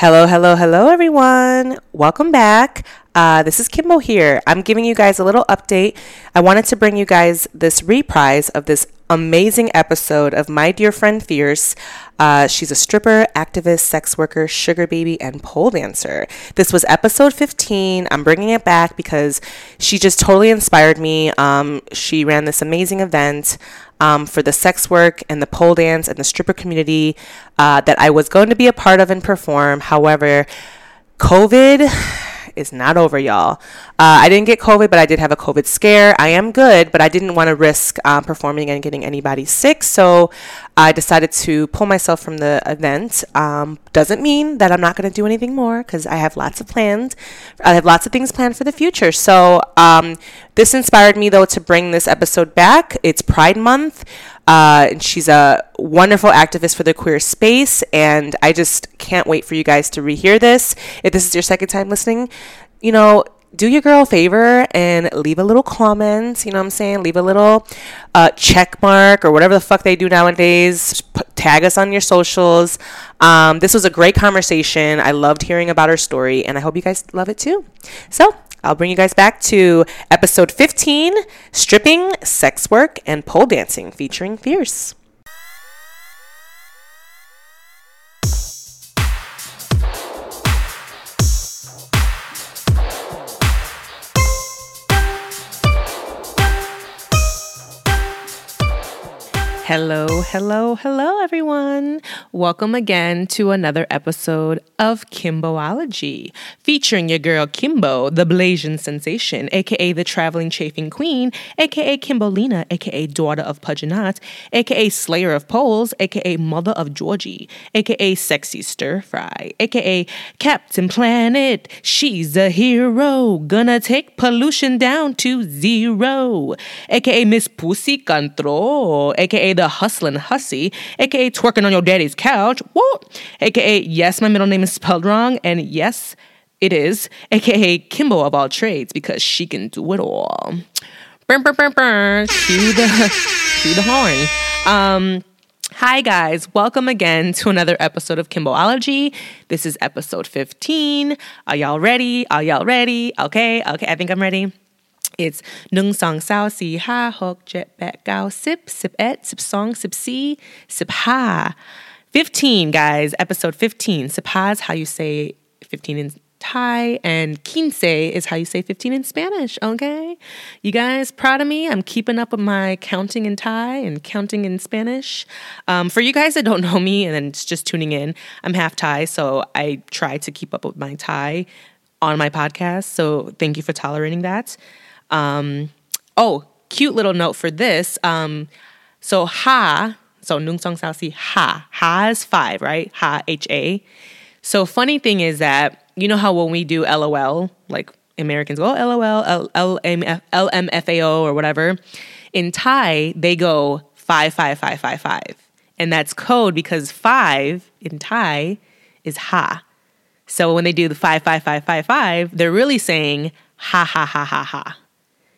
Hello, hello, hello, everyone. Welcome back. Uh, this is Kimbo here. I'm giving you guys a little update. I wanted to bring you guys this reprise of this amazing episode of My Dear Friend Fierce. Uh, she's a stripper, activist, sex worker, sugar baby, and pole dancer. This was episode 15. I'm bringing it back because she just totally inspired me. Um, she ran this amazing event. Um, for the sex work and the pole dance and the stripper community uh, that I was going to be a part of and perform. However, COVID is not over, y'all. Uh, I didn't get COVID, but I did have a COVID scare. I am good, but I didn't want to risk um, performing and getting anybody sick. So I decided to pull myself from the event. Um, doesn't mean that I'm not going to do anything more because I have lots of plans. I have lots of things planned for the future. So um, this inspired me, though, to bring this episode back. It's Pride Month. Uh, and she's a wonderful activist for the queer space, and I just can't wait for you guys to rehear this. If this is your second time listening, you know, do your girl a favor and leave a little comment. You know what I'm saying? Leave a little uh, check mark or whatever the fuck they do nowadays. tag us on your socials. Um, this was a great conversation. I loved hearing about her story, and I hope you guys love it too. So I'll bring you guys back to episode 15 Stripping, Sex Work, and Pole Dancing featuring Fierce. Hello, hello, hello, everyone. Welcome again to another episode of Kimboology, featuring your girl Kimbo, the Blasian sensation, aka the traveling chafing queen, aka Kimbolina, aka daughter of Pudgeonat, aka slayer of poles, aka mother of Georgie, aka sexy stir fry, aka Captain Planet. She's a hero, gonna take pollution down to zero, aka Miss Pussy Control, aka the hustling hussy, aka twerking on your daddy's couch, what? aka yes, my middle name is spelled wrong, and yes, it is, aka Kimbo of all trades, because she can do it all. Burn, burn, burn, burn. Cue the, cue the horn. Um, Hi, guys. Welcome again to another episode of Kimboology. This is episode 15. Are y'all ready? Are y'all ready? Okay, okay, I think I'm ready. It's nung song sao si ha hok jet bet gao sip sip et sip song sip si sip ha. 15, guys, episode 15. Sip ha is how you say 15 in Thai, and quince is how you say 15 in Spanish, okay? You guys proud of me? I'm keeping up with my counting in Thai and counting in Spanish. Um, for you guys that don't know me and just tuning in, I'm half Thai, so I try to keep up with my Thai on my podcast. So thank you for tolerating that. Um, oh, cute little note for this. Um, so ha, so nung song sao si ha. Ha is five, right? Ha, H A. So funny thing is that you know how when we do LOL, like Americans go oh, LOL, L M F A O or whatever. In Thai, they go five five five five five, and that's code because five in Thai is ha. So when they do the five five five five five, they're really saying ha ha ha ha ha.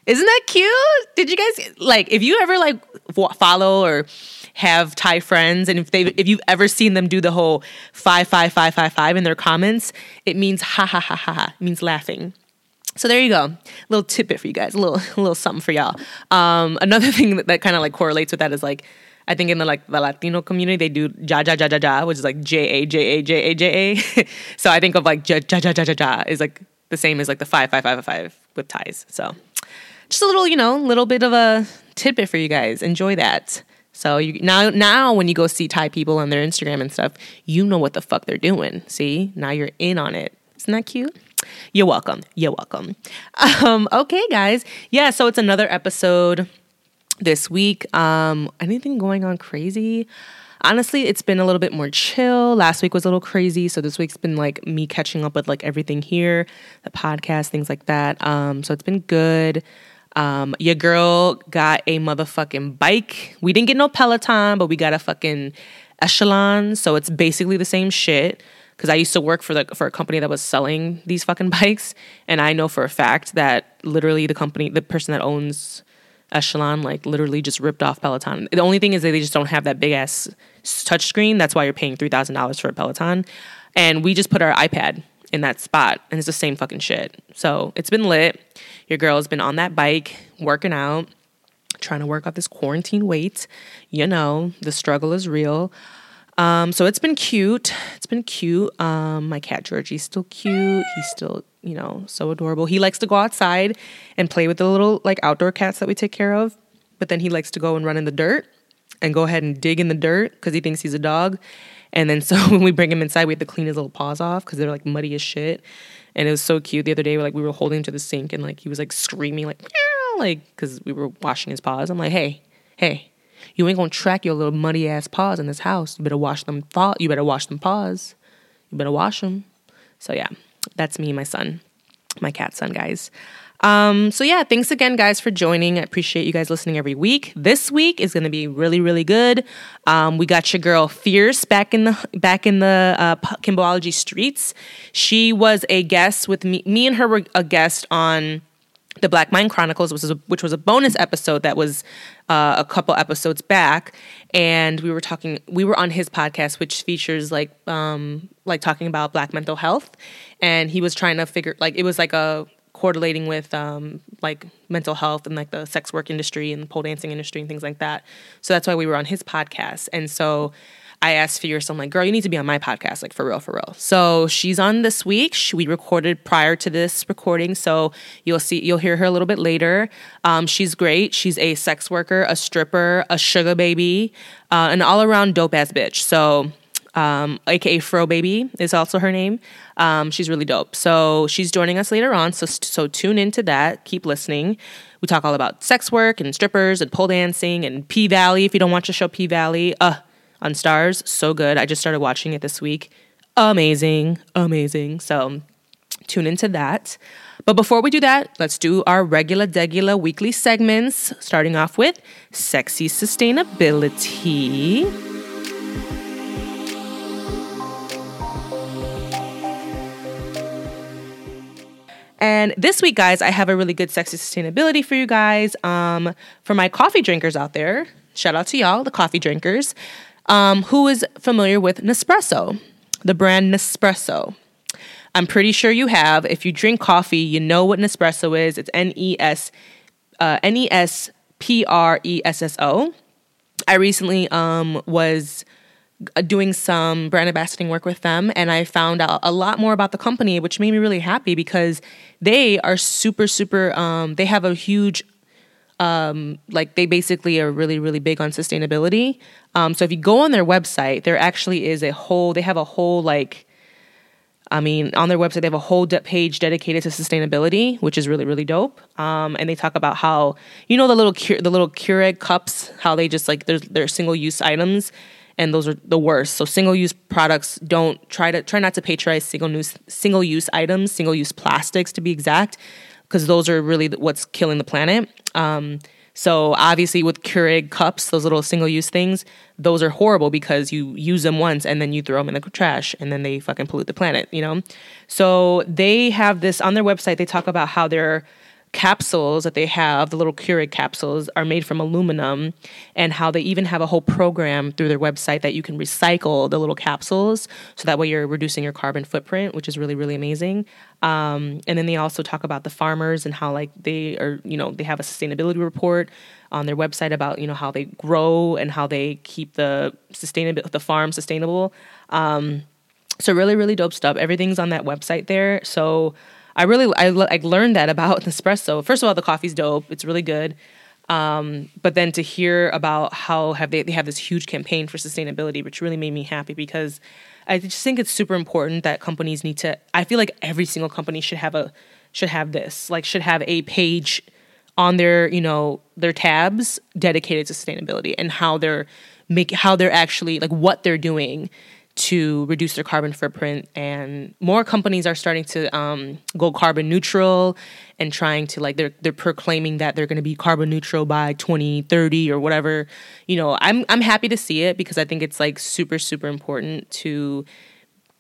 Isn't that cute? Did you guys like if you ever like follow or have Thai friends and if they if you've ever seen them do the whole five five five five five in their comments, it means ha ha ha ha ha. It means laughing. So there you go. Little tidbit for you guys. A little a little something for y'all. Um, another thing that, that kind of like correlates with that is like I think in the like the Latino community they do ja ja ja ja ja, which is like J A J A J A J A. so I think of like ja ja ja ja ja is like the same as like the five five five five with ties. So just a little, you know, little bit of a tidbit for you guys. Enjoy that. So you now now when you go see Thai people on their Instagram and stuff, you know what the fuck they're doing. See? Now you're in on it. Isn't that cute? You're welcome. You're welcome. Um, okay, guys. Yeah, so it's another episode this week. Um, anything going on crazy? honestly, it's been a little bit more chill. Last week was a little crazy, so this week's been like me catching up with like everything here, the podcast, things like that. Um, so it's been good. Um, your girl got a motherfucking bike. We didn't get no Peloton, but we got a fucking Echelon. So it's basically the same shit. Because I used to work for the for a company that was selling these fucking bikes, and I know for a fact that literally the company, the person that owns Echelon, like literally just ripped off Peloton. The only thing is that they just don't have that big ass touchscreen. That's why you're paying three thousand dollars for a Peloton. and we just put our iPad in that spot, and it's the same fucking shit. So it's been lit. Your girl has been on that bike working out, trying to work off this quarantine weight. You know, the struggle is real. Um, so it's been cute. It's been cute. Um, my cat Georgie's still cute. He's still, you know, so adorable. He likes to go outside and play with the little like outdoor cats that we take care of. But then he likes to go and run in the dirt and go ahead and dig in the dirt because he thinks he's a dog. And then so when we bring him inside, we have to clean his little paws off because they're like muddy as shit. And it was so cute the other day. Like we were holding him to the sink and like he was like screaming like Meow! like because we were washing his paws. I'm like, hey, hey, you ain't gonna track your little muddy ass paws in this house. You better wash them. Fa- you better wash them paws. You better wash them. So yeah, that's me, my son, my cat son, guys. Um, so yeah, thanks again, guys, for joining. I appreciate you guys listening every week. This week is gonna be really, really good. Um, we got your girl Fierce back in the back in the uh, Kimboology streets. She was a guest with me. Me and her were a guest on the Black Mind Chronicles, which was a, which was a bonus episode that was uh, a couple episodes back, and we were talking. We were on his podcast, which features like um, like talking about Black mental health, and he was trying to figure like it was like a correlating with um, like mental health and like the sex work industry and the pole dancing industry and things like that. So that's why we were on his podcast, and so I asked Fierce, I'm like, girl, you need to be on my podcast, like for real, for real. So she's on this week. She, we recorded prior to this recording, so you'll see, you'll hear her a little bit later. Um, she's great. She's a sex worker, a stripper, a sugar baby, uh, an all around dope ass bitch. So um, aka Fro Baby is also her name. Um, she's really dope. So she's joining us later on. So so tune into that. Keep listening. We talk all about sex work and strippers and pole dancing and P Valley. If you don't watch the show P Valley, uh, on Starz, So good. I just started watching it this week. Amazing, amazing. So tune into that. But before we do that, let's do our regular degula weekly segments, starting off with sexy sustainability. And this week, guys, I have a really good sexy sustainability for you guys. Um, for my coffee drinkers out there, shout out to y'all, the coffee drinkers um, who is familiar with Nespresso, the brand Nespresso. I'm pretty sure you have. If you drink coffee, you know what Nespresso is. It's N E S uh, N E S P R E S S O. I recently um, was doing some brand ambassadoring work with them, and I found out a lot more about the company, which made me really happy because they are super, super. Um, they have a huge um, like they basically are really really big on sustainability um, so if you go on their website there actually is a whole they have a whole like i mean on their website they have a whole de- page dedicated to sustainability which is really really dope um, and they talk about how you know the little Cur- the little Keurig cups how they just like they're, they're single use items and those are the worst so single use products don't try to try not to patronize single use single use items single use plastics to be exact because those are really what's killing the planet. Um, so obviously with Keurig cups, those little single use things, those are horrible because you use them once and then you throw them in the trash and then they fucking pollute the planet, you know? So they have this on their website, they talk about how they're capsules that they have, the little Keurig capsules, are made from aluminum, and how they even have a whole program through their website that you can recycle the little capsules, so that way you're reducing your carbon footprint, which is really really amazing. Um, and then they also talk about the farmers and how like they are, you know, they have a sustainability report on their website about you know how they grow and how they keep the sustainable the farm sustainable. Um, so really really dope stuff. Everything's on that website there. So I really I, I learned that about Nespresso. First of all, the coffee's dope. It's really good. Um, but then to hear about how have they, they have this huge campaign for sustainability, which really made me happy because I just think it's super important that companies need to. I feel like every single company should have a should have this like should have a page on their you know their tabs dedicated to sustainability and how they're make how they're actually like what they're doing to reduce their carbon footprint and more companies are starting to um, go carbon neutral and trying to like they're they're proclaiming that they're going to be carbon neutral by 2030 or whatever. You know i'm i'm happy to see it because i think it's like super super important to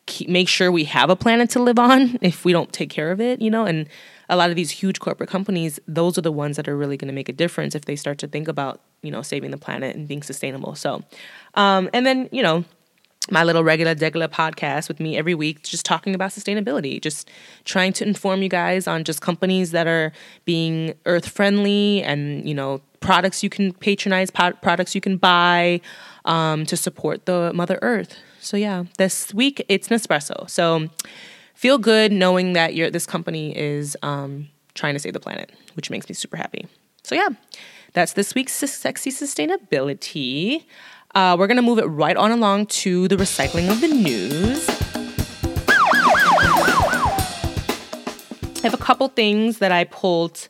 keep, make sure we have a planet to live on if we don't take care of it you know? And a lot of these huge corporate companies those are the ones that are really going to make a difference if they start to think about you know saving the planet and being sustainable. So um, and then you know my little regular degular podcast with me every week, just talking about sustainability, just trying to inform you guys on just companies that are being earth friendly and, you know, products you can patronize, products you can buy um, to support the Mother Earth. So, yeah, this week it's Nespresso. So, feel good knowing that you this company is um, trying to save the planet, which makes me super happy. So, yeah, that's this week's Sexy Sustainability. Uh, we're to move it right on along to the recycling of the news. I have a couple things that I pulled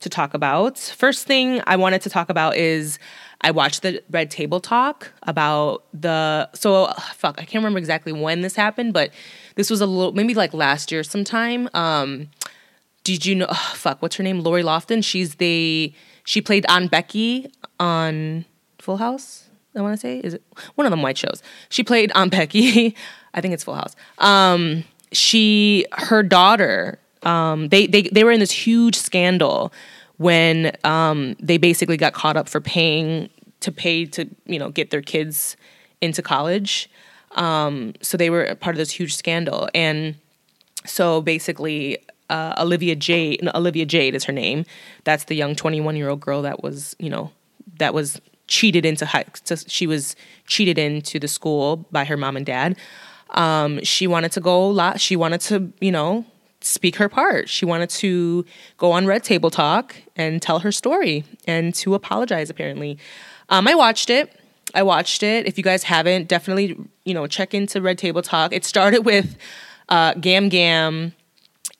to talk about. First thing I wanted to talk about is I watched the Red Table Talk about the. So, fuck, I can't remember exactly when this happened, but this was a little, maybe like last year sometime. Um, did you know? Fuck, what's her name? Lori Loughlin. She's the. She played Aunt Becky on Full House. I want to say is it one of them white shows. She played Aunt Becky. I think it's Full House. Um, she her daughter. Um, they they they were in this huge scandal when um, they basically got caught up for paying to pay to you know get their kids into college. Um, so they were part of this huge scandal, and so basically uh, Olivia Jade. Olivia Jade is her name. That's the young 21 year old girl that was, you know, that was cheated into high. She was cheated into the school by her mom and dad. Um, she wanted to go. a Lot. She wanted to, you know, speak her part. She wanted to go on Red Table Talk and tell her story and to apologize. Apparently, um, I watched it. I watched it. If you guys haven't, definitely you know check into Red Table Talk. It started with uh, Gam Gam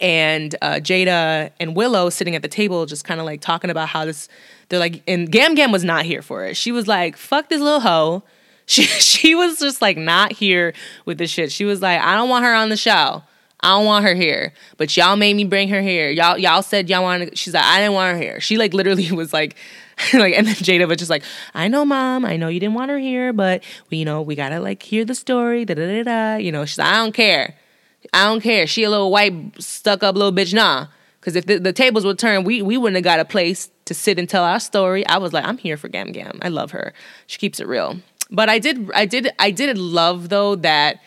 and uh, Jada and Willow sitting at the table, just kind of like talking about how this. They're like, and Gam Gam was not here for it. She was like, "Fuck this little hoe." She she was just like not here with the shit. She was like, "I don't want her on the show. I don't want her here." But y'all made me bring her here. Y'all y'all said y'all wanted. She's like, "I didn't want her here." She like literally was like. like and then Jada was just like, I know, mom, I know you didn't want her here, but we, you know, we gotta like hear the story. Da da da da. You know, she's like, I don't care. I don't care. She a little white, stuck up little bitch. Nah. Because if the, the, tables would turn, we, we wouldn't have got a place to sit and tell our story. I was like, I'm here for Gam Gam. I love her. She keeps it real. But I did, I did, I did love though that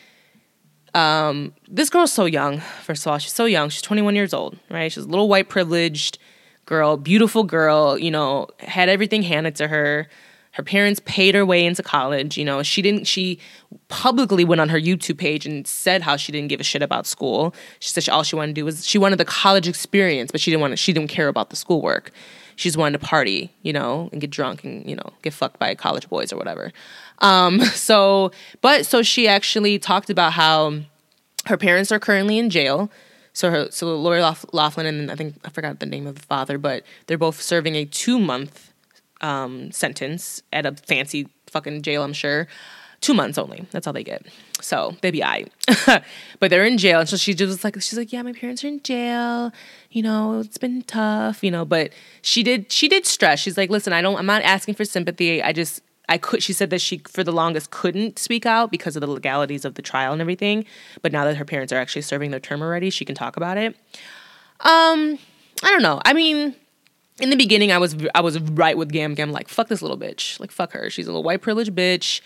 um, this girl's so young. First of all, she's so young. She's 21 years old, right? She's a little white privileged girl, beautiful girl. You know, had everything handed to her her parents paid her way into college. You know, she didn't, she publicly went on her YouTube page and said how she didn't give a shit about school. She said she, all she wanted to do was, she wanted the college experience, but she didn't want to, she didn't care about the schoolwork. She just wanted to party, you know, and get drunk and, you know, get fucked by college boys or whatever. Um, so, but so she actually talked about how her parents are currently in jail. So her, so Lori Loughlin and I think I forgot the name of the father, but they're both serving a two month um, sentence at a fancy fucking jail, I'm sure. Two months only. That's all they get. So they be I. but they're in jail. And so she just like she's like, Yeah, my parents are in jail. You know, it's been tough, you know, but she did she did stress. She's like, listen, I don't I'm not asking for sympathy. I just I could she said that she for the longest couldn't speak out because of the legalities of the trial and everything. But now that her parents are actually serving their term already, she can talk about it. Um, I don't know. I mean, in the beginning, I was I was right with Gam Gam, like fuck this little bitch, like fuck her. She's a little white privileged bitch,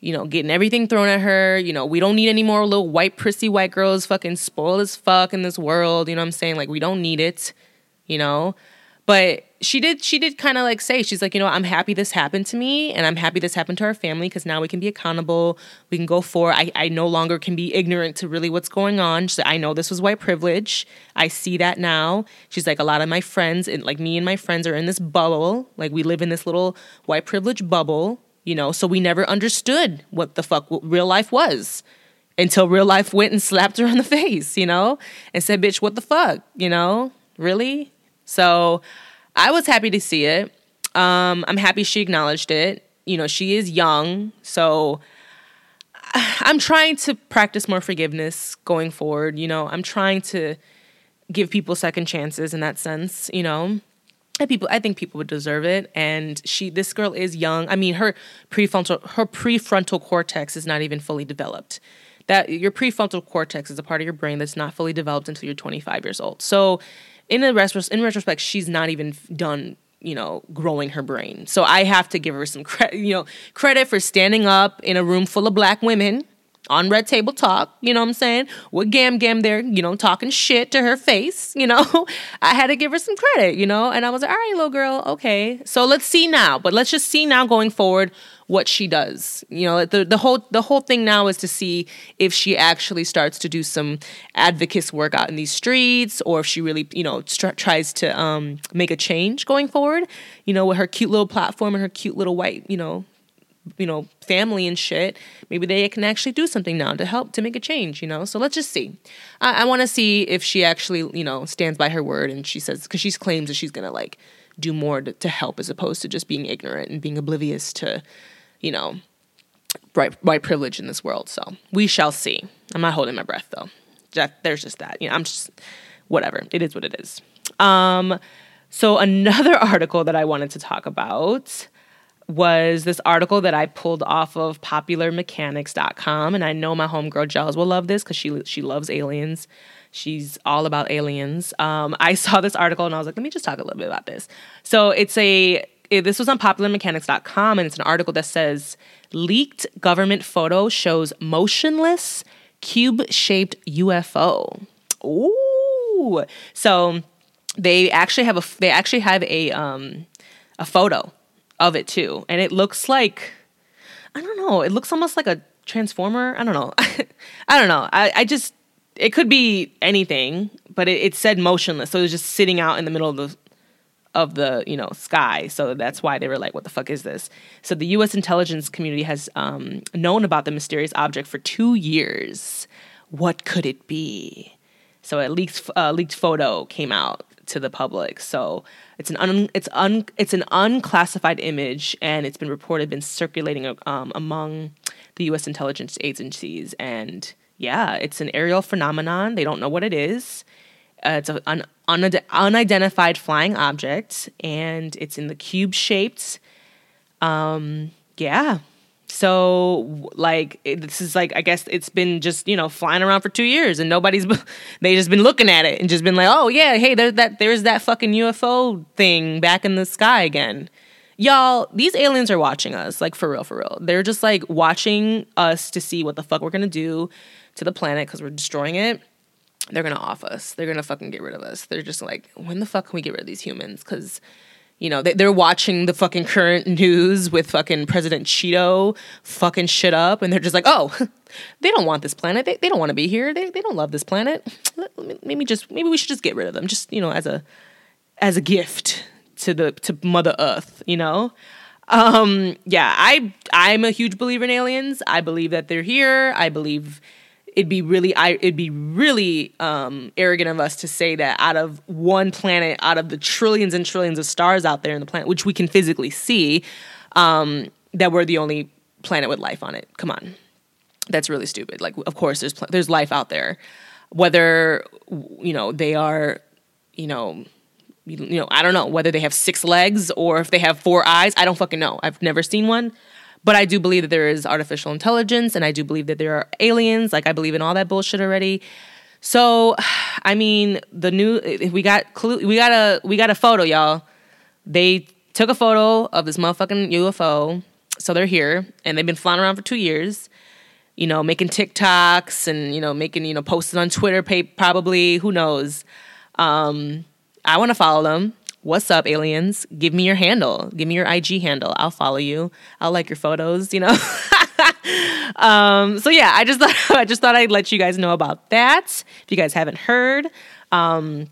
you know, getting everything thrown at her. You know, we don't need any more little white prissy white girls, fucking spoiled as fuck in this world. You know what I'm saying? Like we don't need it, you know. But she did she did kind of like say she's like you know i'm happy this happened to me and i'm happy this happened to our family because now we can be accountable. We can go for I, I no longer can be ignorant to really what's going on. She's like, i know this was white privilege. I see that now. She's like a lot of my friends and like me and my friends are in this bubble. Like we live in this little white privilege bubble you know so we never understood what the fuck real life was until real life went and slapped her on the face you know and said bitch what the fuck? You know? Really so I was happy to see it. Um, I'm happy she acknowledged it. You know, she is young, so I'm trying to practice more forgiveness going forward. You know, I'm trying to give people second chances in that sense. You know, and people, I think people would deserve it. And she, this girl is young. I mean, her prefrontal, her prefrontal cortex is not even fully developed. That your prefrontal cortex is a part of your brain that's not fully developed until you're 25 years old. So in a in retrospect, she's not even done you know growing her brain. So I have to give her some credit, you know, credit for standing up in a room full of black women, on Red Table Talk, you know what I'm saying? With Gam Gam there, you know, talking shit to her face, you know? I had to give her some credit, you know? And I was like, all right, little girl, okay. So let's see now. But let's just see now going forward what she does. You know, the, the whole the whole thing now is to see if she actually starts to do some advocacy work out in these streets or if she really, you know, st- tries to um, make a change going forward, you know, with her cute little platform and her cute little white, you know, you know, family and shit, maybe they can actually do something now to help to make a change, you know? So let's just see. I, I want to see if she actually, you know, stands by her word and she says, because she claims that she's to like do more to, to, help as opposed to just being ignorant and being oblivious to, you know, white, privilege in this world. So we shall see. I'm not holding my breath though. There's just that. You know, I'm just, whatever. It is what it is. Um, so another article that I wanted to talk about was this article that I pulled off of popularmechanics.com. And I know my homegirl Gels will love this because she, she loves aliens. She's all about aliens. Um, I saw this article and I was like, let me just talk a little bit about this. So it's a, it, this was on popularmechanics.com and it's an article that says leaked government photo shows motionless cube shaped UFO. Ooh. So they actually have a, they actually have a, um, a photo of it too. And it looks like I don't know, it looks almost like a transformer. I don't know. I don't know. I, I just it could be anything, but it, it said motionless. So it was just sitting out in the middle of the of the you know sky so that's why they were like what the fuck is this so the us intelligence community has um, known about the mysterious object for two years what could it be so a leaked uh, leaked photo came out to the public so it's an un, it's un, it's an unclassified image, and it's been reported been circulating um, among the U.S. intelligence agencies. And yeah, it's an aerial phenomenon. They don't know what it is. Uh, it's an un, unidentified flying object, and it's in the cube shaped. Um, yeah, so like it, this is like I guess it's been just you know flying around for two years and nobody's they just been looking at it and just been like oh yeah hey there's that there's that fucking UFO thing back in the sky again. Y'all, these aliens are watching us, like for real, for real. They're just like watching us to see what the fuck we're gonna do to the planet because we're destroying it. They're gonna off us. They're gonna fucking get rid of us. They're just like, when the fuck can we get rid of these humans? Because you know, they, are watching the fucking current news with fucking President Cheeto fucking shit up, and they're just like, oh, they don't want this planet. They, they don't want to be here. They, they don't love this planet. Maybe just maybe we should just get rid of them. Just you know, as a as a gift to the to Mother Earth. You know. Um, yeah, I I'm a huge believer in aliens. I believe that they're here. I believe it'd be really I it'd be really um, arrogant of us to say that out of one planet, out of the trillions and trillions of stars out there in the planet, which we can physically see, um, that we're the only planet with life on it. Come on, that's really stupid. Like, of course, there's there's life out there, whether you know they are, you know. You know, I don't know whether they have six legs or if they have four eyes. I don't fucking know. I've never seen one. But I do believe that there is artificial intelligence and I do believe that there are aliens. Like I believe in all that bullshit already. So, I mean, the new we got we got a we got a photo, y'all. They took a photo of this motherfucking UFO. So they're here and they've been flying around for 2 years. You know, making TikToks and you know, making, you know, posting on Twitter probably, who knows. Um I want to follow them what's up aliens give me your handle give me your ig handle i'll follow you i'll like your photos you know um, so yeah i just thought i just thought i'd let you guys know about that if you guys haven't heard um,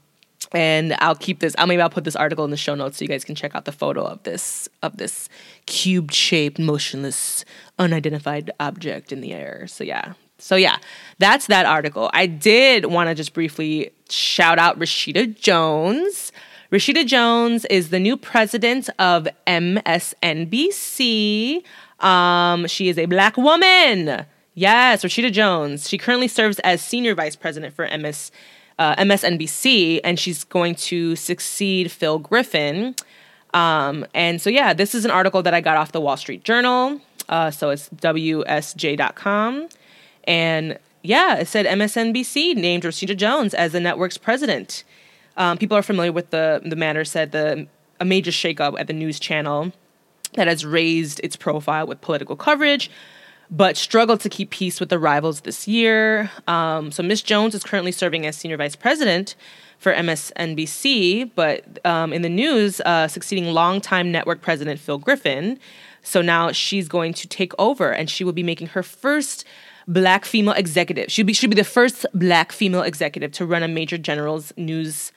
and I'll keep this. I'll maybe I'll put this article in the show notes so you guys can check out the photo of this of this cube shaped, motionless, unidentified object in the air. So yeah, so yeah, that's that article. I did want to just briefly shout out Rashida Jones. Rashida Jones is the new president of MSNBC. Um, she is a black woman. Yes, Rashida Jones. She currently serves as senior vice president for MS, uh, MSNBC, and she's going to succeed Phil Griffin. Um, and so, yeah, this is an article that I got off the Wall Street Journal. Uh, so it's WSJ.com. And yeah, it said MSNBC named Rashida Jones as the network's president. Um, people are familiar with the the matter. Said the a major shakeup at the news channel that has raised its profile with political coverage. but struggled to keep peace with the rivals this year. Um, so Miss Jones is currently serving as senior vice president for MSNBC, but um, in the news, uh, succeeding longtime network president Phil Griffin. So now she's going to take over, and she will be making her first black female executive. She'll be she'll be the first black female executive to run a major general's news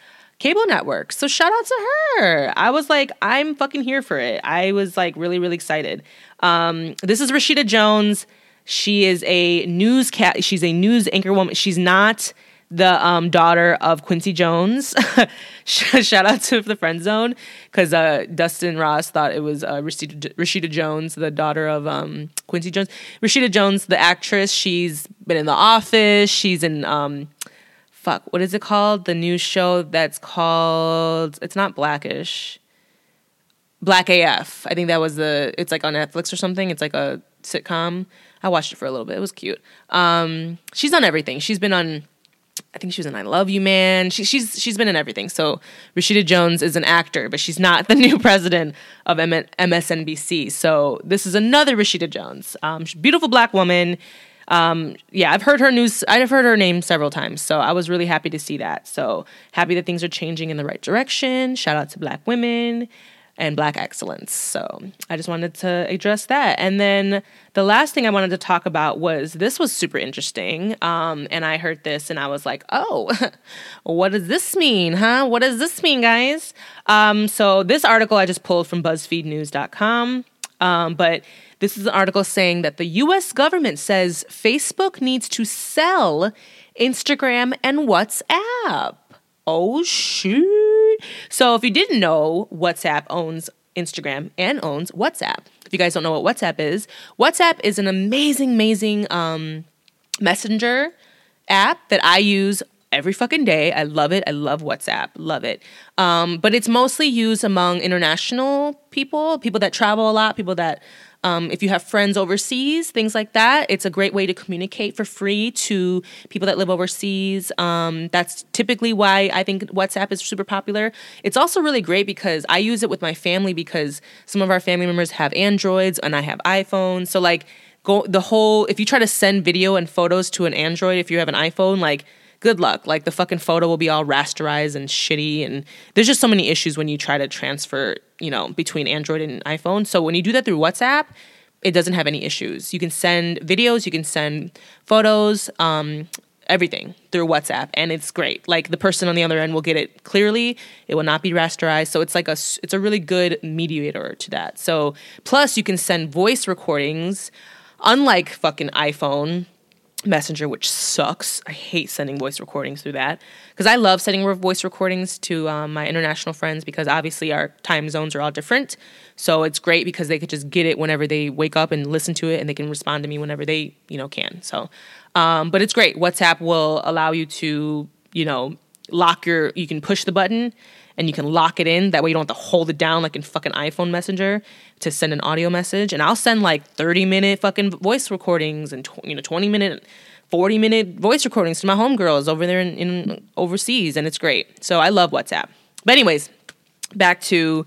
cable network. So shout out to her. I was like, I'm fucking here for it. I was like really, really excited. Um, this is Rashida Jones. She is a news cat. She's a news anchor woman. She's not the um, daughter of Quincy Jones. Shout out to the friend zone because uh, Dustin Ross thought it was uh, Rashida, Rashida Jones, the daughter of um, Quincy Jones. Rashida Jones, the actress, she's been in The Office. She's in um, fuck, what is it called? The new show that's called it's not Blackish. Black AF. I think that was the it's like on Netflix or something. It's like a sitcom. I watched it for a little bit. It was cute. Um, she's done everything. She's been on I think she was in I Love You Man. She, she's she's been in everything. So Rashida Jones is an actor, but she's not the new president of M- MSNBC. So this is another Rashida Jones, um, beautiful black woman. Um, yeah, I've heard her news. I've heard her name several times, so I was really happy to see that. So happy that things are changing in the right direction. Shout out to Black women and Black excellence. So I just wanted to address that. And then the last thing I wanted to talk about was this was super interesting. Um, and I heard this and I was like, oh, what does this mean, huh? What does this mean, guys? Um, so this article I just pulled from BuzzFeedNews.com. Um, but this is an article saying that the US government says Facebook needs to sell Instagram and WhatsApp. Oh, shoot. So, if you didn't know, WhatsApp owns Instagram and owns WhatsApp. If you guys don't know what WhatsApp is, WhatsApp is an amazing, amazing um, messenger app that I use every fucking day. I love it. I love WhatsApp. Love it. Um, but it's mostly used among international people, people that travel a lot, people that um, if you have friends overseas, things like that, it's a great way to communicate for free to people that live overseas. Um, that's typically why I think WhatsApp is super popular. It's also really great because I use it with my family because some of our family members have Androids and I have iPhones. So, like, go the whole, if you try to send video and photos to an Android, if you have an iPhone, like, good luck. Like the fucking photo will be all rasterized and shitty. And there's just so many issues when you try to transfer, you know, between Android and iPhone. So when you do that through WhatsApp, it doesn't have any issues. You can send videos, you can send photos, um, everything through WhatsApp, and it's great. Like the person on the other end will get it clearly. It will not be rasterized, so it's like a it's a really good mediator to that. So plus you can send voice recordings, unlike fucking iPhone Messenger, which sucks. I hate sending voice recordings through that because I love sending voice recordings to um, my international friends because obviously our time zones are all different. So it's great because they could just get it whenever they wake up and listen to it, and they can respond to me whenever they you know can. So, um, but it's great. WhatsApp will allow you to you know lock your. You can push the button and you can lock it in. That way you don't have to hold it down like in fucking iPhone Messenger to send an audio message. And I'll send like 30 minute fucking voice recordings and tw- you know 20 minute 40 minute voice recordings to my homegirls over there in, in overseas and it's great. So I love WhatsApp. But anyways, back to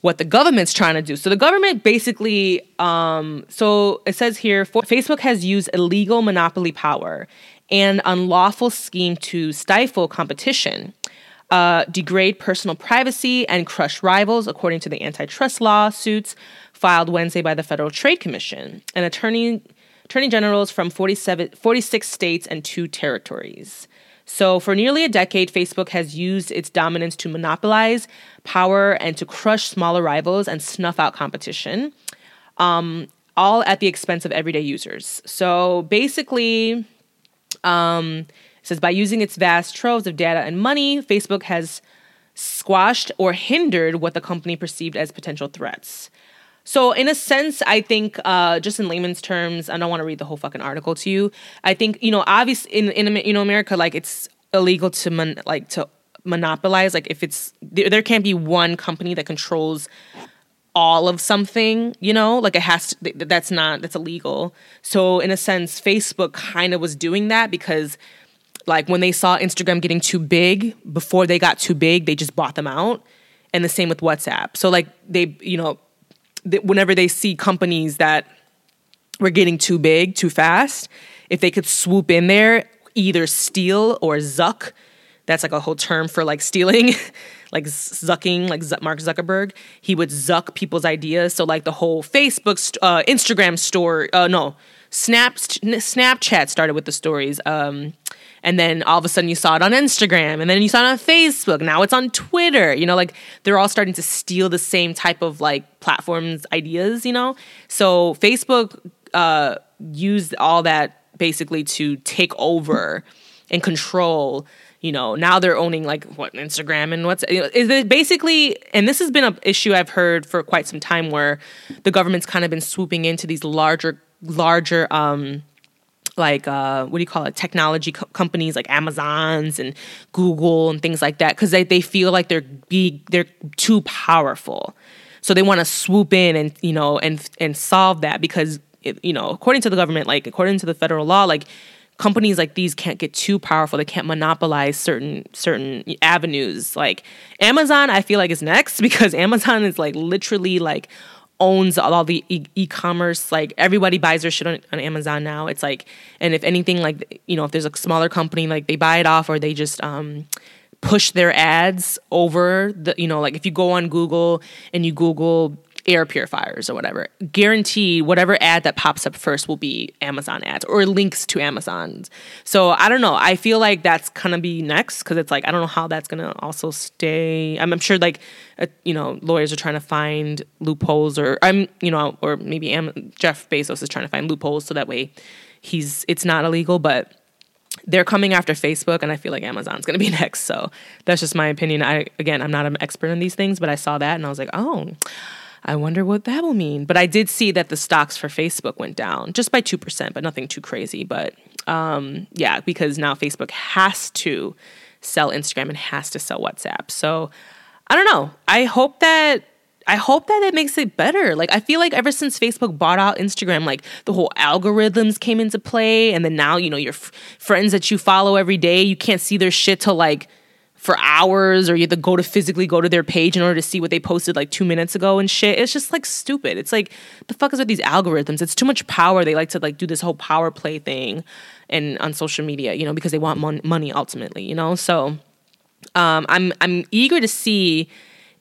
what the government's trying to do. So the government basically, um, so it says here, Facebook has used illegal monopoly power and unlawful scheme to stifle competition uh, degrade personal privacy and crush rivals, according to the antitrust lawsuits filed Wednesday by the Federal Trade Commission and attorney attorney generals from 47, 46 states and two territories. So, for nearly a decade, Facebook has used its dominance to monopolize power and to crush smaller rivals and snuff out competition, um, all at the expense of everyday users. So, basically, um, says by using its vast troves of data and money, Facebook has squashed or hindered what the company perceived as potential threats. So, in a sense, I think, uh, just in layman's terms, I don't want to read the whole fucking article to you. I think, you know, obviously, in in you know America, like it's illegal to mon- like to monopolize. Like if it's there, there can't be one company that controls all of something. You know, like it has to. That's not that's illegal. So, in a sense, Facebook kind of was doing that because like when they saw Instagram getting too big, before they got too big, they just bought them out. And the same with WhatsApp. So like they, you know, whenever they see companies that were getting too big too fast, if they could swoop in there, either steal or zuck, that's like a whole term for like stealing, like zucking, like Mark Zuckerberg. He would zuck people's ideas. So like the whole Facebook, st- uh, Instagram store, uh, no, Snap, Snapchat started with the stories. Um, and then all of a sudden you saw it on Instagram, and then you saw it on Facebook. Now it's on Twitter. You know, like they're all starting to steal the same type of like platforms ideas. You know, so Facebook uh, used all that basically to take over and control you know now they're owning like what instagram and what's you know, is it basically and this has been an issue i've heard for quite some time where the government's kind of been swooping into these larger larger um like uh, what do you call it? Technology co- companies like amazons and google and things like that because they, they feel like they're be they're too powerful. So they want to swoop in and you know and and solve that because it, you know according to the government like according to the federal law like companies like these can't get too powerful. They can't monopolize certain certain avenues. Like amazon i feel like is next because amazon is like literally like owns all the e- commerce like everybody buys their shit on, on, amazon now. It's like and if anything like you know if there's a smaller company like they buy it off or they just um push their ads over the you know like if you go on google and you google air purifiers or whatever guarantee whatever ad that pops up first will be amazon ads or links to amazon's so i don't know i feel like that's gonna be next because it's like i don't know how that's gonna also stay i'm, I'm sure like uh, you know lawyers are trying to find loopholes or i'm you know or maybe Am- jeff bezos is trying to find loopholes so that way he's it's not illegal but they're coming after Facebook, and I feel like Amazon's going to be next. So that's just my opinion. I again, I'm not an expert in these things, but I saw that and I was like, oh, I wonder what that will mean. But I did see that the stocks for Facebook went down just by 2%, but nothing too crazy. But um, yeah, because now Facebook has to sell Instagram and has to sell WhatsApp. So I don't know. I hope that I hope that it makes it better. Like I feel like ever since Facebook bought out Instagram, like the whole algorithms came into play, and then now you know your f- friends that you follow every day, you can't see their shit till like for hours or you have to go to physically go to their page in order to see what they posted like two minutes ago and shit. It's just like stupid. It's like the fuck is with these algorithms? It's too much power. They like to like do this whole power play thing and on social media, you know, because they want mon- money ultimately, you know? So um, I'm I'm eager to see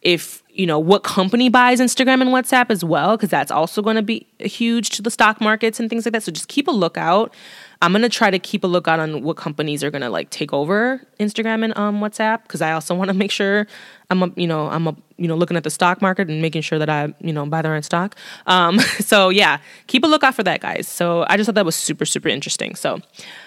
if you know what company buys Instagram and WhatsApp as well, because that's also going to be huge to the stock markets and things like that. So just keep a lookout. I'm gonna try to keep a lookout on what companies are gonna like take over Instagram and um, WhatsApp because I also want to make sure I'm a, you know I'm a, you know looking at the stock market and making sure that I you know buy the right stock. Um, so yeah, keep a lookout for that, guys. So I just thought that was super super interesting. So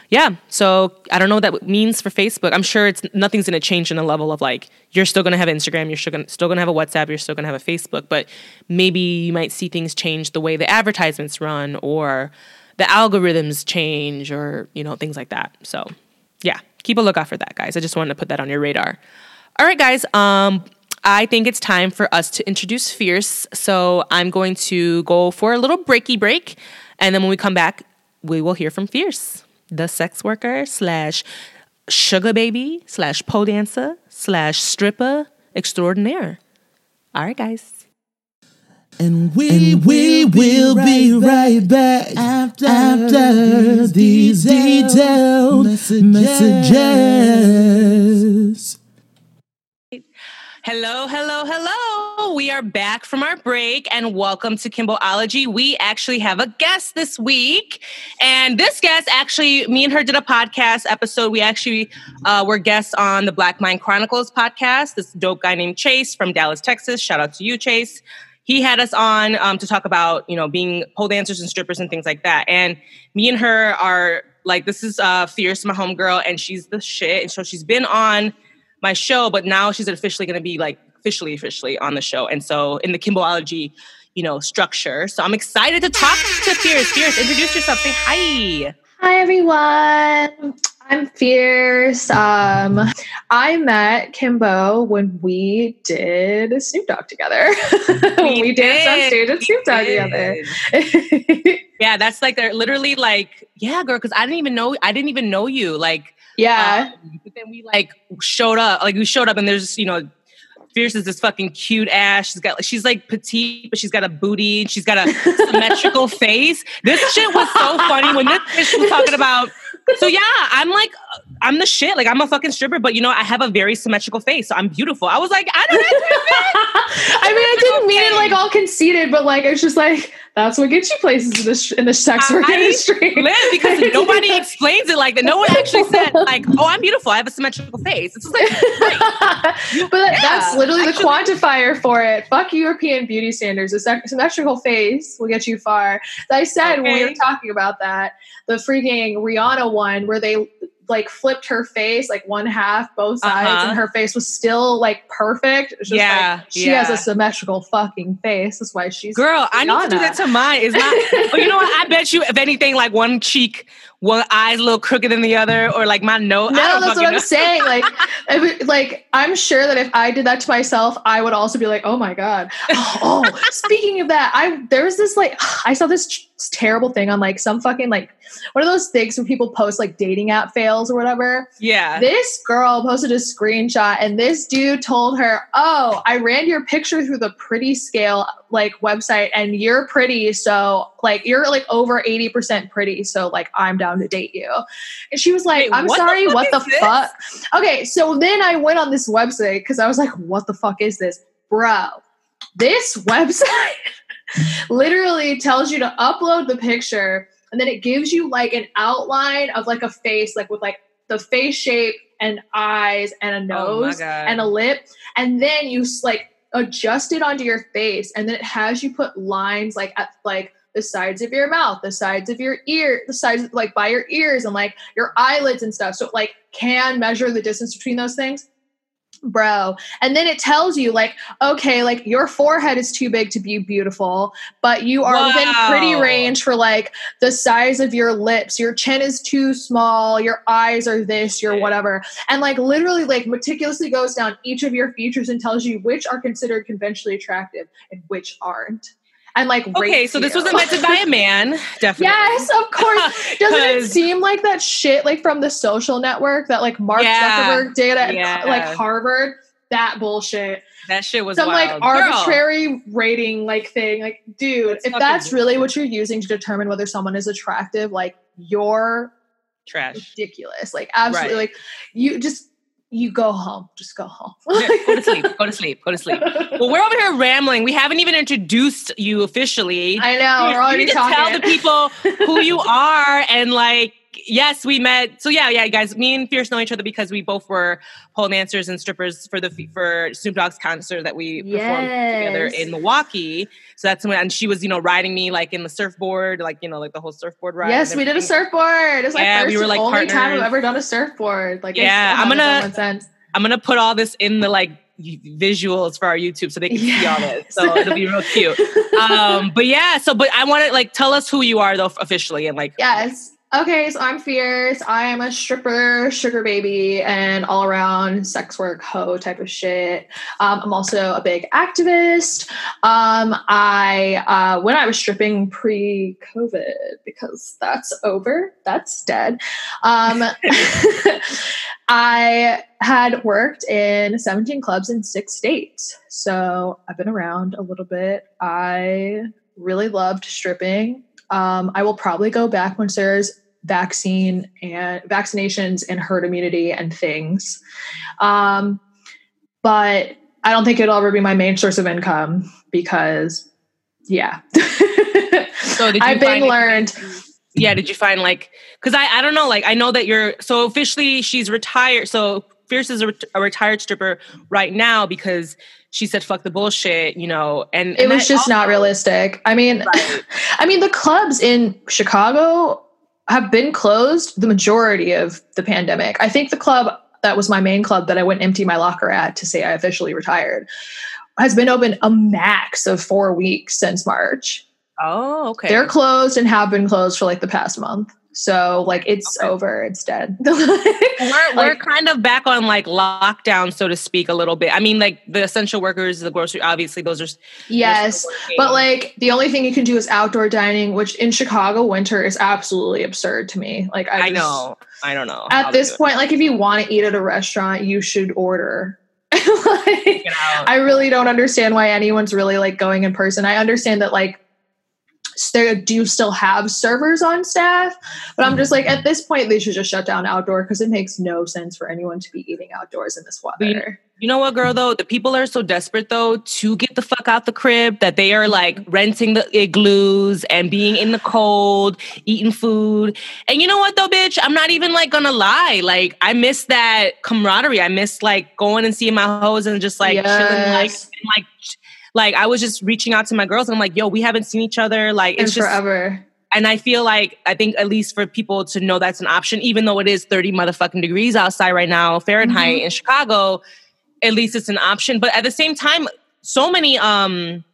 yeah, so I don't know what that means for Facebook. I'm sure it's nothing's gonna change in the level of like you're still gonna have Instagram, you're still gonna still gonna have a WhatsApp, you're still gonna have a Facebook, but maybe you might see things change the way the advertisements run or the algorithms change or, you know, things like that. So, yeah, keep a lookout for that, guys. I just wanted to put that on your radar. All right, guys. Um, I think it's time for us to introduce Fierce. So I'm going to go for a little breaky break. And then when we come back, we will hear from Fierce, the sex worker slash sugar baby slash pole dancer slash stripper extraordinaire. All right, guys. And we, and we will be right back after, after these detailed messages. messages. Hello, hello, hello. We are back from our break and welcome to Kimboology. We actually have a guest this week. And this guest, actually, me and her did a podcast episode. We actually uh, were guests on the Black Mind Chronicles podcast. This dope guy named Chase from Dallas, Texas. Shout out to you, Chase he had us on um, to talk about you know being pole dancers and strippers and things like that. And me and her are like, this is uh, Fierce, my homegirl, and she's the shit. And so she's been on my show, but now she's officially going to be like officially, officially on the show. And so in the Kimboology, you know, structure. So I'm excited to talk to Fierce. Fierce, introduce yourself. Say hi. Hi everyone. I'm Fierce. Um, I met Kimbo when we did Snoop Dogg together. when we, danced on stage with Snoop Dogg together. yeah, that's like they're literally like, yeah, girl, because I didn't even know I didn't even know you. Like, yeah. Um, but then we like showed up, like we showed up, and there's you know Fierce is this fucking cute ass. She's got she's like petite, but she's got a booty. She's got a symmetrical face. This shit was so funny when this bitch was talking about. So yeah, I'm like, I'm the shit. Like I'm a fucking stripper, but you know, I have a very symmetrical face, so I'm beautiful. I was like, I don't. I mean, I didn't mean it like all conceited, but like it's just like that's what gets you places in the sh- in the sex work I industry. because nobody explains it like that. No one actually said like, "Oh, I'm beautiful. I have a symmetrical face." It's just like, but that- that's Yeah, literally actually- the quantifier for it. Fuck European beauty standards. A symmetrical face will get you far. As I said when we were talking about that, the freaking Rihanna one where they like flipped her face like one half, both sides, Uh-huh. and her face was still like perfect. Just Yeah, like, she has a symmetrical fucking face. That's why she's girl, I need to do that to mine. It's not. but you know what? I bet you, if anything, like one cheek, one eye's a little crooked than the other, or like my nose. I No, don't that's what I'm saying. Like, it- like I'm sure that if I did that to myself, I would also be like, "Oh my god." Oh, speaking of that, I there was this like I saw this terrible thing on like some fucking like one of those things where people post like dating app fails or whatever. Yeah. This girl posted a screenshot, and this dude told her, "Oh, I ran your picture through the Pretty Scale like website, and you're pretty, so like you're like over eighty percent pretty, so like I'm down to date you." And she was like, Wait, "I'm what sorry, what the this? fuck?" Okay, so then I went on this website because I was like, "What the fuck is this, bro?" This website literally tells you to upload the picture and then it gives you like an outline of like a face like with like the face shape and eyes and a Oh nose God. and a lip and then you like adjust it onto your face and then it has you put lines like at like the sides of your mouth the sides of your ear the sides like by your ears and like your eyelids and stuff so it like can measure the distance between those things bro. And then it tells you like okay like your forehead is too big to be beautiful but you are within pretty range for like the size of your lips. Your chin is too small. Your eyes are this your whatever. And like literally like meticulously goes down each of your features and tells you which are considered conventionally attractive and which aren't and like Okay, so this you. was invented by a man, definitely. Yes, of course. Doesn't it seem like that shit like from the social network that like Mark Yeah. Zuckerberg did at Yeah. like Harvard? That bullshit. That shit was Some wild. like Girl, arbitrary rating like thing. Like, dude, That's if that's really what you're using to determine whether someone is attractive, like you're trash. ridiculous. Like absolutely Right. like you just you go home. Just go home. Go to sleep. Go to sleep. Go to sleep. Well, we're over here rambling. We haven't even introduced you officially. I know, You- we're already you need to talking. tell the people who you are and like yes we met. So yeah yeah guys me and fierce know each other because we both were pole dancers and strippers for the for snoop dogg's concert that we performed together in milwaukee. So that's when and she was you know riding me like in the surfboard like you know like the whole surfboard ride Yes, we did a surfboard. It's my Yeah, we first were, like, only time I've ever done a surfboard. Like, Yeah, I'm gonna- i'm gonna put all this in the like visuals for our youtube so they can see all this. So it'll be real cute. Um but yeah so but i want to like tell us who you are though officially and like Yes. Okay, so I'm fierce. I am a stripper, sugar baby, and all around sex work hoe type of shit. Um, I'm also a big activist. Um, I uh, when I was stripping pre-COVID because that's over. That's dead. Um, I had worked in 17 clubs in six states, so I've been around a little bit. I really loved stripping. Um, I will probably go back once there's vaccine and vaccinations and herd immunity and things. Um, but I don't think it'll ever be my main source of income because, yeah. So did you I've been learned. yeah did you find like because I, I don't know like i know that you're so officially she's retired so fierce is a, ret- a retired stripper right now because she said fuck the bullshit you know and It was just not realistic. I mean, Right. I mean, the clubs in Chicago have been closed the majority of the pandemic. I think the club that was my main club that I went empty my locker at to say I officially retired has been open a max of four weeks since March. oh okay They're closed and have been closed for like the past month. So like it's Okay. over, it's dead. we're, we're kind of back on like lockdown so to speak a little bit i mean like the essential workers the grocery obviously those are yes. But like the only thing you can do is outdoor dining, which in Chicago winter is absolutely absurd to me. Like I, i know i don't know at this point, like if you want to eat at a restaurant, you should order. like, I really don't understand why anyone's really like going in person. I understand that like they do still have servers on staff, but I'm just mm-hmm. like at this point they should just shut down outdoor because it makes no sense for anyone to be eating outdoors in this weather. You know what, girl? Though the people are so desperate though to get the fuck out the crib that they are like renting the igloos and being in the cold, eating food. And you know what, though, bitch? I'm not even like gonna lie. Like I miss that camaraderie. I miss like going and seeing my hoes and just like yes. chilling, like and, like like I was just reaching out to my girls and I'm like, yo, we haven't seen each other. Like it's just forever. And I feel like I think at least for people to know that's an option, even though it is 30 motherfucking degrees outside right now, Fahrenheit mm-hmm. in Chicago, at least it's an option. But at the same time, so many um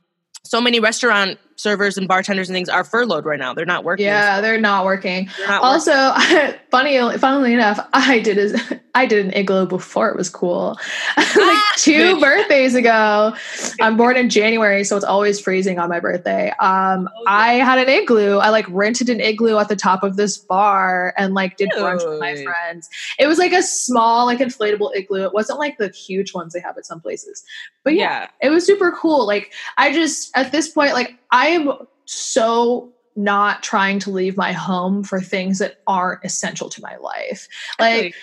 so many restaurant servers and bartenders and things are furloughed right now. They're not working. Yeah, they're not working. They're not also, working. funny, funnily enough, I did a, I did an igloo before it was cool. like ah, two birthdays ago. I'm born in January, so it's always freezing on my birthday. Um, oh, yeah. I had an igloo. I like rented an igloo at the top of this bar and like did Ew. brunch with my friends. It was like a small, like inflatable igloo. It wasn't like the huge ones they have at some places. But yeah, yeah. it was super cool. Like I just at this point, like I am so not trying to leave my home for things that aren't essential to my life. Like okay.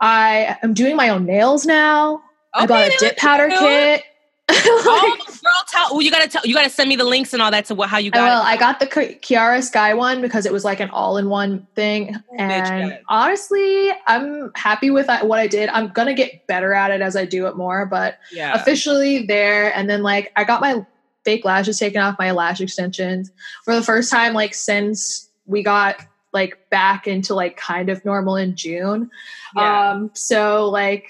I am doing my own nails now. Okay, I got a dip powder kit. like, oh, girl, tell. Oh, you gotta tell. You gotta send me the links and all that to what how you got. Well, I got the Kiara Sky one because it was like an all-in-one thing, and honestly, I'm happy with what I did. I'm gonna get better at it as I do it more, but yeah. officially there. And then like I got my fake lashes taken off, my lash extensions for the first time like since we got like back into like kind of normal in June. Yeah. Um so like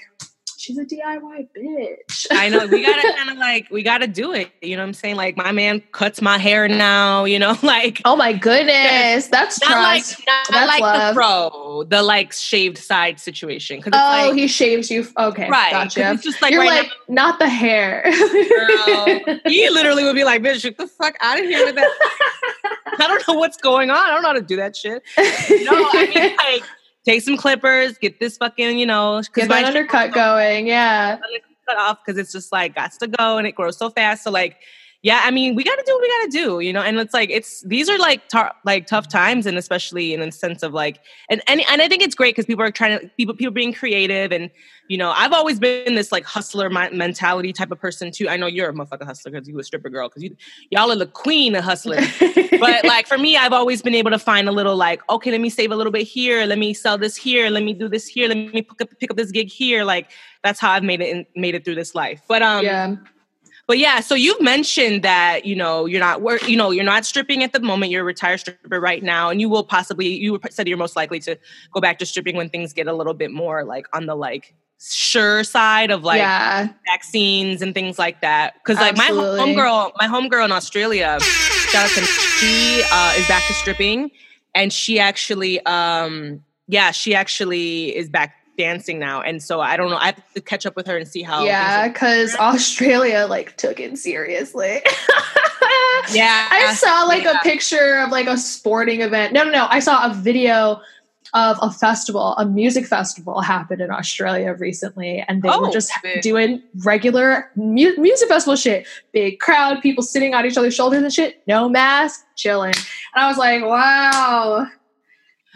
she's a DIY bitch. I know. We gotta kind of like we gotta do it. You know what I'm saying? Like my man cuts my hair now, you know, like Oh my goodness. That's not trust. like not That's like love. the pro, the like shaved side situation. Cause oh, like, he shaves you. Okay. Right. Gotcha. It's just like You're right like, now, not the hair. Girl, he literally would be like, bitch, get the fuck out of here with that. I don't know what's going on. I don't know how to do that shit. No, I mean like take some clippers, get this fucking, you know, get that undercut going. Yeah. Cut off because it's just like got to go and it grows so fast. So like, yeah, I mean, we got to do what we got to do, you know. And it's like it's these are like tar- like tough times, and especially in the sense of like, and and and I think it's great because people are trying to people people being creative, and you know, I've always been this like hustler mentality type of person too. I know you're a motherfucking hustler because you a stripper girl because you y'all are the queen of hustlers. but like for me, I've always been able to find a little like, okay, let me save a little bit here, let me sell this here, let me do this here, let me pick up pick up this gig here. Like that's how I've made it in, made it through this life. But um, yeah but yeah, so you've mentioned that you know you're not work, you know you're not stripping at the moment. You're a retired stripper right now, and you will possibly you said you're most likely to go back to stripping when things get a little bit more like on the like sure side of like yeah. vaccines and things like that. Because like Absolutely. my homegirl, my homegirl in Australia, to she uh, is back to stripping, and she actually, um, yeah, she actually is back dancing now and so i don't know i have to catch up with her and see how yeah because australia like took it seriously. Yeah. I saw like yeah. a picture of like a sporting event. No no no i saw a video of a festival a music festival happened in australia recently and they oh, were just big. doing regular mu- music festival shit. Big crowd people sitting on each other's shoulders and shit no mask chilling. And i was like wow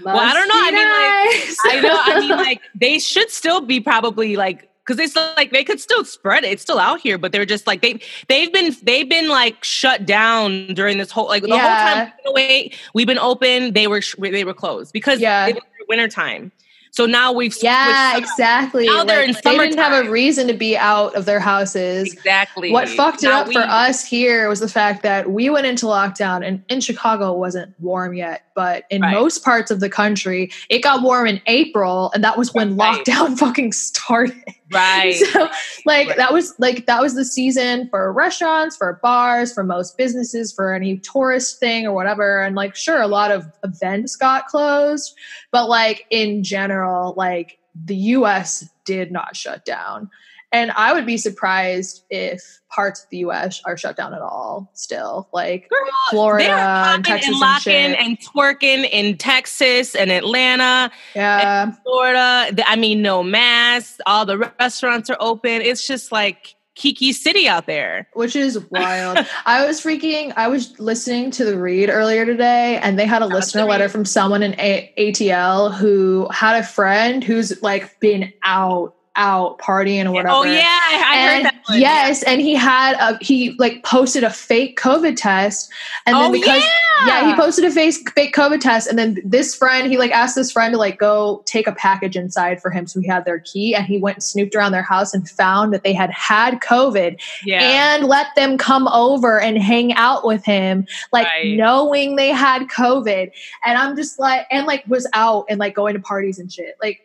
well, I don't know. I mean, like, I know. I mean, like, they should still be probably like because it's like they could still spread it. It's still out here, but they're just like they they've been they've been like shut down during this whole like the yeah. whole time. Wait, we've been open. They were they were closed because yeah. it was winter time. So now we've yeah, exactly. Now they're in They didn't have a reason to be out of their houses. Exactly. What fucked now it up we, for us here was the fact that we went into lockdown, and in Chicago wasn't warm yet, but in right. most parts of the country, it got warm in April, and that was when right. lockdown fucking started. Right. So like right. that was like that was the season for restaurants, for bars, for most businesses, for any tourist thing or whatever. And like sure, a lot of events got closed, but like in general, like the US did not shut down. And I would be surprised if parts of the US are shut down at all still. Like Girl, Florida and Texas and and locking shit. and, twerking in Texas and Atlanta, yeah. Florida. I mean, no masks. All the restaurants are open. It's just like Kiki City out there. which is wild. I was freaking. I was listening to the read earlier today, and they had a listener letter read? from someone in a- ATL who had a friend who's like been out, out partying or oh, whatever. Oh yeah, I, and heard that. One. yes, and he had a he like posted a fake COVID test, and then oh because yeah, yeah, he posted a face fake COVID test, and then this friend, he like asked this friend to like go take a package inside for him, so he had their key, and he went and snooped around their house and found that they had had COVID, yeah. and let them come over and hang out with him, like Right. knowing they had COVID, and I'm just like, and like was out and like going to parties and shit, like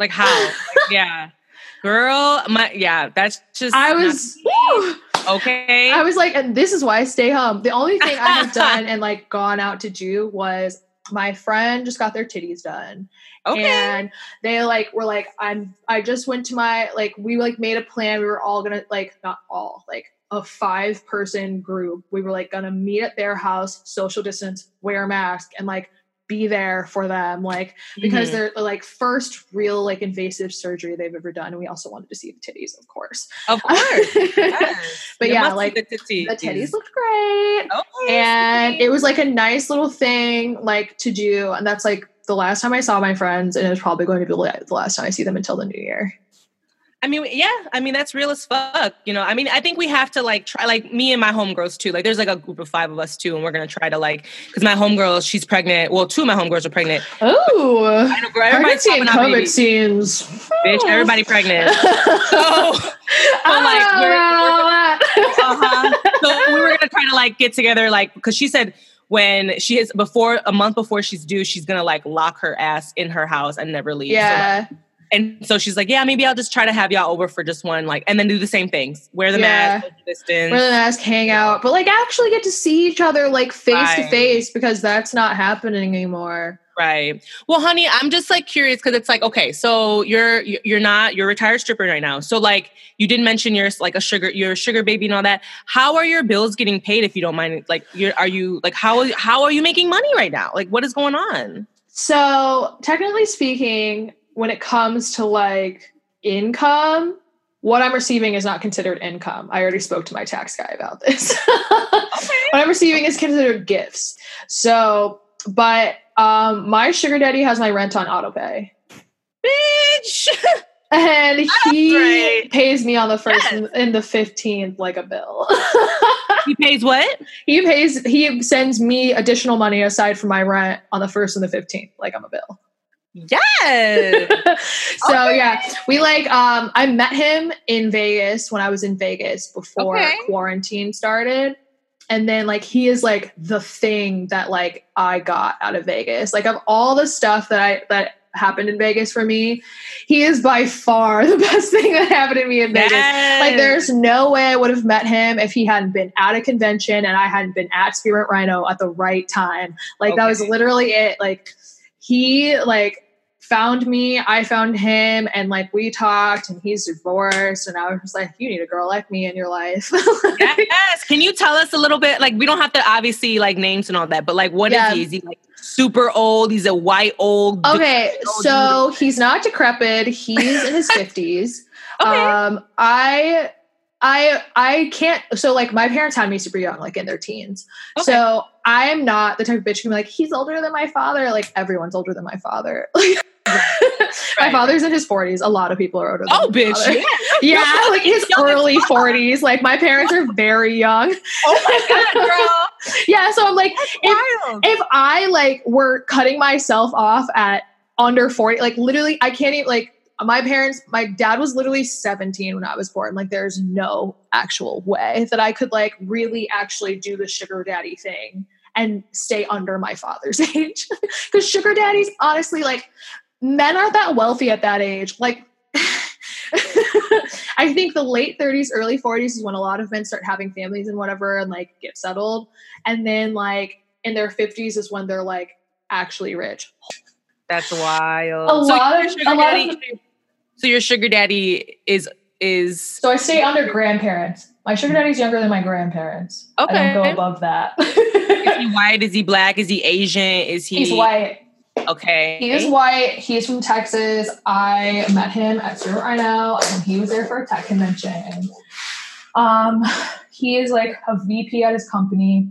like how? Like, yeah, girl, my yeah. That's just I was. okay. I was like, and this is why I stay home. The only thing I have done and like gone out to do was my friend just got their titties done. okay. And they like were like, I'm I just went to my like we like made a plan. We were all gonna like not all, like a five person group. We were like gonna meet at their house, social distance, wear a mask, and like be there for them. Like because Mhm. they're like first real like invasive surgery they've ever done. And we also wanted to see the titties, of course. of course. Yes. But You yeah, like, the titties. the titties looked great Okay, and it was like a nice little thing like to do and that's like the last time i saw my friends and it was probably going to be like the last time i see them until the new year I mean, yeah. I mean, that's real as fuck. You know, I mean, I think we have to like try, like me and my homegirls too. Like, there's like a group of five of us too, and we're gonna try to like, because my homegirl, she's pregnant. Well, two of my homegirls are pregnant. oh I know, girl, everybody's popping out babies. scenes Bitch, everybody pregnant. So, I like, we're- know about uh-huh. so we were gonna try to like get together, like, because she said when she is before a month before she's due, she's gonna like lock her ass in her house and never leave. So, like, yeah and so she's like, yeah, maybe I'll just try to have y'all over for just one, like, and then do the same things. Wear the Yeah. mask, distance. wear the mask hang out but like actually get to see each other like face to face because that's not happening anymore Right. Well, honey, I'm just like curious because it's like, okay, so you're you're not you're a retired stripper right now. So like you didn't mention you're like a sugar you're a sugar baby and all that. How are your bills getting paid if you don't mind? Like you're are you like how how are you making money right now? Like what is going on? So, technically speaking, when it comes to like income, what I'm receiving is not considered income. I already spoke to my tax guy about this. what I'm receiving is considered gifts. So, but um, my sugar daddy has my rent on autopay. Bitch. And he pays me on the first Yes. and, and the 15th like a bill. he pays what? he pays, he sends me additional money aside from my rent on the first and the 15th, like I'm a bill. Yes. so Okay. yeah, we like um I met him in Vegas when I was in Vegas before Okay. quarantine started. And then like he is like the thing that like I got out of Vegas. Like of all the stuff that I that happened in Vegas for me, he is by far the best thing that happened to me in Vegas. Like there's no way I would have met him if he hadn't been at a convention and I hadn't been at Spearmint Rhino at the right time. Like that was literally it. Like he like found me, I found him, and like we talked and he's divorced and I was just like, You need a girl like me in your life. Yes. Can you tell us a little bit? Like, we don't have to obviously like names and all that, but like, what is he? Is he like super old? He's a white old. okay, Oh, so he's not decrepit, he's in his fifties. Okay. Um I I I can't so like my parents had me super young, like in their teens. Okay. So I'm not the type of bitch who can be like, he's older than my father. Like everyone's older than my father. my Right. father's in his 40s. A lot of people are older than oh, my bitch. father. Yeah. Yeah, like his early 40s. Like my parents are very young. Oh my god, girl. Yeah, so I'm like, if, if I like were cutting myself off at under 40, like literally, I can't even like my parents, my dad was literally 17 when I was born. Like, there's no actual way that I could like really actually do the sugar daddy thing and stay under my father's age. Because sugar daddies, honestly, like men aren't that wealthy at that age. Like I think the late 30s, early 40s is when a lot of men start having families and whatever and like get settled. And then like in their 50s is when they're like actually rich. That's wild. A lot of- sugar a lot of so your sugar daddy is is So I stay under grandparents. My sugar daddy's younger than my grandparents. I don't go above that. is he white? Is he black? Is he Asian? Is he He's white. Okay. He is white. He's from Texas. I met him at Zero Rhino and he was there for a tech convention. Um, he is like a VP at his company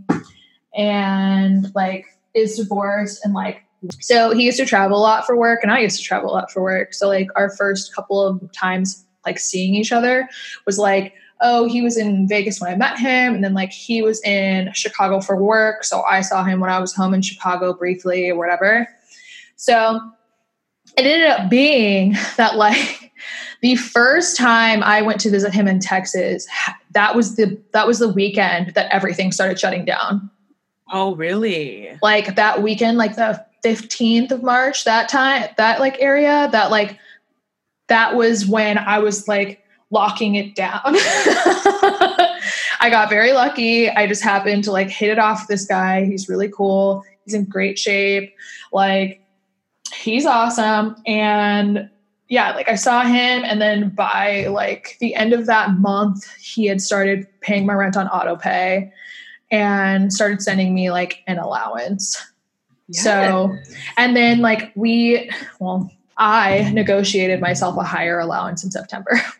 and like is divorced and like so he used to travel a lot for work and I used to travel a lot for work. So like our first couple of times like seeing each other was like oh he was in Vegas when I met him and then like he was in Chicago for work so I saw him when I was home in Chicago briefly or whatever. So it ended up being that like the first time I went to visit him in Texas, that was the that was the weekend that everything started shutting down. Oh, really? Like that weekend, like the 15th of March, that time, that like area, that like that was when I was like locking it down. I got very lucky. I just happened to like hit it off this guy. He's really cool. He's in great shape. Like he's awesome. And yeah, like I saw him and then by like the end of that month, he had started paying my rent on auto pay and started sending me like an allowance. So, and then like we, well, I negotiated myself a higher allowance in September.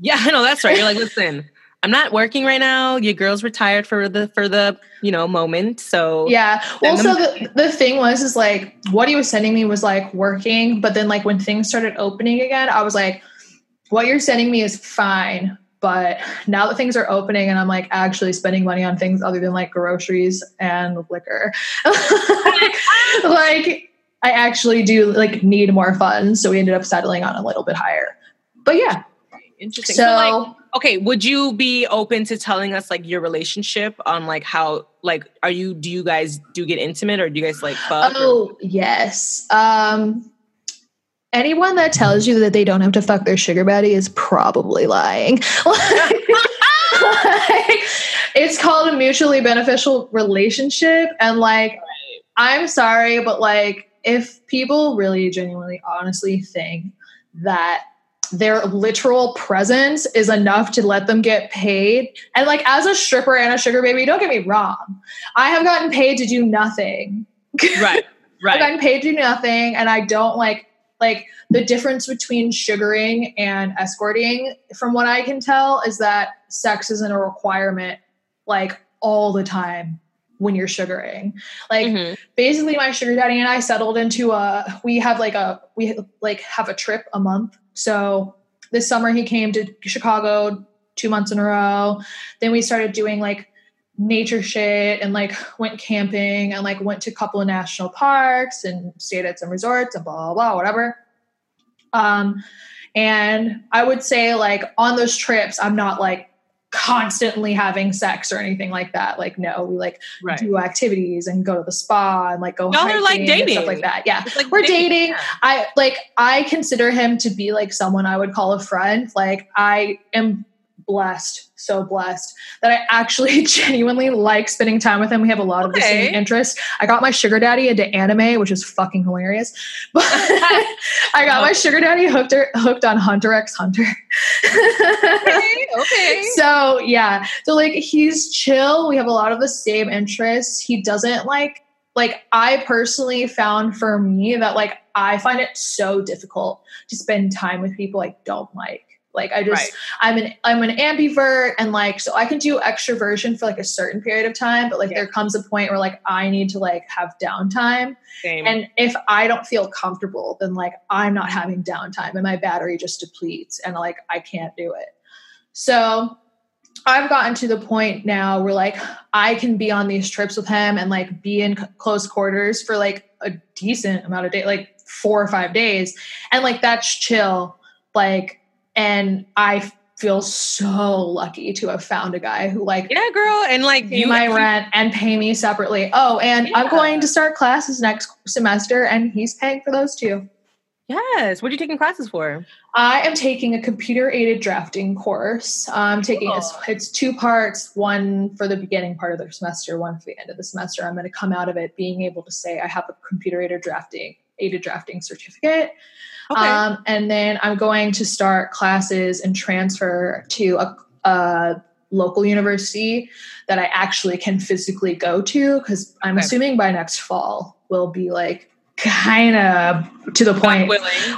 Yeah, I know that's right. You're like, listen, I'm not working right now. Your girl's retired for the for the you know moment. So Yeah. Well, so the, the thing was, is like what he was sending me was like working, but then like when things started opening again, I was like, what you're sending me is fine. But now that things are opening and I'm like actually spending money on things other than like groceries and liquor, like I actually do like need more funds. So we ended up settling on a little bit higher. But yeah, interesting. so, So, like, okay, would you be open to telling us like your relationship on like how like are you do you guys do you get intimate or do you guys like fuck? or- Oh yes. Um, anyone that tells you that they don't have to fuck their sugar daddy is probably lying. Like, it's called a mutually beneficial relationship, and like, I'm sorry, but like, if people really genuinely, honestly think that their literal presence is enough to let them get paid. And like as a stripper and a sugar baby, don't get me wrong. I have gotten paid to do nothing. right, Right. I've gotten paid to do nothing, and I don't like like the difference between sugaring and escorting. From what I can tell, is that sex isn't a requirement like all the time when you're sugaring. Like Mhm. basically, my sugar daddy and I settled into a. We have like a we like have a trip a month. So this summer he came to Chicago two months in a row. Then we started doing like nature shit and like went camping and like went to a couple of national parks and stayed at some resorts and blah blah blah whatever. Um, and I would say like on those trips, I'm not like constantly having sex or anything like that. Like no, we like Right. do activities and go to the spa and like go Y'all are, like, hiking and dating. stuff like that. Yeah, like we're dating, dating. yeah. I like I consider him to be like someone I would call a friend. Like I am blessed, so blessed that I actually genuinely like spending time with him. We have a lot of the same interests. I got my sugar daddy into anime, which is fucking hilarious. But I got my sugar daddy hooked er, hooked on Hunter x Hunter. Okay, okay. So yeah, so like he's chill. We have a lot of the same interests. He doesn't like like I personally found for me that like I find it so difficult to spend time with people I don't like. Like I just Right. I'm an I'm an ambivert and like so I can do extroversion for like a certain period of time, but like Yeah. there comes a point where like I need to like have downtime. Same. And if I don't feel comfortable, then like I'm not having downtime and my battery just depletes and like I can't do it. So I've gotten to the point now where like I can be on these trips with him and like be in c- close quarters for like a decent amount of day, like four or five days. And like that's chill. Like, and I feel so lucky to have found a guy who like yeah, girl, and like pay you my rent and pay me separately. Oh, and I'm going to start classes next semester, and he's paying for those too. Yes. What are you taking classes for? I am taking a computer aided drafting course. I'm taking it's, Cool. it's two parts, one for the beginning part of the semester, one for the end of the semester. I'm going to come out of it being able to say I have a computer aided drafting aided drafting certificate. Okay. Um, and then I'm going to start classes and transfer to a, a local university that I actually can physically go to because I'm Okay. assuming by next fall we'll be like kind of to the point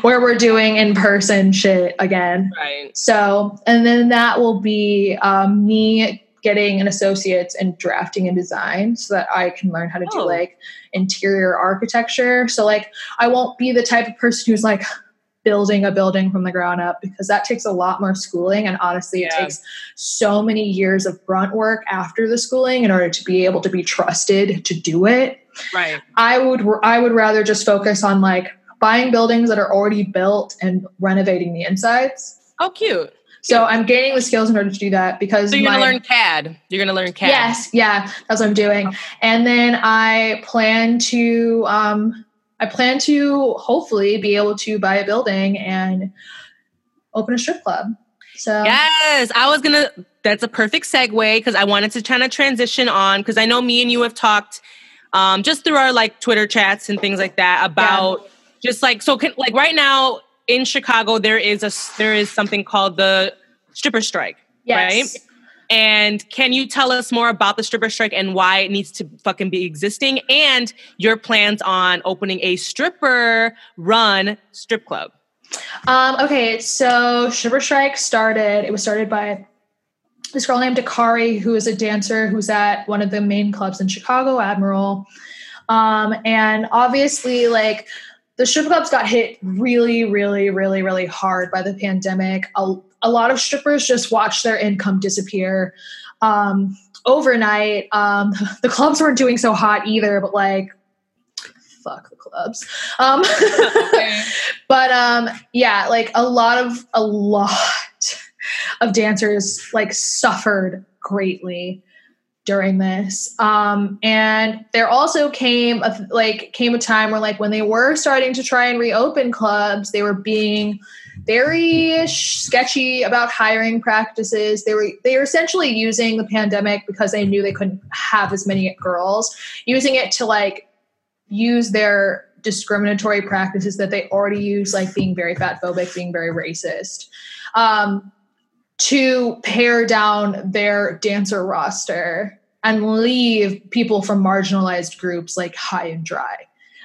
where we're doing in person shit again. Right. So, and then that will be um, me getting an associate's in drafting and design so that I can learn how to do Oh. like interior architecture. So, like, I won't be the type of person who's like building a building from the ground up because that takes a lot more schooling. And honestly, it Yeah. takes so many years of grunt work after the schooling in order to be able to be trusted to do it. Right. I would I would rather just focus on like buying buildings that are already built and renovating the insides. Oh, cute. So I'm gaining the skills in order to do that because So you're gonna learn CAD. You're gonna learn CAD. Yes, yeah, that's what I'm doing. And then I plan to um I plan to hopefully be able to buy a building and open a strip club. So Yes, I was gonna. That's a perfect segue because I wanted to kind of transition on because I know me and you have talked um, just through our like Twitter chats and things like that about just like so can, like right now in Chicago there is a there is something called the stripper strike, yes. right? And can you tell us more about the stripper strike and why it needs to fucking be existing and your plans on opening a stripper run strip club? Um, okay, so Stripper Strike started, it was started by this girl named Dakari, who is a dancer who's at one of the main clubs in Chicago, Admiral. Um, and obviously, like, the strip clubs got hit really, really, really, really hard by the pandemic. A, a lot of strippers just watched their income disappear. Um, overnight, um, the clubs weren't doing so hot either, but like, fuck the clubs. Um, but um yeah like a lot of a lot of dancers like suffered greatly during this. Um and there also came a like came a time where like when they were starting to try and reopen clubs they were being very sketchy about hiring practices. They were they were essentially using the pandemic because they knew they couldn't have as many girls using it to like use their discriminatory practices that they already use, like being very fat phobic, being very racist, um, to pare down their dancer roster and leave people from marginalized groups like high and dry,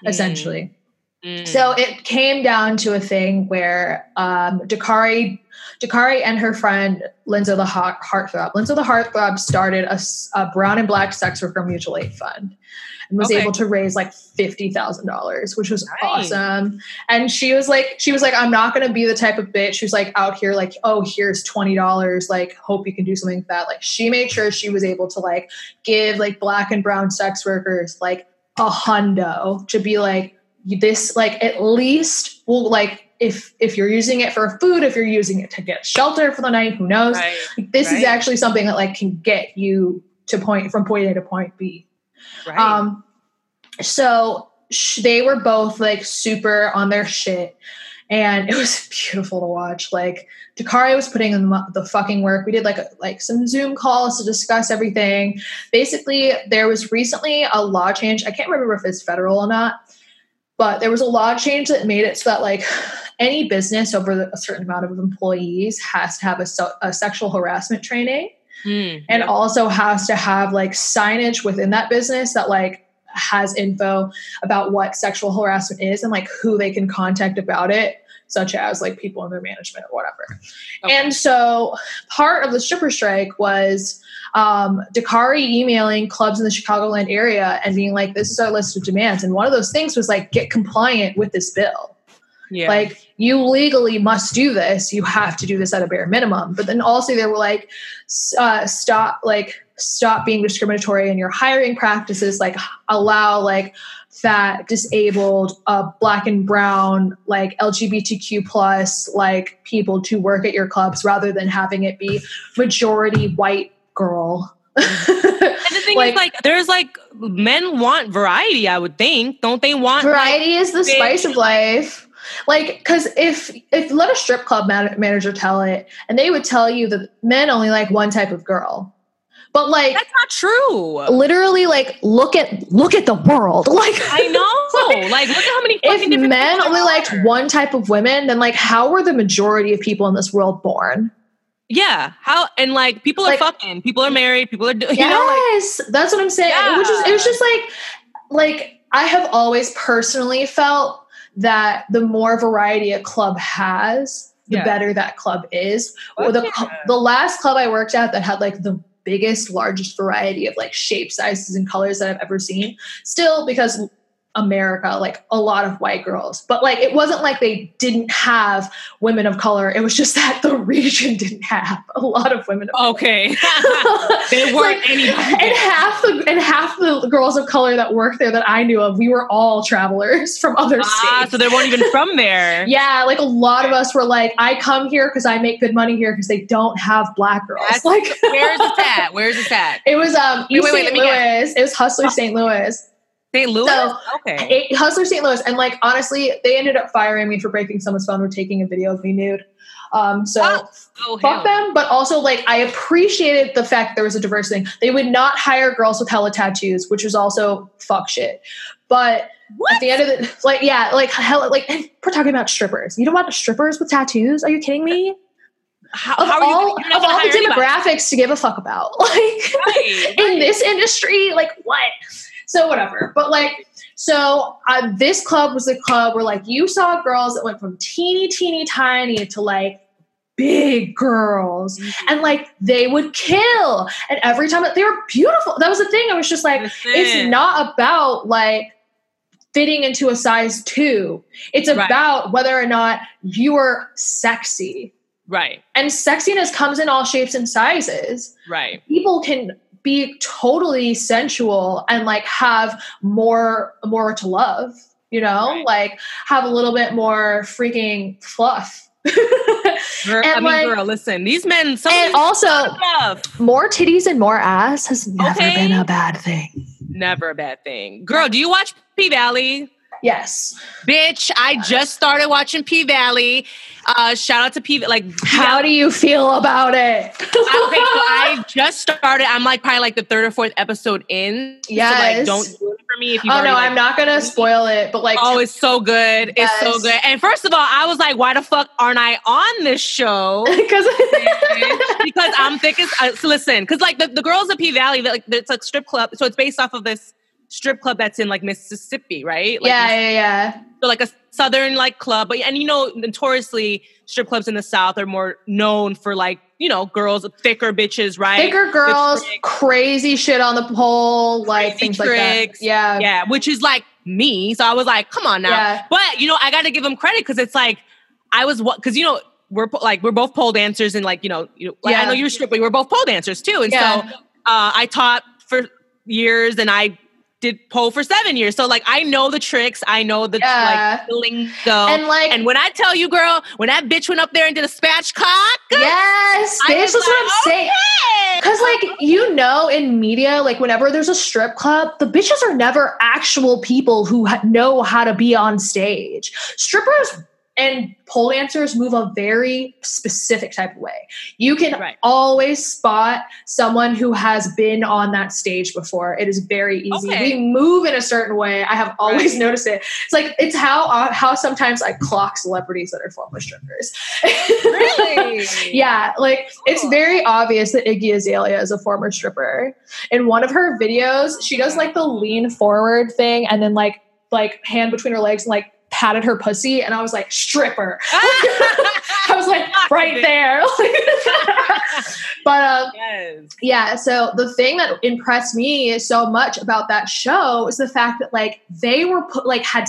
essentially. Mm. So it came down to a thing where um, Dakari, Dakari and her friend Lindsay the Heart- Heartthrob, Lindsay the Heartthrob started a brown and black sex worker mutual aid fund and was Okay. able to raise like fifty thousand dollars, which was Nice. awesome. And she was like, she was like, I'm not going to be the type of bitch who's like out here like, oh, here's twenty dollars. Like, hope you can do something with that. Like, she made sure she was able to like give like black and brown sex workers like a hundo to be like this like at least will like if if you're using it for food if you're using it to get shelter for the night who knows Right. like, this is actually something that like can get you to point from point a to point b Right. um so sh- they were both like super on their shit and it was beautiful to watch like Dakari was putting in the, the fucking work. We did like a, like some Zoom calls to discuss everything. Basically, there was recently a law change. I can't remember if it's federal or not, but there was a law change that made it so that like any business over a certain amount of employees has to have a, a sexual harassment training Mm. and also has to have like signage within that business that like has info about what sexual harassment is and like who they can contact about it such as like people in their management or whatever Okay. and so part of the stripper strike was um, Dakari emailing clubs in the Chicagoland area and being like, this is our list of demands. And one of those things was like, get compliant with this bill. yeah. Like, you legally must do this. You have to do this at a bare minimum. But then also, they were like, uh, stop, like, stop being discriminatory in your hiring practices. Like, allow, like, fat, disabled, uh, black and brown, like LGBTQ plus, like people to work at your clubs rather than having it be majority white girl. And the thing Like- is, like, there's like men want variety. I would think, don't they want like- variety is the big- spice of life like because if if let a strip club man- manager tell it and they would tell you that men only like one type of girl But like That's not true. literally like look at look at the world. Like I know. like, look at how many if men only liked one type of women, then like how were the majority of people in this world born? Yeah. How and like people Like- are fucking, people are married, people are do- you know like yes, that's what I'm saying. Which is it was just like like I have always personally felt that the more variety a club has, the Yeah. better that club is. Or the yeah. the last club I worked at that had like the biggest, largest variety of like shape, sizes, and colors that I've ever seen. Still, because America, like a lot of white girls, but like it wasn't like they didn't have women of color. It was just that the region didn't have a lot of women of Okay. There weren't Like, any- And half the and half the girls of color that worked there that I knew of, we were all travelers from other ah, states. so they weren't even from there. yeah, like a lot of us were like, I come here because I make good money here because they don't have black girls. That's- like Where's it at? Where's it at? It was um Wait, East wait, wait, St. let me guess. Louis. It was Hustler St. Louis. St. Louis? So- okay. It- Hustler St. Louis. And like honestly, they ended up firing me for breaking someone's phone or taking a video of me nude. Um so Oh, oh, fuck hell. them, but also like I appreciated the fact there was a diverse thing. They would not hire girls with hella tattoos, which was also fuck shit. But What? at the end of the like yeah, like hella like we're talking about strippers. You don't want strippers with tattoos? Are you kidding me? How, Of how are you all, of all the hire anybody. demographics to give a fuck about. Like Right, in this industry like what so whatever. But like so uh, this club was a club where like you saw girls that went from teeny teeny tiny to like big girls. And like they would kill. And every time they were beautiful. That was the thing. I was just like it's not about like fitting into a size two. It's Right. about whether or not you are sexy. Right, and sexiness comes in all shapes and sizes. Right. people can be totally sensual and like have more more to love you know Right. like have a little bit more freaking fluff Girl, I mean, like- girl, listen, these men, and also more titties and more ass has never Okay. been a bad thing never a bad thing. Girl, do you watch P Valley? Yes Bitch, I just started watching P Valley. Uh, shout out to P like how do you feel about it okay, so I just started. I'm like probably like the third or fourth episode in. So like, don't do it for me if you. oh no i'm not gonna spoil it but like Oh, it's so good. It's so good. And first of all, I was like, why the fuck aren't I on this show? because because I'm thick as. Uh, so listen, because like the, the girls of P Valley, like it's like strip club. So it's based off of this strip club that's in like Mississippi, right? Like, yeah yeah yeah So like a southern like club, but and you know notoriously strip clubs in the South are more known for like you know girls thicker bitches, right? bigger girls crazy shit on the pole like Crazy things like that yeah yeah, which is like me. So I was like, come on now. Yeah. But you know, I got to give them credit because it's like I was what because you know we're like we're both pole dancers and like you know you know like, I know you're strip, but we're both pole dancers too. And Yeah. so uh, I taught for years and I did pole for seven years. So like I know the tricks, I know the Yeah. like the lingo. And, like- and when I tell you, girl, when that bitch went up there and did a spatchcock, Yes, I bitch, was that's what I'm like, saying. Because, like, you know, in media, like, whenever there's a strip club, the bitches are never actual people who ha- know how to be on stage. Strippers and pole dancers move a very specific type of way. You can Right. always spot someone who has been on that stage before. It is very easy. Okay. We move in a certain way. I have always Right. noticed it. It's like it's how uh, how sometimes I clock celebrities that are former strippers. Really? Yeah, like it's very obvious that Iggy Azalea is a former stripper. In one of her videos, she does like the lean forward thing and then like like hand between her legs and like patted her pussy, and I was like stripper. I was like right there. but um, yes. yeah, so the thing that impressed me so much about that show is the fact that like they were put like had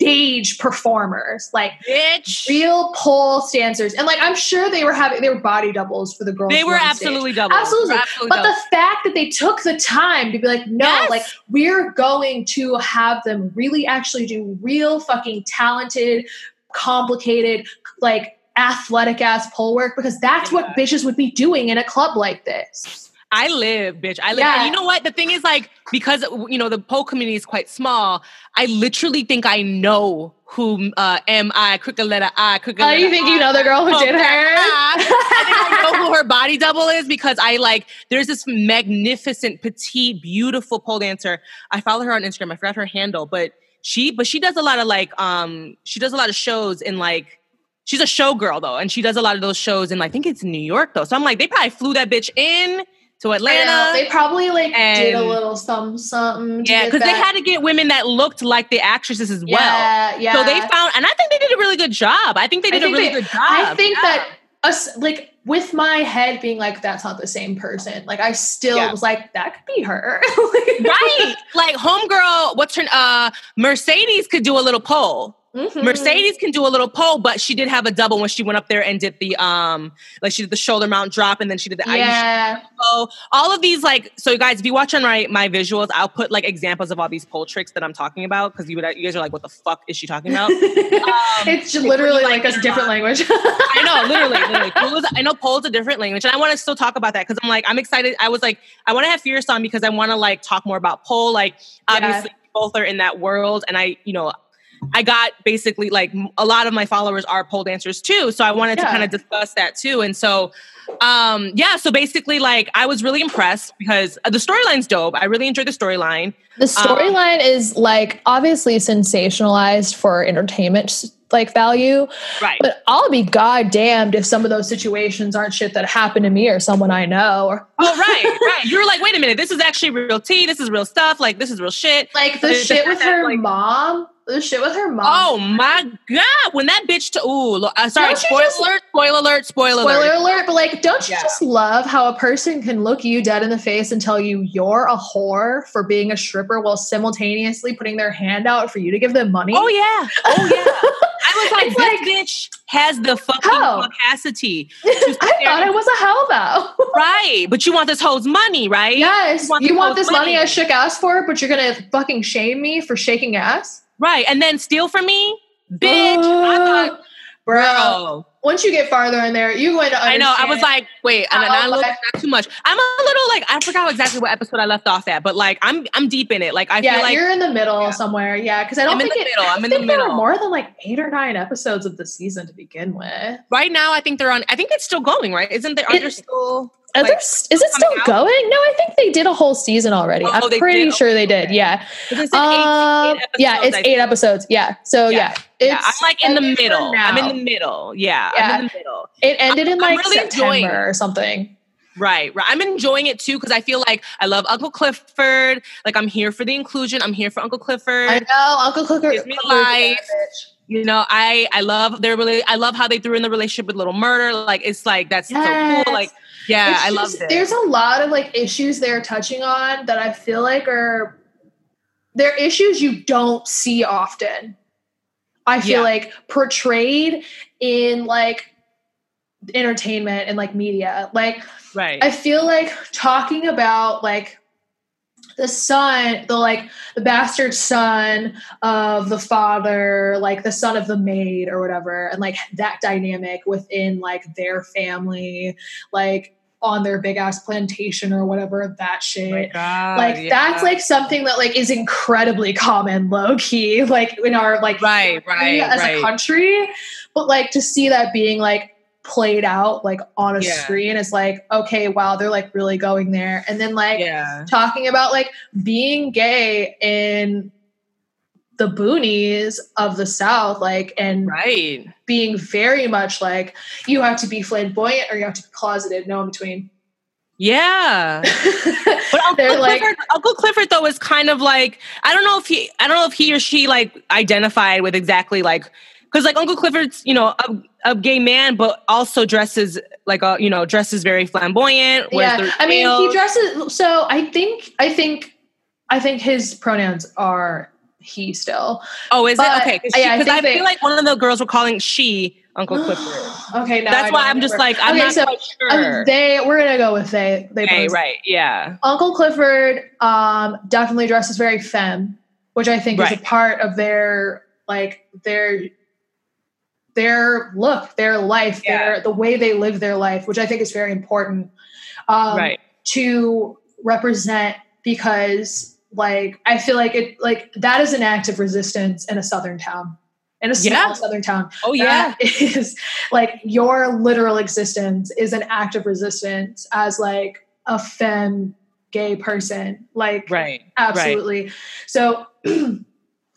stage performers, like Bitch. real pole dancers, and like I'm sure they were having they were body doubles for the girls. They were absolutely double. Absolutely. absolutely But the fact that they took the time to be like, no, Yes. like we're going to have them really actually do real fucking talented, complicated, like athletic ass pole work because that's what bitches would be doing in a club like this. I live, bitch. I live. Yeah. And you know what? The thing is, like, because you know the pole community is quite small. I literally think I know who uh, I, crooked letter I crooked Oh, you think I, you know the girl who did her? I think I know who her body double is because I like there's this magnificent, petite, beautiful pole dancer. I follow her on Instagram. I forgot her handle, but she but she does a lot of like um she does a lot of shows in like she's a showgirl though, and she does a lot of those shows in I think it's New York though. So I'm like, they probably flew that bitch in to Atlanta. They probably like did a little something, something. Yeah, because they had to get women that looked like the actresses as well. Yeah, yeah. So they found, and I think they did a really good job. I think they did a really they- good job. I think Yeah. that us like with my head being like that's not the same person. Like I still Yeah. was like that could be her. right, like homegirl, what's her? Uh, Mercedes could do a little pole. Mhm. Mercedes can do a little pole, but she did have a double when she went up there and did the um, like she did the shoulder mount drop, and then she did the Yeah. So all of these, like, so you guys, if you watch on my my visuals, I'll put like examples of all these pole tricks that I'm talking about because you would you guys are like, what the fuck is she talking about? it's literally like a different language. I know, literally, literally. Pole is- I know pole's a different language, and I want to still talk about that because I'm like, I'm excited. I was like, I want to have Fierce on because I want to like talk more about pole. Like, obviously, both are in that world, and I, you know. I got basically like a lot of my followers are pole dancers too. So I wanted to kind of discuss that too. And so, um, yeah, so basically, like, I was really impressed because uh, the storyline's dope. I really enjoyed the storyline. The storyline is like obviously sensationalized for entertainment like value, Right. but I'll be goddamned if some of those situations aren't shit that happened to me or someone I know. Or oh, right, right. You're like, wait a minute, this is actually real tea. This is real stuff. Like, this is real shit. like the The- shit with her like- mom. The shit with her mom. Oh my god! When that bitch, to ooh, uh, sorry, spoiler just- alert, spoiler alert, spoiler, Spoiler alert. alert, but like, don't you Yeah. just love how a person can look you dead in the face and tell you you're a whore for being a stripper while simultaneously putting their hand out for you to give them money? Oh yeah, oh yeah. I was like, It's this like- bitch has the fucking How? capacity, I thought it was a hell though. right? But you want this hoe's money, right? yes, want you the want this money money. I shook ass for, but you're gonna fucking shame me for shaking ass, Right, and then steal from me, bitch. I thought, bro. bro. Once you get farther in there, you're going to. understand. I know. I was like, wait, and how, not, little, not too much. I'm a little like I forgot exactly what episode I left off at, but like I'm I'm deep in it. Like I yeah, feel like you're in the middle Yeah. somewhere. Yeah, because I don't I'm in think the it, middle. I I'm in the think there were middle. more than like eight or nine episodes of the season to begin with. right now I think they're on. I think it's still going. Right? Isn't there? Are It- there still? Are like, there is it still out? going? No, I think they did a whole season already. Oh, I'm pretty did? sure they did. Yeah. It's an Um, 18 yeah, it's eight episodes. Yeah. So Yeah. yeah, Yeah, I'm like in the middle. I'm in the middle. Yeah, Yeah. I'm in the middle. it ended in I'm like really September or something. Right, right. I'm enjoying it too because I feel like I love Uncle Clifford. Like I'm here for the inclusion. I'm here for Uncle Clifford. I know Uncle Clifford. Gives me Clifford's a bad life. you know, I I love their really. I love how they threw in the relationship with Lil Murda. Like it's like that's so cool. Like yeah, It's I love it. There's a lot of like issues they're touching on that I feel like are they're issues you don't see often. I feel Yeah. like portrayed in like entertainment and like media. Like right. I feel like talking about like the son, the like the bastard son of the father, like the son of the maid or whatever, and like that dynamic within like their family, like on their big ass plantation or whatever that oh shit. My God, like yeah. that's like something that like is incredibly common low key like in our like Right, right, as right. a country but like to see that being like played out like on a Yeah. screen is like okay wow they're like really going there and then like yeah. talking about like being gay in the boonies of the south like and Right. being very much like you have to be flamboyant or you have to be closeted no in between Yeah. But Uncle They're like- Clifford, Uncle Clifford though is kind of like I don't know if he I don't know if he or she like identified with exactly like because like Uncle Clifford's you know a, a gay man but also dresses like a you know dresses very flamboyant. yeah i mean he dresses so i think i think i think his pronouns are he still Oh, is but- it okay? Because yeah, I I, they- feel like one of the girls were calling she Uncle Clifford. okay now That's why I'm just like I'm Okay, not so, um, sure. they we're gonna go with they they okay, both. right? Yeah. uncle clifford um definitely dresses very femme which i think is a part of their like their their look their life Yeah. their the way they live their life which i think is very important um right. to represent because like I feel like it like that is an act of resistance in a southern town. in a small Yeah. southern town. Oh yeah. Is like your literal existence is an act of resistance as like a femme gay person. Like Right. Right. absolutely. So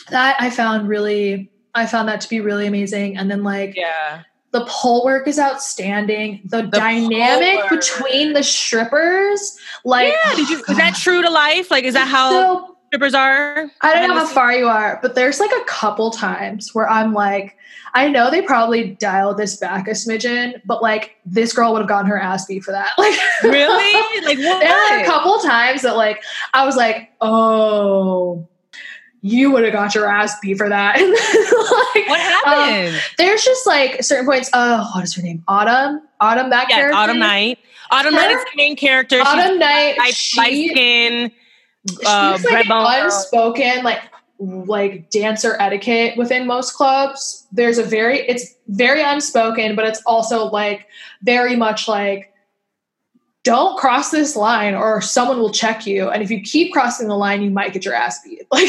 that I found really I found that to be really amazing. And then like Yeah. the pole work is outstanding. The, pole dynamic between the strippers, like yeah. Did you? Is that true to life? Like, is that how So strippers are? I don't know how far you are, but there's like a couple times where I'm like, I know they probably dialed this back a smidgen, but like this girl would have gotten her ass beat for that. Like Really? Like what? there were a couple times that like I was like, oh, you would have got your ass beat for that. Like, What um, happened? there's just like certain points. Oh, what is her name? Autumn. Autumn. back yeah. Autumn Night. Autumn Her- Night is the main character. Autumn Night. light, light she, skin, uh, she's like unspoken like like dancer etiquette within most clubs there's a very it's very unspoken but it's also like very much like don't cross this line or someone will check you and if you keep crossing the line you might get your ass beat like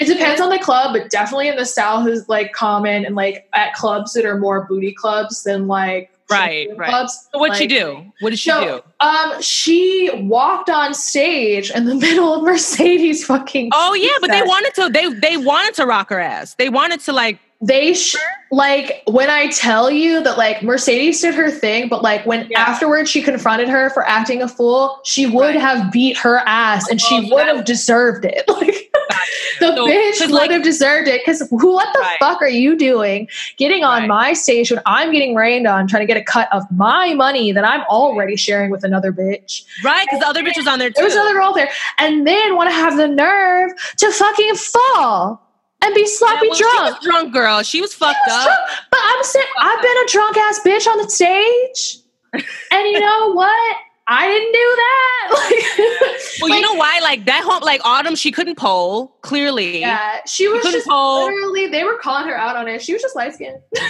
it depends on the club but definitely in the south is like common and like at clubs that are more booty clubs than like Right, clubs right. So what'd she do? What did she So, do? um, she walked on stage in the middle of Mercedes fucking. Oh yeah, but they wanted to. They they wanted to rock her ass. They wanted to like. They sh- like when I tell you that like Mercedes did her thing, but like when Yeah. afterwards she confronted her for acting a fool, she would Right. have beat her ass and Oh, she would have deserved it. Like the So, bitch would like- have deserved it because what the Right. fuck are you doing getting on Right. my stage when I'm getting rained on trying to get a cut of my money that I'm already sharing with another bitch? Right, because the other bitch was on there too. There was another girl there, and then want to have the nerve to fucking fall and be Yeah, sloppy well, drunk. She drunk, girl. She was fucked was up. drunk. But I'm saying I've been a drunk ass bitch on the stage, and you know what? I didn't do that. Like, Well, like, you know why? Like that whole like Autumn, she couldn't pole clearly. yeah, she was couldn't just literally. They were calling her out on it. She was just light skinned. yeah,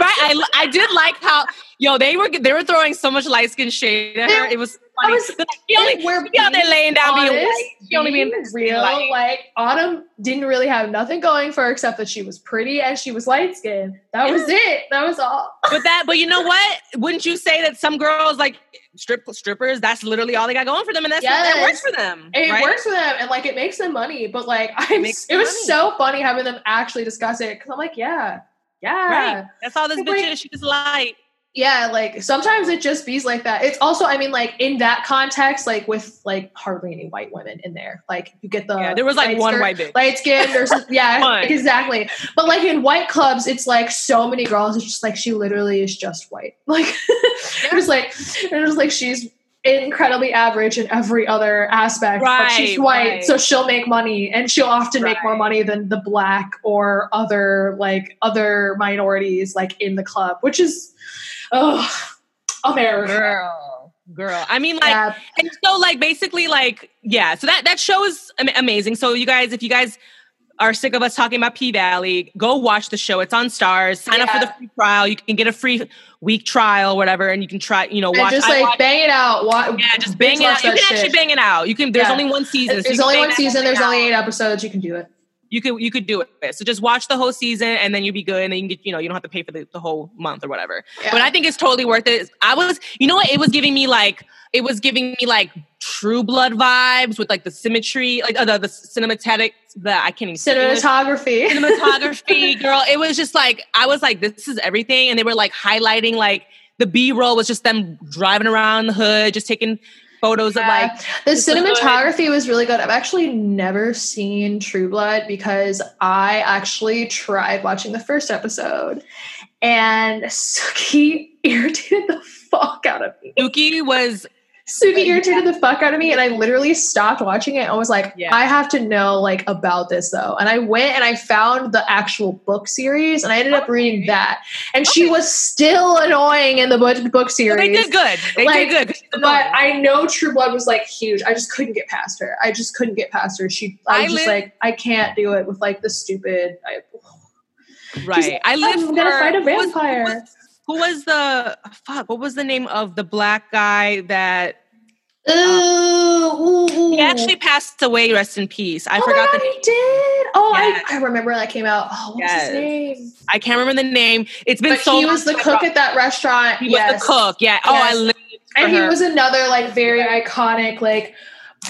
right. I, I did like how yo they were they were throwing so much light skin shade at her. It was I funny. was- she only we're she out there being laying down being honest, white. She only being being real. light. Like Autumn didn't really have nothing going for her except that she was pretty and she was light skinned. That was it. That was all. But that, but you know what? Wouldn't you say that some girls like strip strippers? That's literally all they got going for them, and that's that Yes. works for them. It right? works for them and like it makes them money, but like I makes it was money. so funny having them actually discuss it because I'm like, yeah, yeah, Right. That's all this bitch like- is. She just light. Yeah. Like sometimes it just bees like that. It's also, I mean, like in that context, like with like hardly any white women in there. Like you get the yeah, there was like one skirt- white bitch. light skin. There's yeah, One. exactly. But like in white clubs, it's like so many girls. It's just like she literally is just white. Like it was like it was like she's incredibly average in every other aspect. but she's white, right. so she'll make money, and she'll often make more money than the black or other like other minorities like in the club, which is oh America. girl, girl. I mean, like. Yeah. And so, like, basically, like, yeah. So that that show is amazing. So you guys, if you guys are sick of us talking about P Valley, go watch the show. It's on Starz. Sign up for the free trial. You can get a free week trial, whatever, and you can try. You know, and just like watch- bang it out. Wa- yeah, just bang it out. You can actually bang it out. You can. There's Yeah. only one season. so There's only one season. There's thing only eight episodes. You can do it. You could you could do it. So just watch the whole season, and then you'll be good. And then you can get you know you don't have to pay for the, the whole month or whatever. Yeah. But I think it's totally worth it. I was, you know what? It was giving me like, it was giving me like True Blood vibes with like the symmetry, like uh, the, the cinematic, the I can't even cinematography. cinematography, girl. It was just like I was like, this is everything, and they were like highlighting like the B roll was just them driving around the hood, just taking photos of like the cinematography was really good. I've actually never seen True Blood because I actually tried watching the first episode and Sookie irritated the fuck out of me. Sookie was Sookie irritated the fuck out of me and I literally stopped watching it and was like, Yeah. I have to know like about this though. And I went and I found the actual book series and I ended up reading that. And she was still annoying in the book, book series. they did good. They Like, did good. But. I know True Blood was like huge. I just couldn't get past her. I just couldn't get past her. She, I I was just like, I can't do it with like the stupid. I, right. I live I'm gonna fight a vampire. Was, who was the fuck? What was the name of the black guy that um, Ooh, ooh, ooh. He actually passed away. Rest in peace. I oh forgot my the God, he did. Oh, Yes. I, I remember that came out. Oh, what's Yes. his name? I can't remember the name. It's been But so he was the cook at that restaurant. He yes. was the cook. Yeah. Oh, I lived and he was another like very iconic like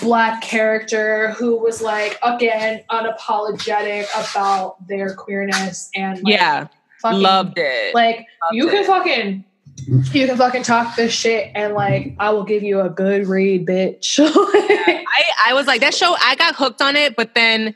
black character who was like again unapologetic about their queerness and like, yeah, fucking, loved it. like Loved you can it. fucking you can fucking talk this shit and like I will give you a good read, bitch. I, I was like that show. I got hooked on it, but then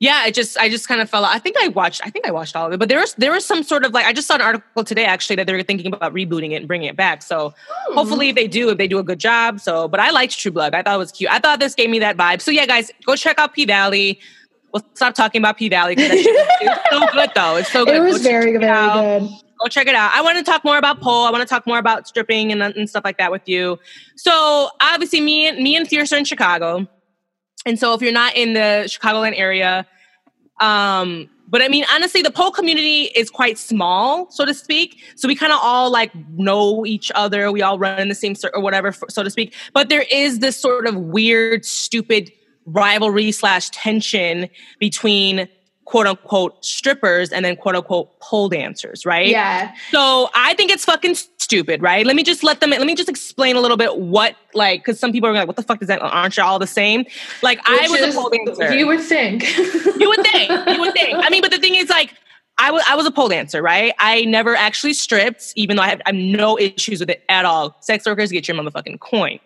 yeah, it just I just kind of fell. out. I think I watched. I think I watched all of it, but there was there was some sort of like I just saw an article today actually that they were thinking about rebooting it and bringing it back. So Hmm. hopefully if they do, if they do a good job. So, but I liked True Blood. I thought it was cute. I thought this gave me that vibe. So yeah, guys, go check out P Valley. We'll stop talking about P Valley because it's so good though. It's so good. it was Go very very out good. go check it out. I want to talk more about pole. I want to talk more about stripping and, and stuff like that with you. So obviously, me and me and Fierce are in Chicago, and so if you're not in the Chicagoland area, um, but I mean honestly, the pole community is quite small, so to speak. So we kind of all like know each other. We all run in the same circle or whatever, so to speak. But there is this sort of weird, stupid rivalry slash tension between quote unquote strippers and then quote unquote pole dancers, right? Yeah. So I think it's fucking stupid, right? Let me just let them. Let me just explain a little bit what like because some people are like, "What the fuck is that? Aren't you all the same?" Like I was is- a pole dancer. You would think. You would think. You would think. I mean, but the thing is, like, I was I was a pole dancer, right? I never actually stripped, even though I have, I have no issues with it at all. Sex workers get your motherfucking coin,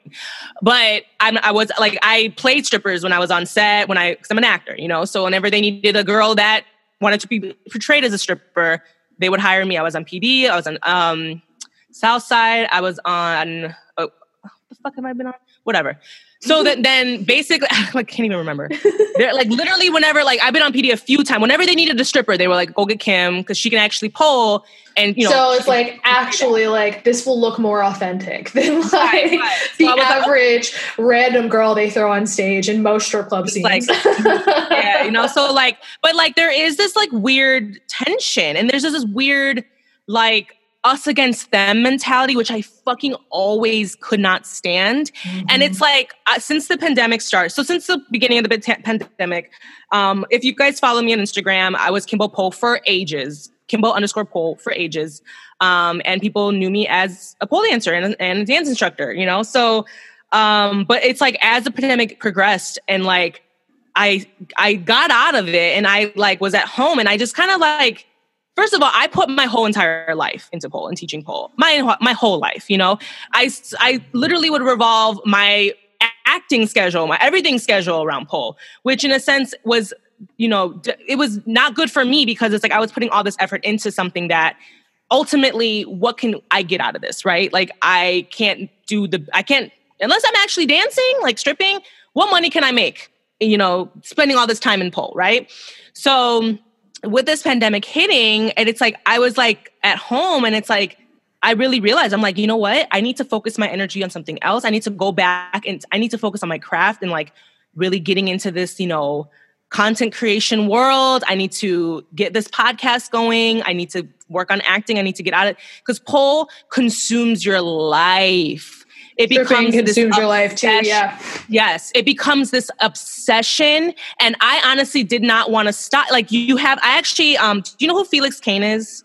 but I'm, I was like I played strippers when I was on set when I because I'm an actor, you know. So whenever they needed a girl that wanted to be portrayed as a stripper, they would hire me. I was on PD. I was on um, South Side. I was on. Oh, what the fuck have I been on? Whatever. So that then basically, I can't even remember. They're like literally whenever like I've been on PD a few times. Whenever they needed a stripper, they were like, "Go get Kim because she can actually pull." And you know, so it's like actually like this will look more authentic than like Right, right. the So was like, oh. average random girl they throw on stage in most strip club scenes. like- yeah, you know. So like, but like there is this like weird tension, and there's just this weird like us against them mentality, which I fucking always could not stand. And it's like uh, since the pandemic started, so since the beginning of the pan- pandemic, um, if you guys follow me on Instagram, I was Kimbo Pole for ages, Kimbo underscore Pole for ages, um, and people knew me as a pole dancer and, and a dance instructor, you know. So, um, but it's like as the pandemic progressed and like I I got out of it and I like was at home and I just kind of like first of all I put my whole entire life into pole and teaching pole. My my whole life you know? I I literally would revolve my acting schedule my everything schedule around pole which in a sense was you know it was not good for me because it's like I was putting all this effort into something that ultimately what can I get out of this right? Like I can't do the I can't unless I'm actually dancing like stripping what money can I make you know, spending all this time in pole, right? So with this pandemic hitting, and it's like I was like at home, and it's like I really realized I'm like, you know what? I need to focus my energy on something else. I need to go back and I need to focus on my craft and like really getting into this, you know, content creation world. I need to get this podcast going. I need to work on acting. I need to get out of because pole consumes your life. It becomes this consumes your life too. Yeah. Yes, it becomes this obsession, and I honestly did not want to stop. Like you have, I actually, um, do you know who Felix Cane is?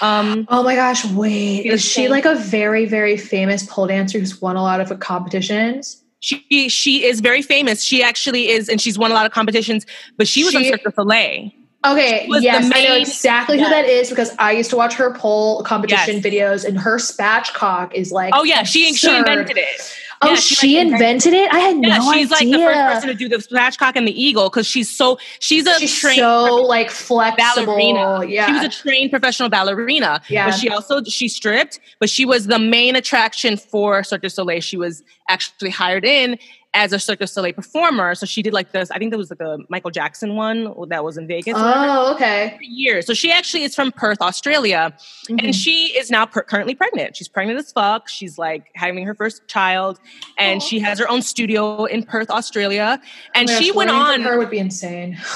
Um, Oh my gosh, wait. Yes, Is she thank- like a very, very famous pole dancer who's won a lot of competitions? she she is very famous. She actually is, and she's won a lot of competitions. But she was on She- Cirque du Soleil. Okay, yes, I know exactly yeah. who that is because I used to watch her pole competition Yes. videos and her spatchcock is like Oh yeah, she she invented it. Oh, Yeah, she, she, like, invented it? I had Yeah, no she's idea. She's like the first person to do the spatchcock and the eagle because she's so she's a She's trained so like flexible. ballerina. Yeah. She was a trained professional ballerina. Yeah. But she also she stripped, but she was the main attraction for Cirque du Soleil. She was actually hired in as a Cirque du Soleil performer. So she did like this, I think there was like a Michael Jackson one that was in Vegas. oh, okay. for years. So she actually is from Perth, Australia. Mhm. And she is now per- currently pregnant. She's pregnant as fuck. She's like having her first child, and Aw. she has her own studio in Perth, Australia. And Oh my she gosh, went on. Her would be insane.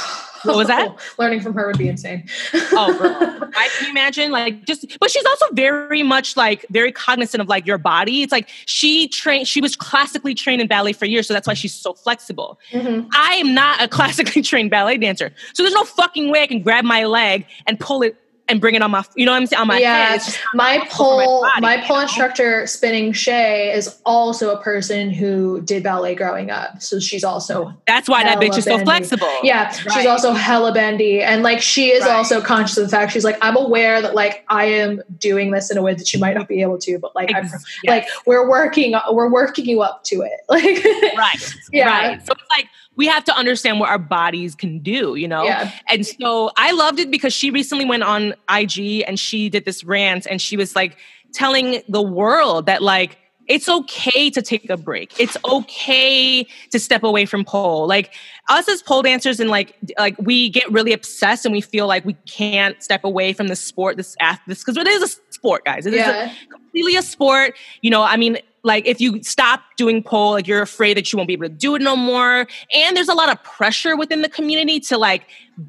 What was that? Learning from her would be insane. oh, girl. I can you imagine like just, but she's also very much like very cognizant of like your body. It's like she trained, she was classically trained in ballet for years, so that's why she's so flexible. Mhm. I am not a classically trained ballet dancer, so there's no fucking way I can grab my leg and pull it and bring it on my, you know what I'm saying, on my yeah, head. My pole, body, my pole know? instructor spinning Shay is also a person who did ballet growing up. So she's also oh, That's why that bitch is so flexible. Yeah, she's also hella bendy. And like she is Right. also conscious of the fact she's like, I'm aware that like I am doing this in a way that you might not be able to, but like I'm Ex- like we're working we're working you up to it. Like right Yeah. right so it's like we have to understand what our bodies can do you know Yeah. and so i loved it because she recently went on ig and she did this rant and she was like telling the world that like it's okay to take a break. It's okay to step away from pole. Like us as pole dancers, and like like we get really obsessed and we feel like we can't step away from the sport, this this because it is a sport, guys. It is a- Yeah. completely a sport. You know, I mean, like if you stop doing pole, like you're afraid that you won't be able to do it no more. And there's a lot of pressure within the community to like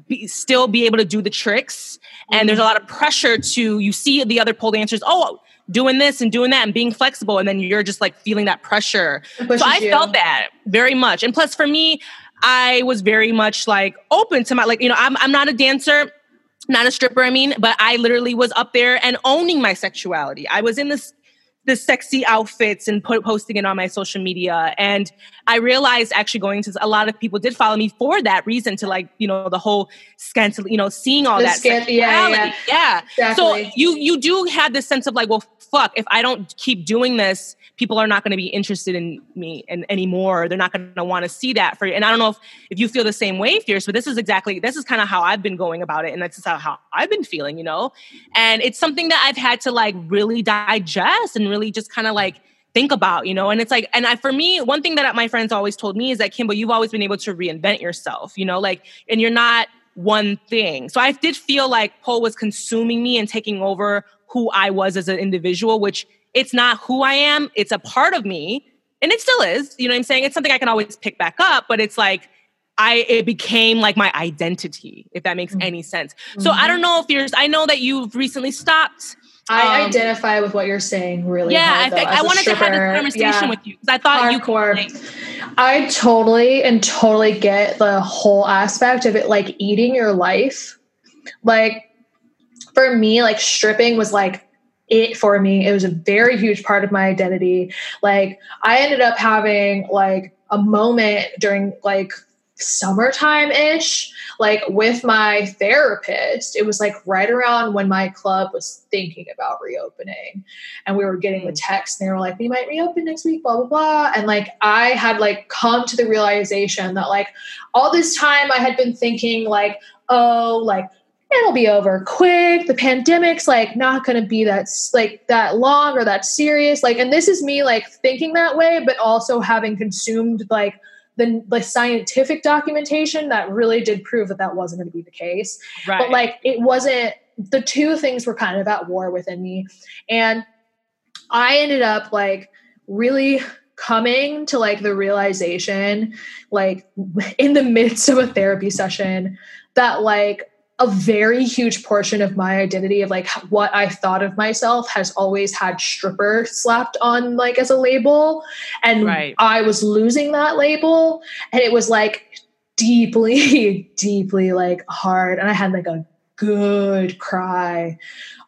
be, still be able to do the tricks. And there's a mm. lot of pressure to you see the other pole dancers, oh, doing this and doing that and being flexible, and then you're just like feeling that pressure. So I you. felt that very much. And plus, for me, I was very much like open to my like you know I'm I'm not a dancer not a stripper, I mean, but I literally was up there and owning my sexuality. I was in this the sexy outfits and put, posting it on my social media. And I realized actually going to a lot of people did follow me for that reason to like, you know, the whole scandal, you know, seeing all The that. scan- yeah, sexuality. yeah. Exactly. So you you do have this sense of like, well, fuck, if I don't keep doing this, people are not going to be interested in me and anymore. They're not going to want to see that for you. And I don't know if, if you feel the same way, Fierce, but this is exactly, this is kind of how I've been going about it. And that's how, how I've been feeling, you know? And it's something that I've had to like really digest and really just kind of like think about, you know? And it's like, and I, for me, one thing that my friends always told me is that, Kimbo, you've always been able to reinvent yourself, you know? Like, and you're not one thing. So I did feel like Paul was consuming me and taking over who I was as an individual, which it's not who I am, it's a part of me. And it still is, you know what I'm saying? It's something I can always pick back up, but it's like I it became like my identity, if that makes Mhm. any sense. So I don't know if you're I know that you've recently stopped. I Um, identify with what you're saying really yeah, hard, I think though, I wanted to have stripper. this conversation Yeah. with you because I thought you Hardcore. could like, I totally and totally get the whole aspect of it like eating your life. Like for me, like stripping was like it for me. It was a very huge part of my identity. Like I ended up having like a moment during like summertime ish, like with my therapist. It was like right around when my club was thinking about reopening. And we were getting the hmm. text, and they were like, we might reopen next week, blah, blah, blah. And like I had like come to the realization that like all this time I had been thinking, like, oh, like it'll be over quick. The pandemic's like not going to be that like that long or that serious. Like, and this is me like thinking that way, but also having consumed like the, the scientific documentation that really did prove that that wasn't going to be the case. right. But like, it wasn't. The two things were kind of at war within me, and I ended up like really coming to like the realization like in the midst of a therapy session that like a very huge portion of my identity of like what I thought of myself has always had stripper slapped on like as a label. And Right. I was losing that label and it was like deeply deeply like hard. And I had like a good cry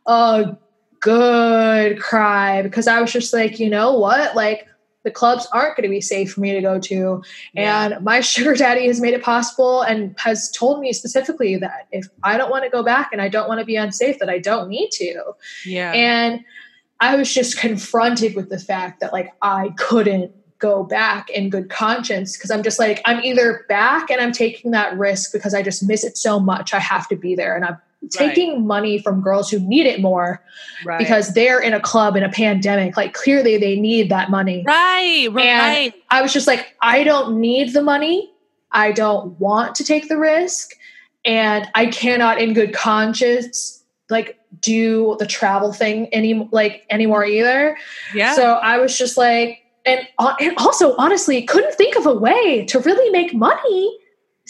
a good cry because I was just like you know what? Like the clubs aren't going to be safe for me to go to Yeah. and my sugar daddy has made it possible and has told me specifically that if I don't want to go back and I don't want to be unsafe, that I don't need to. yeah. And I was just confronted with the fact that like I couldn't go back in good conscience because I'm just like, I'm either back and I'm taking that risk because I just miss it so much. I have to be there. And I'm taking money from girls who need it more right. because they're in a club in a pandemic. Like clearly they need that money. right, right, And. I was just like, I don't need the money. I don't want to take the risk. And I cannot in good conscience like do the travel thing any like anymore either. Yeah. So I was just like, and, uh, and also honestly couldn't think of a way to really make money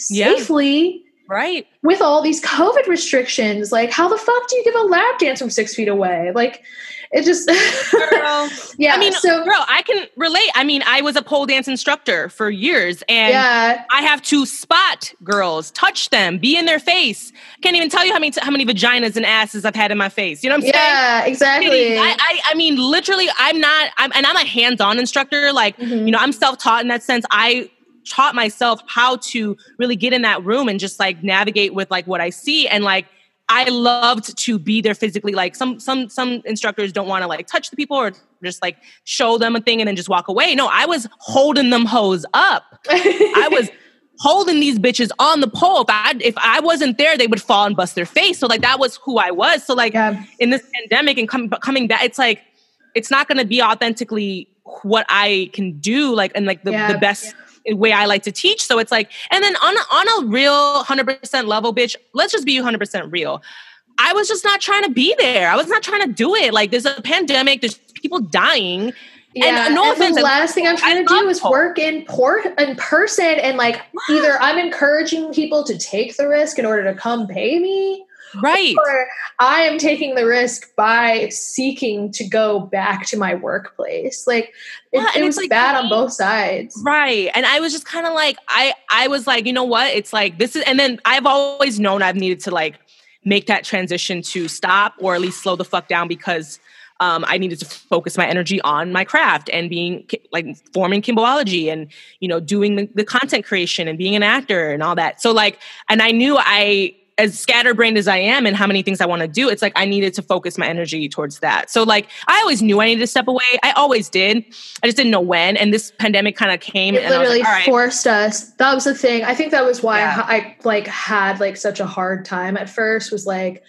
Yeah. Right. with all these COVID restrictions, like how the fuck do you give a lap dance from six feet away? Like it just Girl. yeah. I mean, so bro I can relate. I mean, I was a pole dance instructor for years, and yeah, I have to spot girls, touch them, be in their face. Can't even tell you how many how many vaginas and asses I've had in my face. You know what I'm saying? yeah, exactly. I, I, I mean, literally, I'm not, I'm, and I'm a hands-on instructor. Like, Mhm. you know, I'm self-taught in that sense. I taught myself how to really get in that room and just like navigate with like what I see. And like, I loved to be there physically. Like some, some, some instructors don't want to like touch the people or just like show them a thing and then just walk away. No, I was holding them hoes up. I was holding these bitches on the pole. If I if I wasn't there, they would fall and bust their face. So like that was who I was. So like yeah, in this pandemic and com- coming back, it's like it's not going to be authentically what I can do, like and like the, Yeah. the best way I like to teach. So it's like, and then on a, on a real hundred percent level, bitch. Let's just be hundred percent real. I was just not trying to be there. I was not trying to do it. Like there's a pandemic. There's people dying. yeah. no offense, the last thing I'm trying I to do is work in port in person and like either I'm encouraging people to take the risk in order to come pay me, Right. or I am taking the risk by seeking to go back to my workplace. Like it, Yeah, it it's was like, bad on both sides. Right. And I was just kind of like, I, I was like, you know what? It's like, this is, and then I've always known I've needed to like make that transition to stop or at least slow the fuck down because um, I needed to focus my energy on my craft and being like forming Kimboology and, you know, doing the, the content creation and being an actor and all that. So like, and I knew I, as scatterbrained as I am and how many things I want to do, it's like I needed to focus my energy towards that. So like I always knew I needed to step away. I always did. I just didn't know when. And this pandemic kind of came It and literally like, right. forced us. That was the thing. I think that was why Yeah. I, I like had like such a hard time at first. Was like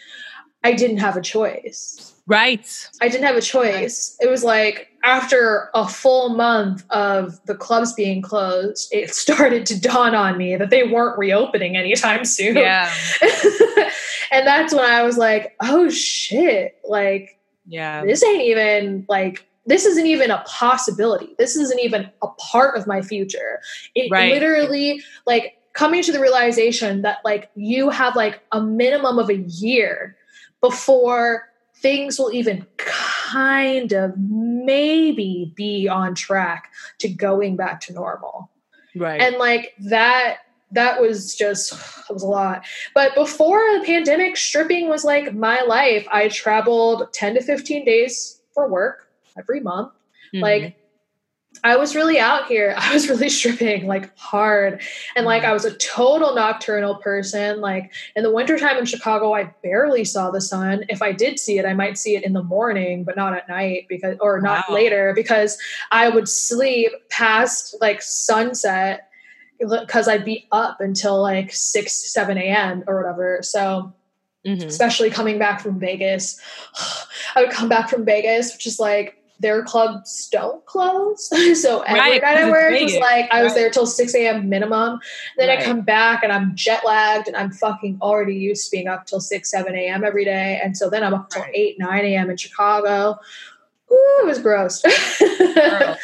I didn't have a choice. Right. I didn't have a choice. It was like after a full month of the clubs being closed, it started to dawn on me that they weren't reopening anytime soon. Yeah. and that's when I was like, oh shit, like Yeah. this ain't even like this isn't even a possibility. This isn't even a part of my future. It Right. literally like coming to the realization that like you have like a minimum of a year before things will even kind of maybe be on track to going back to normal Right. and like that that was just it was a lot but before the pandemic stripping was like my life i traveled 10 to 15 days for work every month Mhm. like i was really out here i was really stripping like hard and like i was a total nocturnal person like in the wintertime in chicago i barely saw the sun if i did see it i might see it in the morning but not at night because or not Wow. later because i would sleep past like sunset because I'd be up until like 6, 7 a.m. or whatever. So, Mhm. especially coming back from Vegas, I would come back from Vegas, which is like their clubs don't close. so, every Right, night I worked was like I was right. there till 6 a.m. minimum. Then Right. I come back and I'm jet lagged and I'm fucking already used to being up till 6, 7 a.m. every day. And so then I'm up till 8, 9 a.m. in Chicago. Ooh, it was gross. Girl,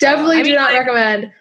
Definitely I do mean, not like, recommend.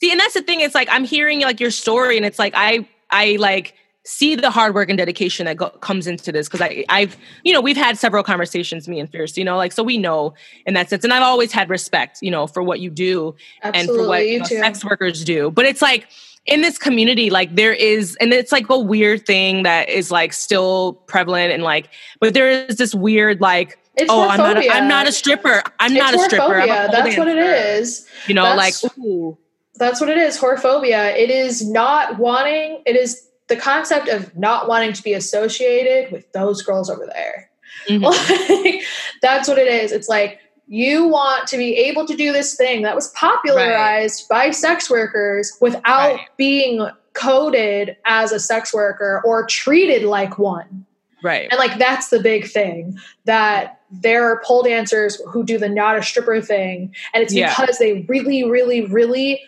See, and that's the thing. It's like I'm hearing like your story, and it's like I I like see the hard work and dedication that go- comes into this because I I've you know we've had several conversations, me and Fierce, you know, like so we know in that sense, and I've always had respect, you know, for what you do and for what you know, sex workers do. But it's like in this community, like there is, and it's like a weird thing that is like still prevalent and like, but there is this weird like. It's oh, I'm not. A. I'm not a stripper. I'm It's not a stripper. A That's what it is. You know, That's- like ooh, That's what it is. Whorephobia. It is not wanting. It is the concept of not wanting to be associated with those girls over there. mhm. Like, that's what it is. It's like you want to be able to do this thing that was popularized by sex workers without Right. being coded as a sex worker or treated like one. right. And like that's the big thing that there are pole dancers who do the not a stripper thing, and it's Yeah. because they really, really, really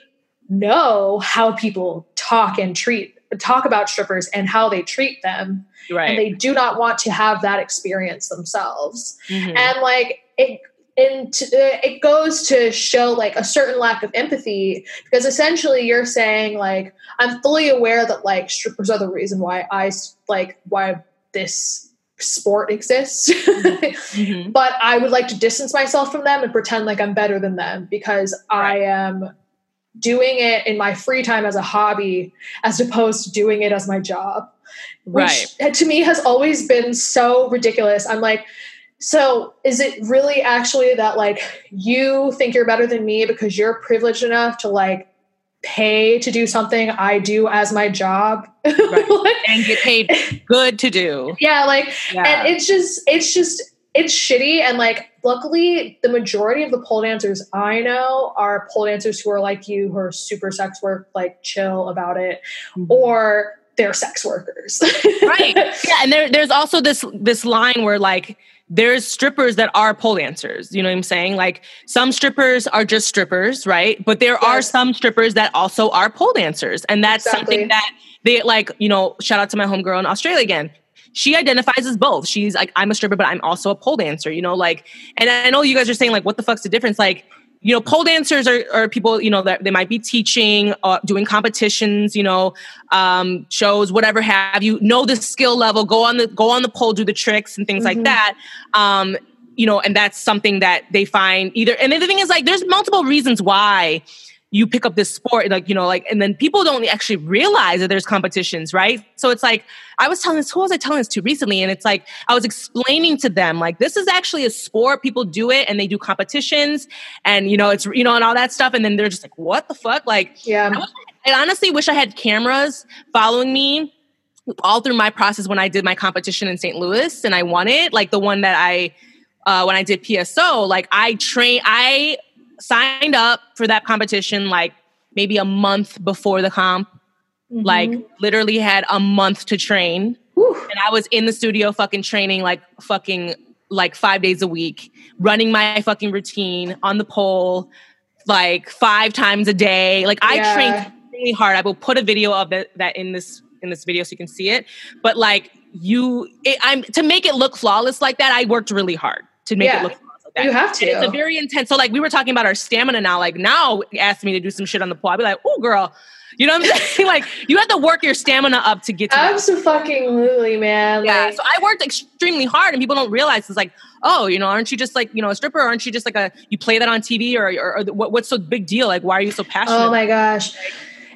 know how people talk and treat talk about strippers and how they treat them, Right. and they do not want to have that experience themselves. Mhm. And like it, and it goes to show like a certain lack of empathy because essentially you're saying like i'm fully aware that like strippers are the reason why I like why this sport exists Mhm. but i would like to distance myself from them and pretend like i'm better than them because i am doing it in my free time as a hobby as opposed to doing it as my job which Right. to me has always been so ridiculous. I'm like, so is it really actually that like you think you're better than me because you're privileged enough to like pay to do something I do as my job? Right. Like, And get paid good to do. yeah, like Yeah. and it's just it's just it's shitty and like luckily the majority of the pole dancers i know are pole dancers who are like you who are super sex work like chill about it Mhm. or they're sex workers. Right. Yeah and there, there's also this this line where like there's strippers that are pole dancers you know what i'm saying? Like some strippers are just strippers right? But there are some strippers that also are pole dancers and that's Exactly. something that they like you know shout out to my homegirl in australia again she identifies as both. She's like i'm a stripper but i'm also a pole dancer you know like and i know you guys are saying like what the fuck's the difference? Like you know pole dancers are, are people you know that they might be teaching uh, doing competitions you know um, shows whatever have you. Know the skill level go on the go on the pole do the tricks and things like Mhm. that. Um, you know and that's something that they find either and the thing is like there's multiple reasons why you pick up this sport like you know like and then people don't actually realize that there's competitions right so it's like i was telling this who was i telling this to recently and it's like i was explaining to them like this is actually a sport people do it and they do competitions and you know it's you know and all that stuff and then they're just like what the fuck like yeah I honestly wish I had cameras following me all through my process when I did my competition in St. Louis and I won it. Like the one that I, uh, when I did PSO, like I train, I signed up for that competition like maybe a month before the comp. Like Mhm. literally had a month to train, Whew. and I was in the studio fucking training like fucking like five days a week, running my fucking routine on the pole, like five times a day. Like I Yeah. trained really hard. I will put a video of that, that in this in this video so you can see it. But like you, it, I'm to make it look flawless like that. I worked really hard to make Yeah. it look like that. You have to. And it's a very intense. So like we were talking about our stamina now. Like now, ask me to do some shit on the pole. I'd be like, oh girl. You know what I'm saying? like you have to work your stamina up to get to Absolutely, man. yeah. Like, So I worked extremely hard, and people don't realize it's like, oh, you know, aren't you just like you know a stripper? Aren't you just like a you play that on TV or or, or what, what's so big deal? Like, why are you so passionate? oh my gosh.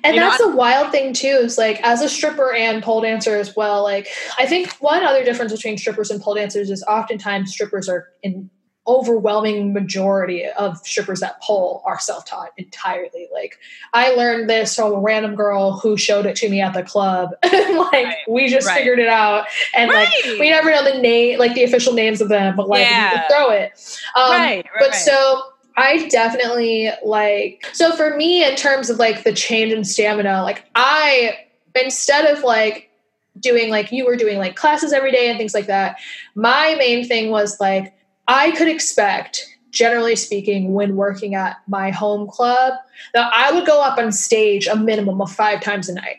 And you know, that's the wild thing too, is like as a stripper and pole dancer as well, like I think one other difference between strippers and pole dancers is oftentimes strippers are in overwhelming majority of strippers that pole are self-taught entirely. Like I learned this from a random girl who showed it to me at the club. like Right. we just Right. figured it out. And like we never know the name like the official names of them, but like Yeah. throw it. Um, Right, right, but so I definitely like so for me in terms of like the change in stamina, like I instead of like doing like you were doing like classes every day and things like that, my main thing was like I could expect generally speaking when working at my home club that I would go up on stage a minimum of 5 times a night.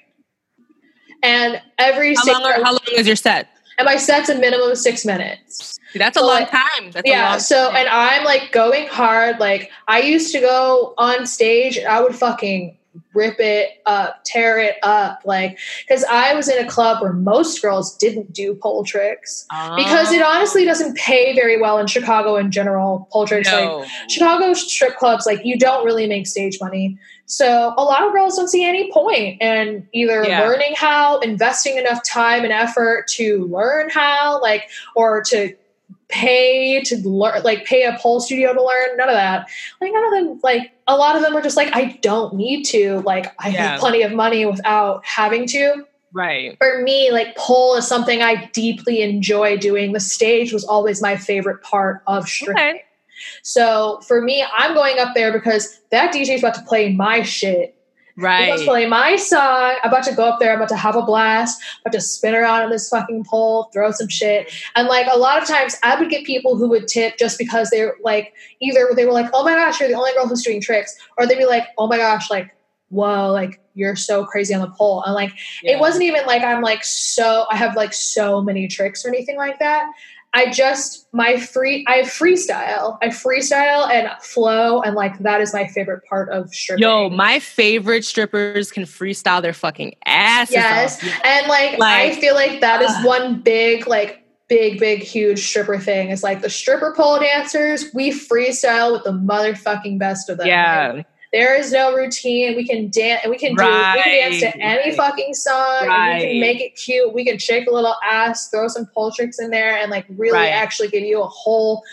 And every how long, are, how long is your set? and my set's a minimum of 6 minutes. That's a So, long like, time. That's a yeah long so time. and i'm like going hard like i used to go on stage and i would fucking rip it up tear it up like because i was in a club where most girls didn't do pole tricks ah. because it honestly doesn't pay very well in chicago in general pole tricks like. Chicago strip clubs, like you don't really make stage money. So a lot of girls don't see any point in either Yeah. learning how, investing enough time and effort to learn how, like, or to pay to learn, like pay a pole studio to learn. None of that. Like none of them, like a lot of them are just like, I don't need to. Like I Yeah. make plenty of money without having to right. for me, like pole is something I deeply enjoy doing. The stage was always my favorite part of stripping. Okay. So for me, I'm going up there because that DJ is about to play my shit. He's about to Right. play my song. I'm about to go up there. I'm about to have a blast. I'm about to spin around on this fucking pole, throw some shit. And like a lot of times, I would get people who would tip just because they're like, either they were like, "Oh my gosh, you're the only girl who's doing tricks," or they'd be like, "Oh my gosh, like." Whoa, like you're so crazy on the pole. And like Yeah. it wasn't even like I'm like so I have like so many tricks or anything like that. I just my free I freestyle. I freestyle and flow and like that is my favorite part of stripping. Yo, my favorite strippers can freestyle their fucking asses yes. off. And like, Like, I feel like that is uh. one big like big big huge stripper thing. It's like the stripper pole dancers, we freestyle with the motherfucking best of them. Like, Yeah. There is no routine. We can dance and we can do we can dance to any right. fucking song and we can make it cute. We can shake a little ass, throw some pole tricks in there and like really Right. actually give you a whole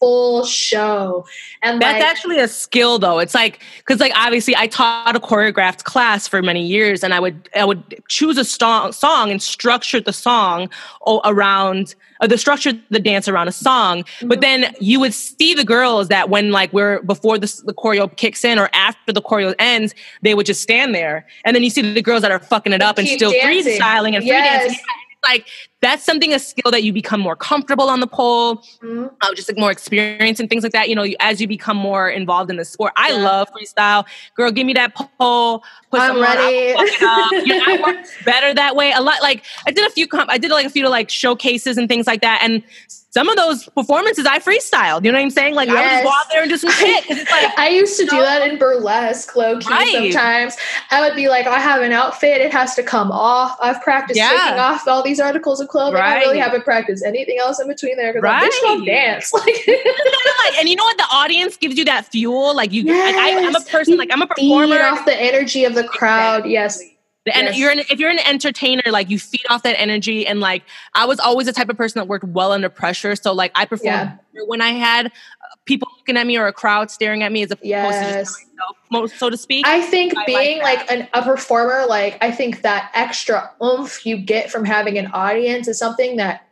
full show. And That's like actually a skill though. It's like because like obviously I taught a choreographed class for many years and I would I would choose a song song and structure the song around uh, the structure the dance around a song. But Mhm. then you would see the girls that when like we're before the, the choreo kicks in or after the choreo ends, they would just stand there. And then you see the girls that are fucking it up and still dancing. freestyling and free Yes. dancing. Like that's something a skill that you become more comfortable on the pole Mhm. uh, just like more experience and things like that. You know, you- as you become more involved in the sport. I Yeah. love freestyle. Girl, give me that pole. Put I'm ready. fuck it up. You know, I work better that way. A lot like I did a few. Comp- I did like a few like showcases and things like that. And some of those performances I freestyled. You know what I'm saying? Like I would just go out there and do some shit. it's like I used to do that in burlesque, low key. Right. Sometimes I would be like, I have an outfit; it has to come off. I've practiced Yeah. taking off all these articles of clothing. I really haven't practiced anything else in between there because I bitch don't Right. dance. Like, like, and you know what? The audience gives you that fuel. Like you, like, I, I'm a person. Like I'm a feed performer. off the energy of the crowd. Yes, And Yes. you're an, if you're an entertainer, like you feed off that energy. And like I was always the type of person that worked well under pressure. So like I performed better when I had uh, people looking at me or a crowd staring at me as opposed to Yes. myself, so to speak. I think I being that. like an, a performer, like I think that extra oomph you get from having an audience is something that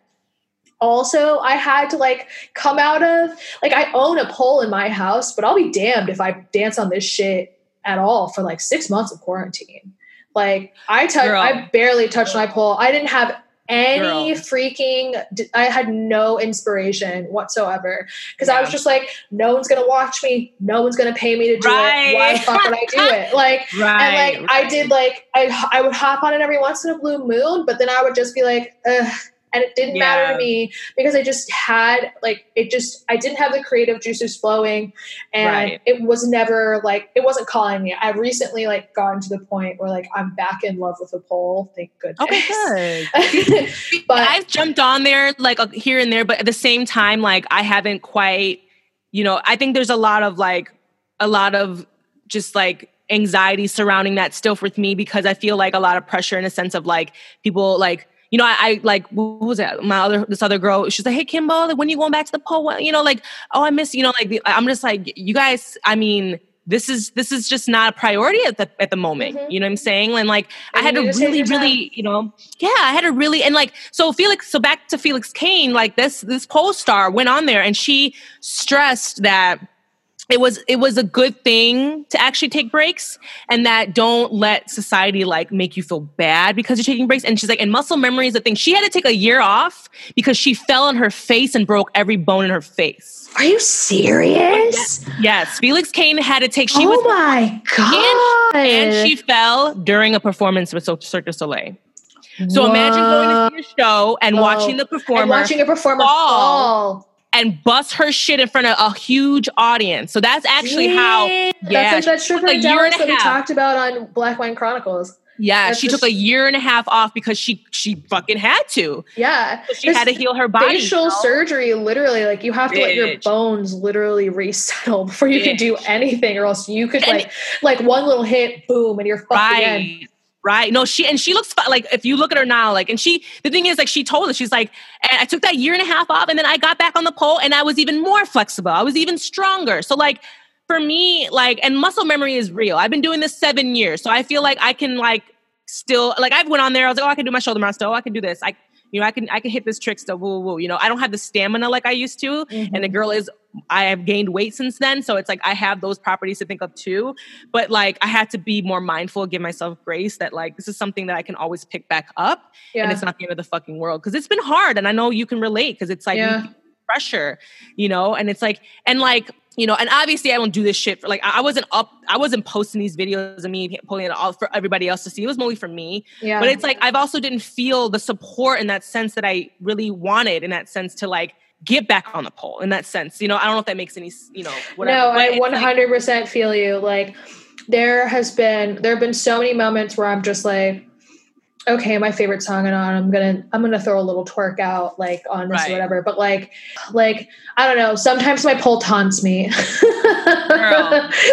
also I had to like come out of. Like I own a pole in my house, but I'll be damned if I dance on this shit at all for like six months of quarantine. Like I touch, I barely touched my pole. I didn't have any Girl. freaking i had no inspiration whatsoever because i was just like no one's gonna watch me no one's gonna pay me to do Right. it why the fuck would i do it like right. and like I did like I I would hop on it every once in a blue moon, but then I would just be like, Ugh. And it didn't matter to me because I just had like it just I didn't have the creative juices flowing, and Right. it was never like it wasn't calling me. I've recently like gotten to the point where like I'm back in love with the pole. Thank goodness. Okay, good. but I've jumped on there like uh, here and there, but at the same time, like I haven't quite, you know, I think there's a lot of like, a lot of just like anxiety surrounding that still with me because I feel like a lot of pressure in a sense of like people like, you know, I, I like who was it? My other this other girl. She's like, "Hey, Kimbo, like when you going back to the pole? You know, like oh, I miss you know, like the, I'm just like you guys. I mean, this is this is just not a priority at the at the moment. Mhm. You know what I'm saying? And like I had to need to take really, really, you know, yeah, I had to really and like so Felix. So back to Felix Cane, like this this pole star went on there and she stressed that it was it was a good thing to actually take breaks and that don't let society like make you feel bad because you're taking breaks and she's like and muscle memory is a thing she had to take a year off because she fell on her face and broke every bone in her face are you serious? yes felix cane had to take she oh was my god! and she fell during a performance with Cir- Cirque du Soleil. So imagine going to see a show and Whoa. watching the performer and watching a performer fall. fall. And bust her shit in front of a huge audience. So that's actually how Yeah, yeah, that's like that stripper a Dallas that we talked about on Black Wine Chronicles. Yeah, That's she took just- a year and a half off because she she fucking had to. Yeah, So she had to heal her body. facial you know? surgery. Literally, like you have to let your bones literally resettle before you can do anything, or else you could And- like like one little hit, boom, and you're fucked again. Right. No, she and she looks like if you look at her now, like, and she the thing is, like, she told us, she's like, and I took that year and a half off, and then I got back on the pole, and I was even more flexible. I was even stronger. So, like, for me, like, and muscle memory is real. I've been doing this seven years, so I feel like I can like still like I've went on there. I was like, oh, I can do my shoulder mount still. Oh, I can do this. I, you know, I can I can hit this trick still. Woo, woo, woo. You know, I don't have the stamina like I used to, and the mm-hmm. girl is. I have gained weight since then, so it's like I have those properties to think of too. But like I had to be more mindful, give myself grace that like this is something that I can always pick back up, and it's not the end of the fucking world because it's been hard, and I know you can relate because it's like Yeah. pressure, you know, and it's like and like you know, and obviously I don't do this shit for like I wasn't up, I wasn't posting these videos of me pulling it all for everybody else to see. It was mostly for me. Yeah. But it's like I've also didn't feel the support in that sense that I really wanted in that sense to like get back on the pole in that sense. You know, I don't know if that makes any, you know, whatever. No, I one hundred percent feel you. Like there has been there have been so many moments where I'm just like, okay, my favorite song and on, I'm gonna I'm gonna throw a little twerk out like on this Right. or whatever. But like like I don't know, sometimes my pole taunts me.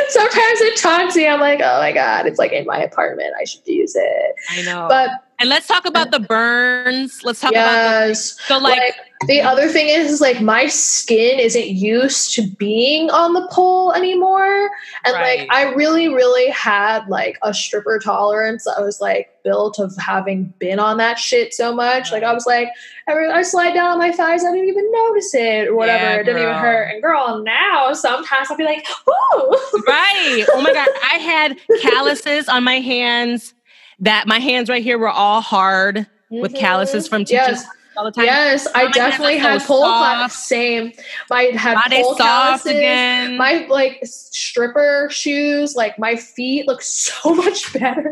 Sometimes it taunts me. I'm like, oh my God, it's like in my apartment. I should use it. I know. But and let's talk about the burns. Let's talk about the, so like, like the other thing is, is like my skin isn't used to being on the pole anymore and Right. like i really really had like a stripper tolerance i was like built of having been on that shit so much like i was like every i slide down on my thighs i didn't even notice it or whatever Yeah, it didn't even hurt and girl now sometimes i'll be like woo right. Oh my god, I had calluses on my hands. That my hands right here were all hard with calluses from teaching Mm-hmm. yes all the time. yes i definitely had so pole soft. same i had pole calluses again? my like stripper shoes like my feet look so much better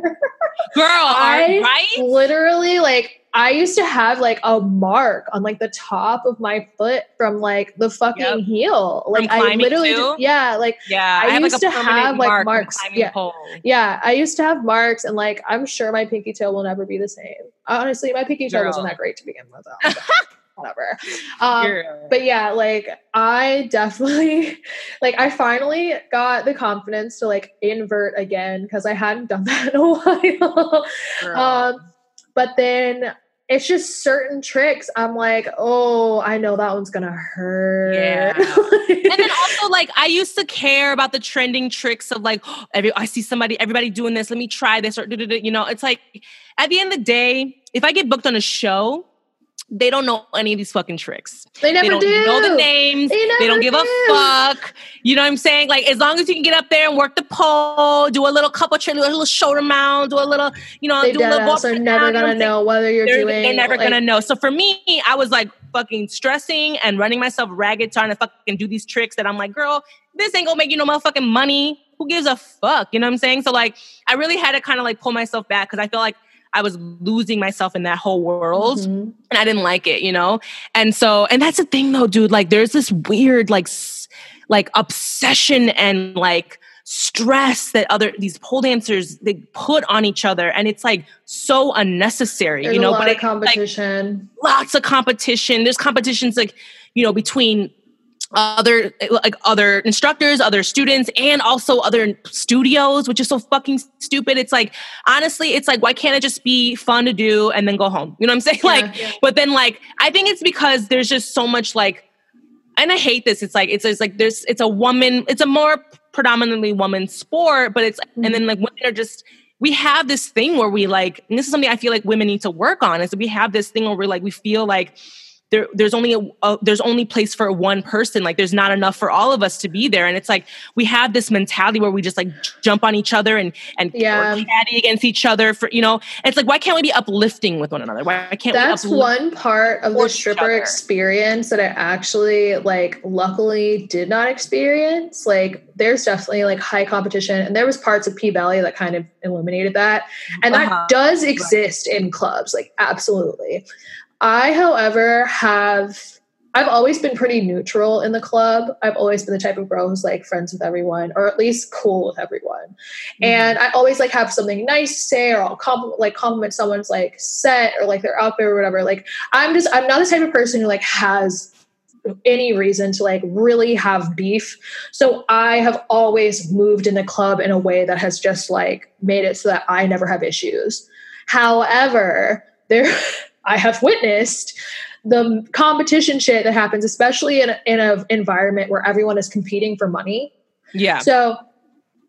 Girl, I- right? literally like i used to have like a mark on like the top of my foot from like the fucking Yep. heel like i literally just, yeah like Yeah, I have used like to have, like, mark marks. Yeah. pole. yeah i used to have marks and like i'm sure my pinky toe will never be the same honestly my pinky toe wasn't that great to begin with though, whatever um but yeah like i definitely like i finally got the confidence to like invert again because i hadn't done that in a while Girl. um but then it's just certain tricks i'm like oh i know that one's gonna hurt Yeah. and then also like I used to care about the trending tricks of like every I see somebody everybody doing this let me try this or you know it's like at the end of the day if I get booked on a show they don't know any of these fucking tricks they never they don't do know the names They they don't give a fuck you know what I'm saying like as long as you can get up there and work the pole do a little couple trick do a little shoulder mount do a little you know they do a little deadass are never down, you know what gonna know whether you're they're, doing they're never like, gonna know. So for me, I was like fucking stressing and running myself ragged trying to fucking do these tricks that I'm like, girl, this ain't gonna make you no motherfucking money. Who gives a fuck? You know what I'm saying? So like, I really had to kind of like pull myself back because I feel like I was losing myself in that whole world Mhm. and I didn't like it, you know? And so, and that's the thing though, dude, like there's this weird, like, s- like obsession and like stress that other, these pole dancers, they put on each other. And it's like so unnecessary, There's you know? a lot but of it's like competition lots of competition. There's competitions like, you know, between other like other instructors, other students, and also other studios, which is so fucking stupid. It's like honestly, it's like why can't it just be fun to do and then go home? You know what I'm saying? Like, Yeah. but then like I think it's because there's just so much like, and I hate this. It's like it's, it's like there's it's a woman. It's a more predominantly woman sport, but it's and then like women are just we have this thing where we like, and this is something I feel like women need to work on. Is that we have this thing where we're like we feel like there, there's only a, a there's only place for one person like there's not enough for all of us to be there and it's like we have this mentality where we just like jump on each other and and Yeah. caddy against each other for you know it's like why can't we be uplifting with one another why can't that's one part of the stripper experience that I actually like luckily did not experience. Like there's definitely like high competition and there was parts of P Valley that kind of illuminated that. And Uh-huh. that does exist in clubs, like absolutely. I, however, have I've always been pretty neutral in the club. I've always been the type of girl who's like friends with everyone or at least cool with everyone. Mm-hmm. And I always like have something nice to say or I'll compliment like compliment someone's like set or like their outfit or whatever. Like I'm just I'm not the type of person who like has any reason to like really have beef. So I have always moved in the club in a way that has just like made it so that I never have issues. However, there I have witnessed the competition shit that happens, especially in a, in an environment where everyone is competing for money. yeah So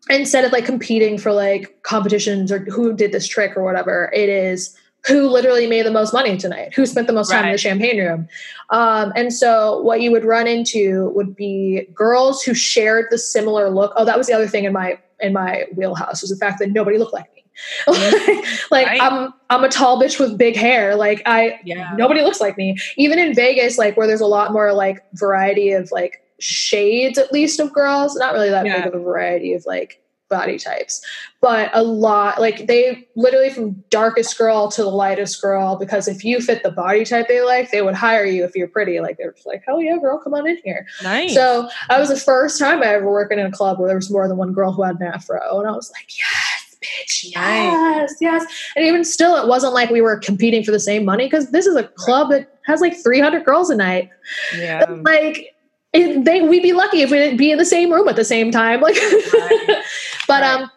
instead of like competing for like competitions or who did this trick or whatever, it is who literally made the most money tonight, who spent the most time in the champagne room. Um, and so what you would run into would be girls who shared the similar look. Oh, that was the other thing in my in my wheelhouse was the fact that nobody looked like me. Mm-hmm. like Right. I'm I'm a tall bitch with big hair. Like I yeah nobody looks like me even in vegas like where there's a lot more like variety of like shades at least of girls. Not really that Yeah. big of a variety of like body types, but a lot like they literally from darkest girl to the lightest girl. Because if you fit the body type they like, they would hire you if you're pretty. Like they're just like, oh yeah, girl, come on in here. Nice. So that was the first time I ever working in a club where there was more than one girl who had an afro, and I was like, yes, bitch, yes, yes. And even still, it wasn't like we were competing for the same money because this is a club that has like 300 girls a night. yeah. Like. It, they, we'd be lucky if we didn't be in the same room at the same time. Like, Right. but Right. um,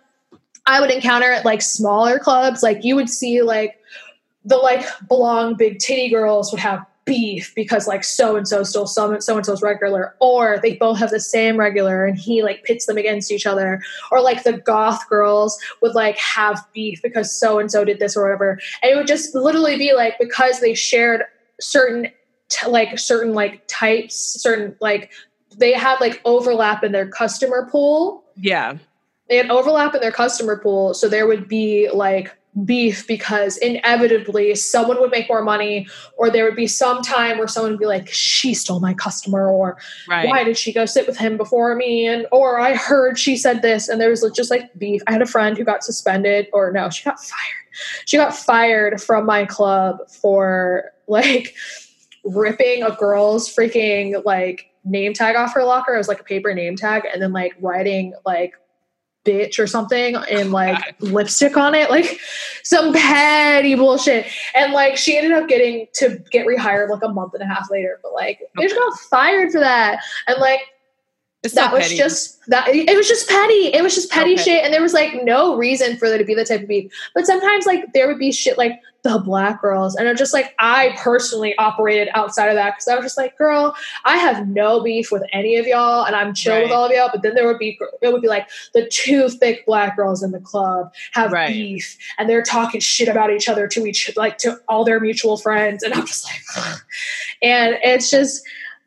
I would encounter at like smaller clubs, like you would see like the like belong big titty girls would have beef because like so and so still so so and so's regular, or they both have the same regular and he like pits them against each other, or like the goth girls would like have beef because so and so did this or whatever, and it would just literally be like because they shared certain t- like certain like types, certain like they had like overlap in their customer pool yeah. they had overlap in their customer pool so there would be like beef because inevitably someone would make more money or there would be some time where someone would be like she stole my customer or Right. why did she go sit with him before me? And or i heard she said this and there was just like beef. I had a friend who got suspended or no she got fired. She got fired from my club for like ripping a girl's freaking like name tag off her locker. It was like a paper name tag and then like writing like bitch or something and like lipstick on it like some petty bullshit and like she ended up getting to get rehired like a month and a half later but like bitch got fired for that and like It's that was petty. just that it was just petty it was just petty Okay. shit and there was like no reason for there to be that type of beef but sometimes like there would be shit like the black girls. And i'm just like i personally operated outside of that because i was just like girl i have no beef with any of y'all and i'm chill with all of y'all. But then there would be it would be like the two thick black girls in the club have Right. beef and they're talking shit about each other to each like to all their mutual friends and i'm just like and it's just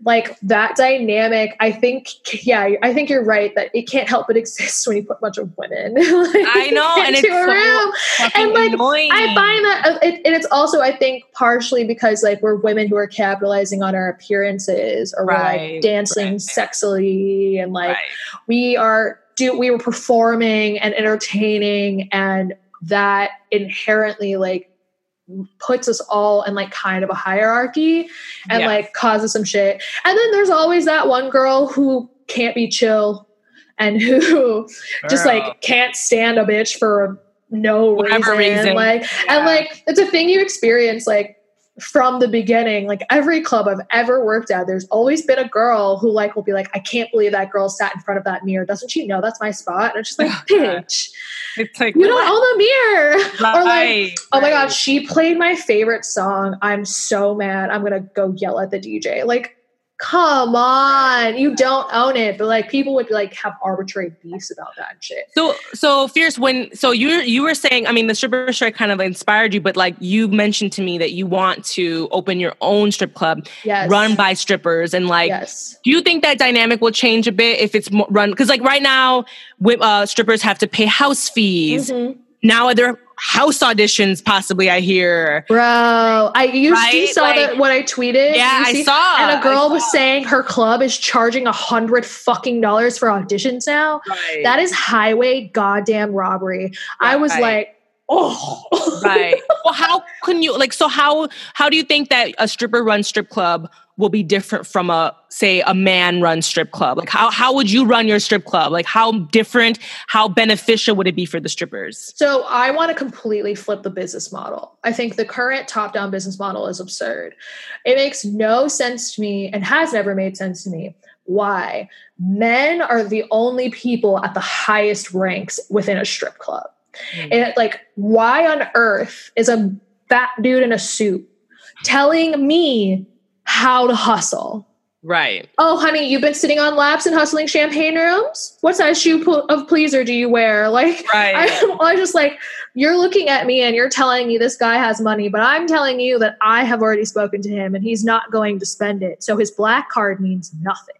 like that dynamic i think yeah i think you're right that it can't help but exist when you put a bunch of women like, I know, and it's a room and, like, annoying. I find that, uh, it, and it's also, I think, partially because like we're women who are capitalizing on our appearances, or we're like dancing right. sexily, and like Right. we are do we were performing and entertaining, and that inherently like puts us all in like kind of a hierarchy and like causes some shit. And then there's always that one girl who can't be chill and who just like can't stand a bitch for no Whatever reason. reason. Like Yeah. and like it's a thing you experience like from the beginning. Like every club I've ever worked at, there's always been a girl who like will be like, I can't believe that girl sat in front of that mirror. Doesn't she know that's my spot? And it's just like, Oh, bitch, it's like you don't own the mirror. Or like, oh my god, she played my favorite song. I'm so mad. I'm gonna go yell at the DJ. Like, come on, you don't own it. But like, people would like have arbitrary beefs about that shit. So so fierce when so you you were saying I mean the stripper strike kind of inspired you but like you mentioned to me that you want to open your own strip club Yes, run by strippers and like yes, do you think that dynamic will change a bit if it's run because like right now uh, strippers have to pay house fees Mhm. Now there are house auditions possibly I hear bro. I you, you saw Like- that what I tweeted. yeah I saw And a girl was saying her club is charging a hundred fucking dollars for auditions now. Right. That is highway goddamn robbery. I was Right. like, oh, right well how can you like so how how do you think that a stripper run strip club will be different from a say a man run strip club like how how would you run your strip club like how different how beneficial would it be for the strippers So I want to completely flip the business model. I think the current top-down business model is absurd. It makes no sense to me and has never made sense to me why men are the only people at the highest ranks within a strip club. Mm. And like why on earth is a fat dude in a suit telling me how to hustle? right Oh, honey, you've been sitting on laps and hustling champagne rooms? What size shoe of pleaser do you wear? Like, right I, I was just like, you're looking at me and you're telling me this guy has money, but I'm telling you that I have already spoken to him and he's not going to spend it. So his black card means nothing.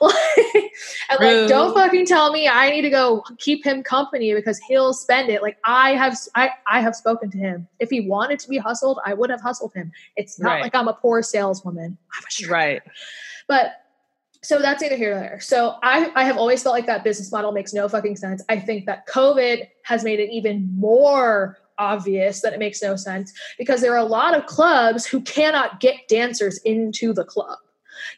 Like, and like, don't fucking tell me I need to go keep him company because he'll spend it. Like I have, I, I have spoken to him. If he wanted to be hustled, I would have hustled him. It's not Right. like I'm a poor saleswoman. I'm a right But so that's neither here nor there. So I, I have always felt like that business model makes no fucking sense. I think that COVID has made it even more obvious that it makes no sense because there are a lot of clubs who cannot get dancers into the club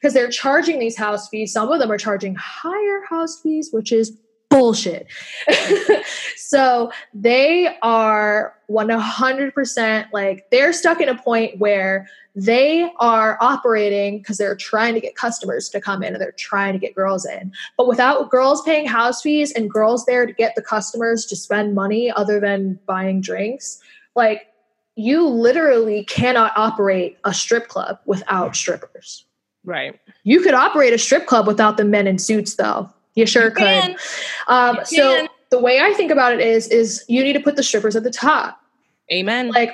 because they're charging these house fees. Some of them are charging higher house fees, which is bullshit. so they are 100% like they're stuck in a point where they are operating because they're trying to get customers to come in and they're trying to get girls in. But without girls paying house fees and girls there to get the customers to spend money other than buying drinks, like you literally cannot operate a strip club without strippers. Right. You could operate a strip club without the men in suits though. You sure You could. Um, You so can. the way I think about it is, is you need to put the strippers at the top. Amen. Like,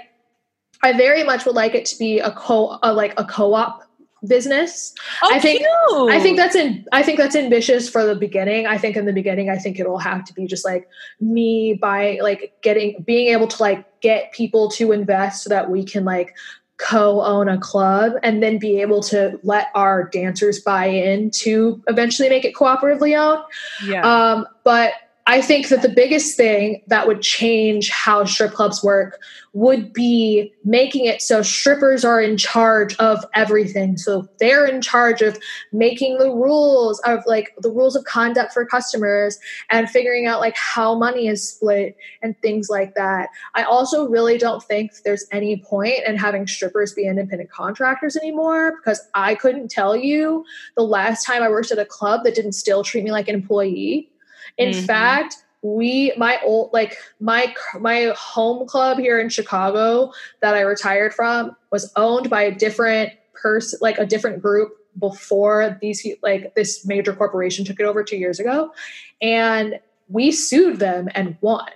I very much would like it to be a co, a, like a co-op business. oh, I think- cute. I think that's in. I think that's ambitious for the beginning. I think in the beginning, I think it'll have to be just like me by like getting being able to like get people to invest so that we can like co-own a club and then be able to let our dancers buy in to eventually make it cooperatively owned. yeah. Um, but I think that the biggest thing that would change how strip clubs work would be making it so strippers are in charge of everything. So they're in charge of making the rules of like the rules of conduct for customers and figuring out like how money is split and things like that. I also really don't think there's any point in having strippers be independent contractors anymore because I couldn't tell you the last time I worked at a club that didn't still treat me like an employee. In Mhm. fact, we my old like my my home club here in Chicago that I retired from was owned by a different person like a different group before these like this major corporation took it over 2 years ago and we sued them and won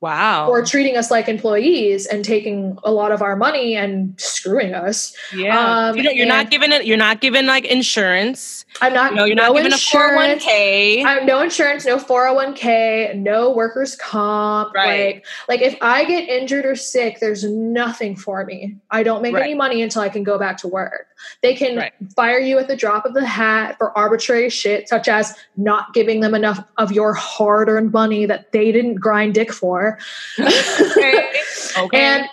wow. for treating us like employees and taking a lot of our money and screwing us. yeah. um, you know, you're not giving it. You're not giving like insurance. I'm not No, you're not no giving insurance. a 401k. I have no insurance, no 401k, no workers comp. Right. Like, like if I get injured or sick, there's nothing for me. I don't make Right. any money until I can go back to work. They can Right. fire you at the drop of the hat for arbitrary shit, such as not giving them enough of your hard earned money that they didn't grind dick for. okay. Okay. And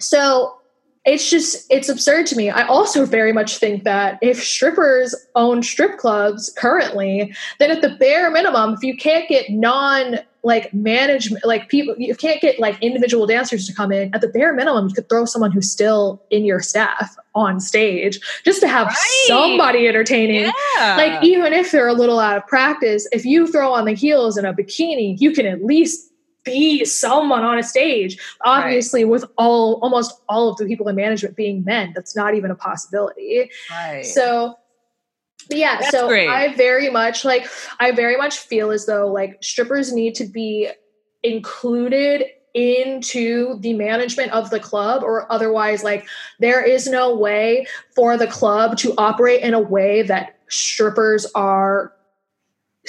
so it's just it's absurd to me. I also very much think that if strippers own strip clubs currently, then at the bare minimum, if you can't get non like management like people you can't get like individual dancers to come in at the bare minimum you could throw someone who's still in your staff on stage just to have Right. somebody entertaining yeah. like even if they're a little out of practice if you throw on the heels and a bikini you can at least be someone on a stage obviously with all almost all of the people in management being men that's not even a possibility right. so but yeah That's so great. i very much like i very much feel as though like strippers need to be included into the management of the club or otherwise like there is no way for the club to operate in a way that strippers are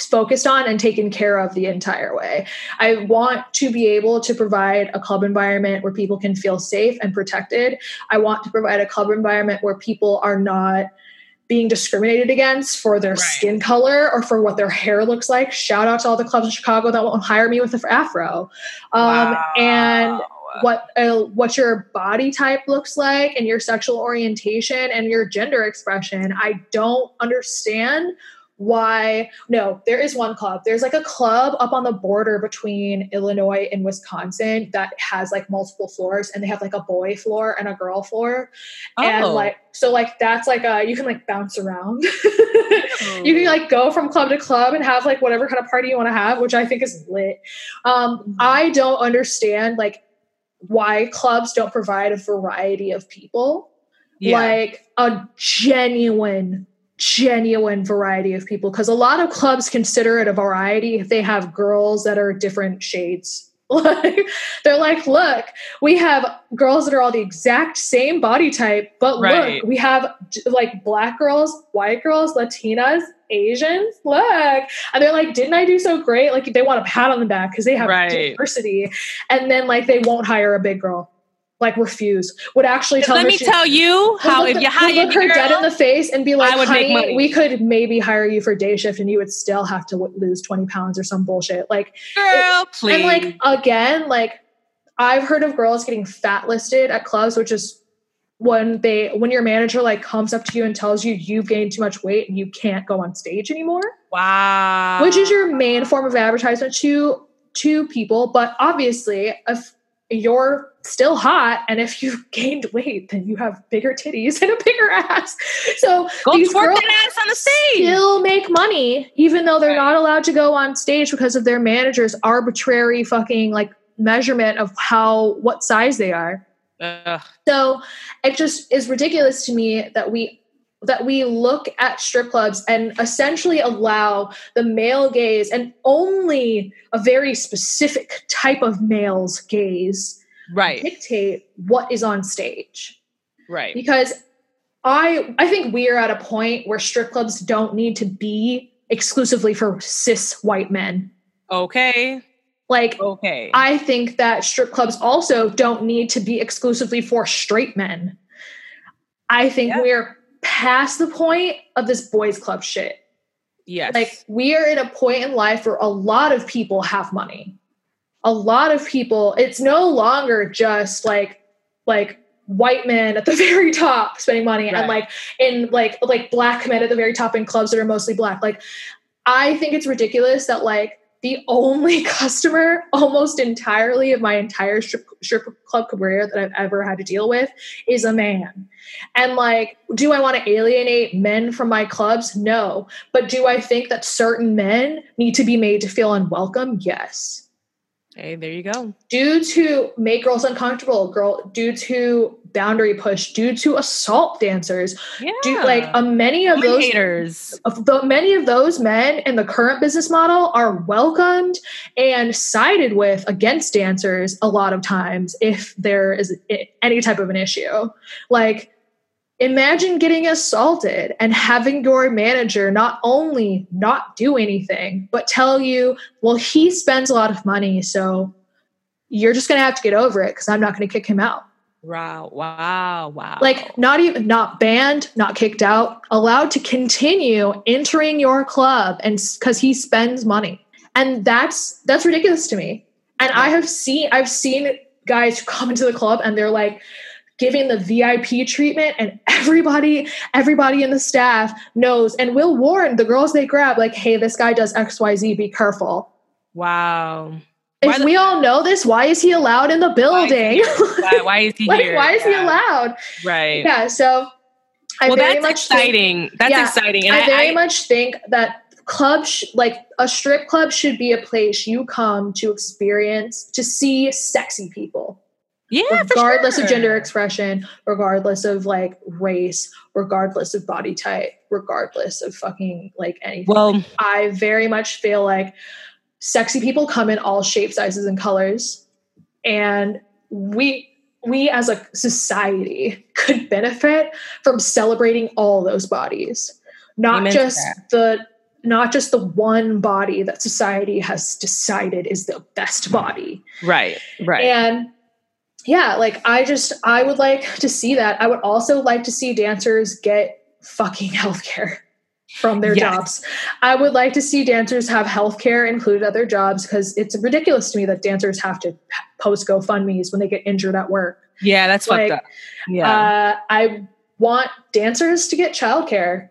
focused on and taken care of the entire way. I want to be able to provide a club environment where people can feel safe and protected. I want to provide a club environment where people are not being discriminated against for their Right. skin color or for what their hair looks like. Shout out to all the clubs in Chicago that won't hire me with an afro. Um, And what uh, what your body type looks like and your sexual orientation and your gender expression. I don't understand why no there is one club. There's like a club up on the border between illinois and wisconsin that has like multiple floors and they have like a boy floor and a girl floor. And Oh. like so like that's like a you can like bounce around. You can like go from club to club and have like whatever kind of party you want to have which i think is lit. Um i don't understand like why clubs don't provide a variety of people. Yeah. like a genuine genuine variety of people because a lot of clubs consider it a variety if they have girls that are different shades. Like they're like look we have girls that are all the exact same body type but Right. look we have like black girls white girls latinas asians look. And they're like didn't i do so great? Like they want a pat on the back because they have Right. diversity. And then like they won't hire a big girl like refuse. Would actually tell Let me she- tell you how if you hire look her your dead in the face and be like, would make "Honey, money." we could maybe hire you for day shift, and you would still have to w- lose twenty pounds or some bullshit." Like, girl, please. and like again, like I've heard of girls getting fat listed at clubs, which is when they when your manager like comes up to you and tells you you've gained too much weight and you can't go on stage anymore wow. which is your main form of advertisement to to people but obviously if you're still hot and if you've gained weight then you have bigger titties and a bigger ass so Go these girls ass on the stage. still make money even though they're Right. not allowed to go on stage because of their manager's arbitrary fucking like measurement of how what size they are Ugh. so it just is ridiculous to me that we that we look at strip clubs and essentially allow the male gaze and only a very specific type of male's gaze Right. dictate what is on stage. Right. Because I I think we are at a point where strip clubs don't need to be exclusively for cis white men. Okay. Like Okay. I think that strip clubs also don't need to be exclusively for straight men. I think Yeah. we're past the point of this boys club shit. yes. Like we are at a point in life where a lot of people have money. A lot of people, it's no longer just like like white men at the very top spending money Right. and like in like like black men at the very top in clubs that are mostly black. Like I think it's ridiculous that like the only customer almost entirely of my entire strip, strip club career that I've ever had to deal with is a man. And like, do I want to alienate men from my clubs? No. But do I think that certain men need to be made to feel unwelcome? Yes. Hey, there you go. Due to make girls uncomfortable, girl, due to boundary push, due to assault dancers, Yeah. do like uh, many of those haters. the, many of those men in the current business model are welcomed and sided with against dancers a lot of times if there is any type of an issue. Like, imagine getting assaulted and having your manager not only not do anything, but tell you, well, he spends a lot of money, so you're just going to have to get over it because I'm not going to kick him out Wow. Wow. Wow. like not even not banned not kicked out allowed to continue entering your club and because he spends money and that's that's ridiculous to me and i have seen i've seen guys who come into the club and they're like giving the vip treatment and everybody everybody in the staff knows and will warn the girls they grab like hey this guy does xyz be careful wow. If the- we all know this why is he allowed in the building Why, why is he like here? why is he allowed Right. yeah so I well, very that's much think- exciting. that's Yeah, exciting. And I I, very I- much think that clubs, sh- like a strip club, should be a place you come to experience, to see sexy people, yeah, for regardless of gender expression, regardless of like race, regardless of body type, regardless of fucking like anything. Well, I very much feel like sexy people come in all shapes, sizes, and colors, and we we as a society could benefit from celebrating all those bodies, not just the not just the one body that society has decided is the best body. right, right. And yeah, like I just I would like to see that. I would also like to see dancers get fucking healthcare from their Yes. jobs. I would like to see dancers have healthcare included at their jobs because it's ridiculous to me that dancers have to post GoFundMe's when they get injured at work. yeah, that's like, fucked up. Yeah. Uh, I want dancers to get childcare.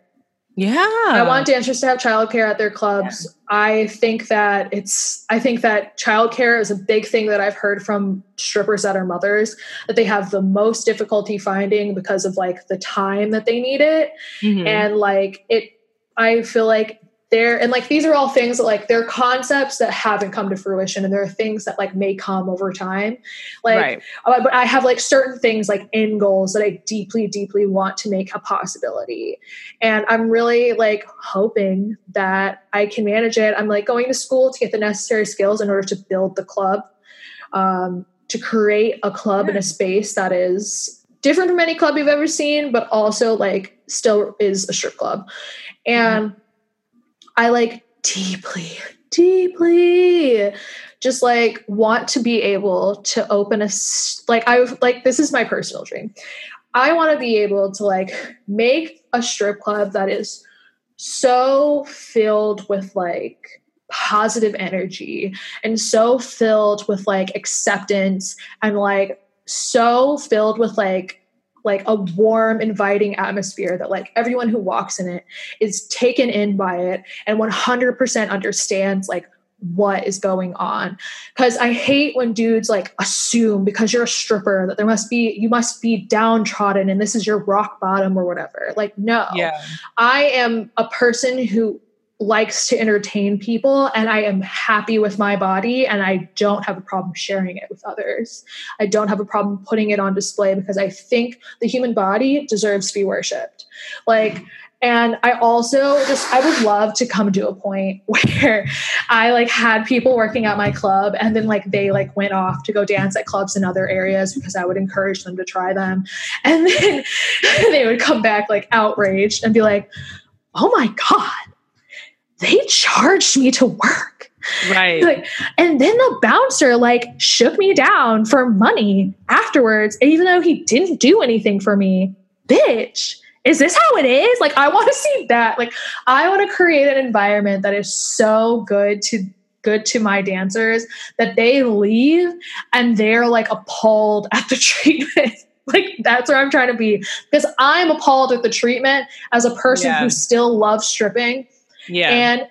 yeah. I want dancers to have childcare at their clubs. I think that it's I think that childcare is a big thing that I've heard from strippers that are mothers that they have the most difficulty finding because of like the time that they need it Mhm. and like it I feel like there and like these are all things that like they're concepts that haven't come to fruition and there are things that like may come over time like right. uh, but I have like certain things like end goals that I deeply, deeply want to make a possibility. And I'm really like hoping that I can manage it. I'm like going to school to get the necessary skills in order to build the club, um, to create a club in a space that is different from any club you've ever seen, but also like still is a strip club. And I like deeply, deeply just like want to be able to open a like i like this is my personal dream. I want to be able to like make a strip club that is so filled with like positive energy and so filled with like acceptance and like so filled with like like a warm inviting atmosphere that like everyone who walks in it is taken in by it and 100% understands like what is going on. Because i hate when dudes like assume because you're a stripper that there must be you must be downtrodden and this is your rock bottom or whatever. Like no. Yeah. I am a person who likes to entertain people and I am happy with my body and I don't have a problem sharing it with others. I don't have a problem putting it on display because I think the human body deserves to be worshiped. Like and I also just I would love to come to a point where I like had people working at my club and then like they like went off to go dance at clubs in other areas because I would encourage them to try them. And then they would come back like outraged and be like, "Oh my god, they charged me to work." Right. Like, and then the bouncer like shook me down for money afterwards, even though he didn't do anything for me. Bitch, is this how it is? Like, I want to see that. Like, I want to create an environment that is so good to good to my dancers that they leave and they're like appalled at the treatment. like that's where I'm trying to be because I'm appalled at the treatment as a person Yeah. who still loves stripping yeah. and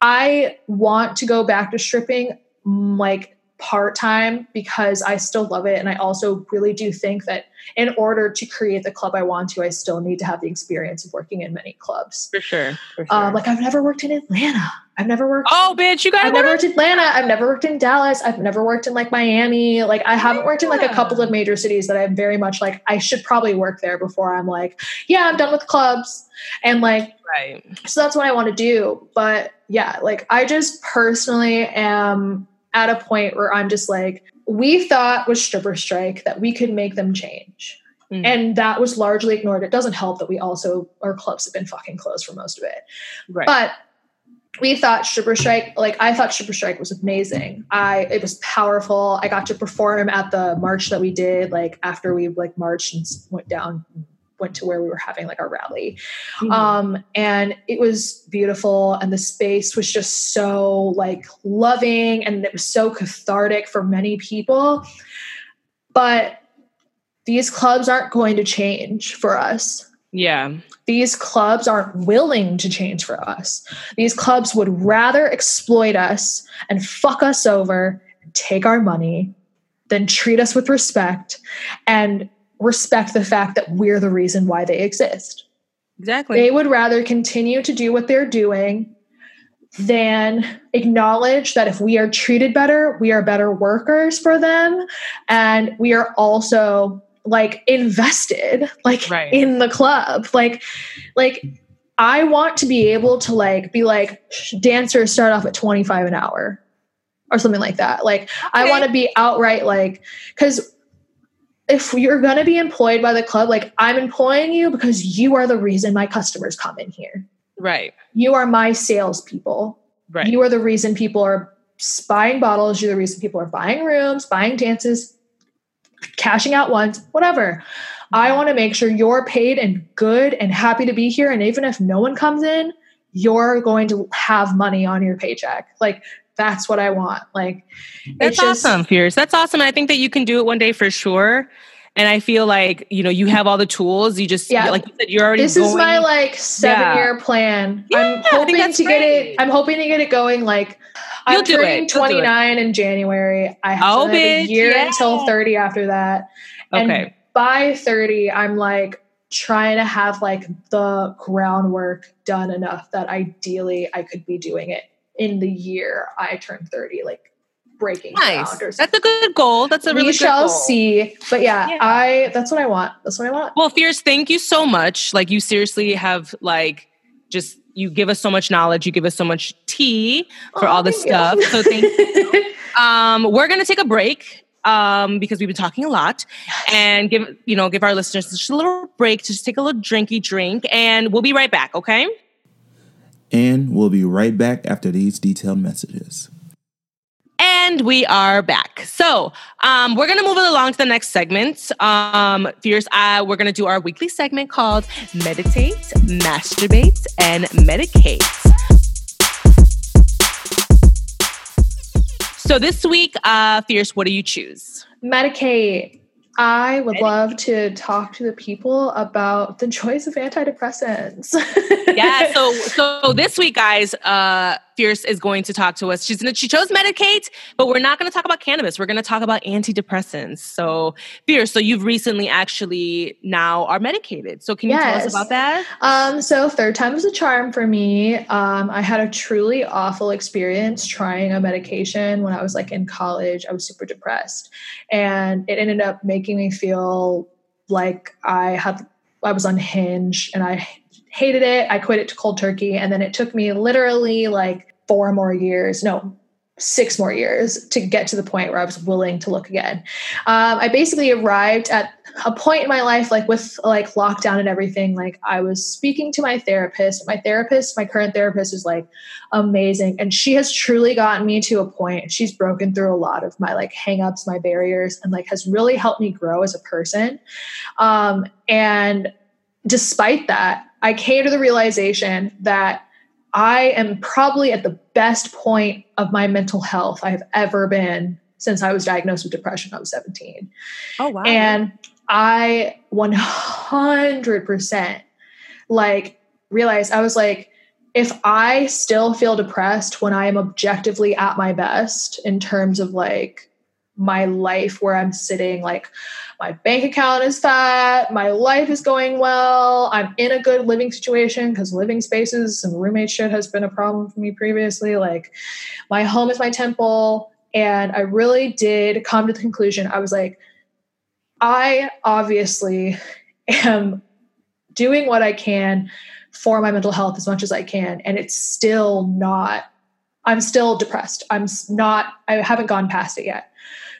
I want to go back to stripping mm, like part time because I still love it. And I also really do think that in order to create the club I want to, I still need to have the experience of working in many clubs. for sure. For sure. Um, like I've never worked in Atlanta. I've never worked. oh, bitch, you got I've never worked in Atlanta. I've never worked in Dallas. I've never worked in like Miami. Like I haven't worked in like a couple of major cities that I'm very much like I should probably work there before I'm like, yeah, I'm done with clubs. And like Right. so that's what I want to do. But yeah, like I just personally am at a point where I'm just like, we thought with stripper strike that we could make them change. Mhm. And that was largely ignored. It doesn't help that we also our clubs have been fucking closed for most of it. Right. But we thought stripper strike like i thought stripper strike was amazing. I it was powerful. I got to perform at the march that we did like after we like marched and went down went to where we were having like our rally. Mhm. um and it was beautiful and the space was just so like loving and it was so cathartic for many people. But these clubs aren't going to change for us yeah. these clubs aren't willing to change for us. These clubs would rather exploit us and fuck us over and take our money than treat us with respect and respect the fact that we're the reason why they exist. Exactly. They would rather continue to do what they're doing than acknowledge that if we are treated better, we are better workers for them and we are also like invested like Right. in the club. Like like I want to be able to like be like dancers start off at 25 an hour or something like that. Like I want to be outright like cuz if you're going to be employed by the club, like I'm employing you because you are the reason my customers come in here. right. You are my salespeople. Right. You are the reason people are buying bottles. You're the reason people are buying rooms, buying dances, cashing out once, whatever. I want to make sure you're paid and good and happy to be here. And even if no one comes in, you're going to have money on your paycheck. Like that's what I want. Like That's it's just- awesome, Fierce. That's awesome. I think that you can do it one day for sure. And I feel like, you know, you have all the tools. You just, Yeah. like you said, you're already This is my like seven Yeah. year plan. Yeah, I'm hoping to get it. I'm hoping to get it going. Like I'm You'll do turning it. You'll do it. 29 in January. I have, Oh, have a year yeah. until 30 after that. And Okay. by 30, I'm like trying to have like the groundwork done enough that ideally I could be doing it in the year I turn 30, like breaking Nice. ground or That's a good goal. That's a really we good shall goal. see. But yeah, Yeah. I that's what I want. That's what I want. Well, Fierce, thank you so much. Like you seriously have like just you give us so much knowledge, you give us so much tea for Aw, all this stuff. you. So thank you. um we're gonna take a break um because we've been talking a lot and give you know give our listeners just a little break to just take a little drinky drink and we'll be right back, okay? And we'll be right back after these detailed messages. And we are back. So um, we're going to move it along to the next segment. Um, Fierce, uh, we're going to do our weekly segment called Meditate, Masturbate, and Medicate. So this week, uh, Fierce, what do you choose? Medicate. I would love to talk to the people about the joys of antidepressants. yeah. So so this week, guys, uh, Fierce is going to talk to us. She's gonna she chose Medicate, but we're not gonna talk about cannabis. We're gonna talk about antidepressants. So Fierce, so you've recently actually now are medicated. So can you yes. tell us about that? Um, so third time was a charm for me. Um, I had a truly awful experience trying a medication when I was like in college. I was super depressed, and it ended up making me feel like I had I was unhinged and I hated it. I quit it to cold turkey. And then it took me literally like four more years, no, six more years to get to the point where I was willing to look again. Um, I basically arrived at a point in my life, like with like lockdown and everything. Like I was speaking to my therapist. My therapist, my current therapist, is like amazing, and she has truly gotten me to a point. She's broken through a lot of my like hangups, my barriers, and like has really helped me grow as a person. Um, and despite that, I came to the realization that I am probably at the best point of my mental health I have ever been since I was diagnosed with depression. I was 17. Oh, wow. And I 100% like realized I was like, if I still feel depressed when I am objectively at my best in terms of like my life where I'm sitting like my bank account is fat, my life is going well, I'm in a good living situation because living spaces and roommate shit has been a problem for me previously. Like my home is my temple. And I really did come to the conclusion I was like, I obviously am doing what I can for my mental health as much as I can. And it's still not, I'm still depressed. I'm not, I haven't gone past it yet.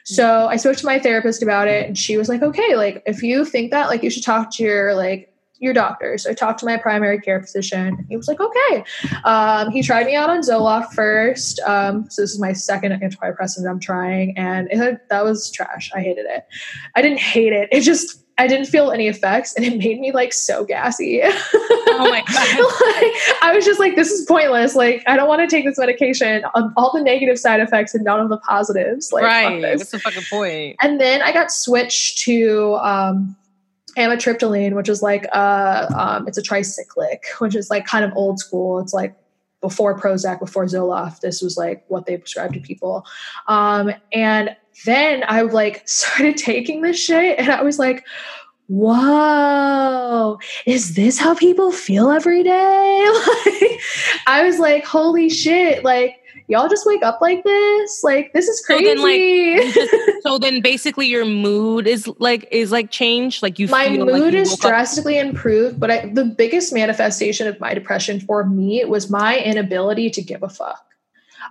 So I spoke to my therapist about it and she was like, okay, like if you think that, like you should talk to your like your doctor. So I talked to my primary care physician. He was like, okay. Um, he tried me out on Zoloft first. Um, so this is my second antidepressant I'm trying, and it, that was trash. I hated it. I didn't hate it. It just I didn't feel any effects and it made me like so gassy. Oh my god. like, I was just like this is pointless. Like I don't want to take this medication on all the negative side effects and none of the positives. Like right. What's the fucking point? And then I got switched to um amitriptyline, which is like uh um it's a tricyclic, which is like kind of old school. It's like before Prozac, before Zoloft, this was like what they prescribed to people. Um, and then I like started taking this shit and I was like, whoa, is this how people feel every day? like, I was like, holy shit, like y'all just wake up like this? Like this is crazy. So then, like, just, so then basically your mood is like is like changed. Like you, my mood like is drastically up. improved. But I, the biggest manifestation of my depression for me was my inability to give a fuck.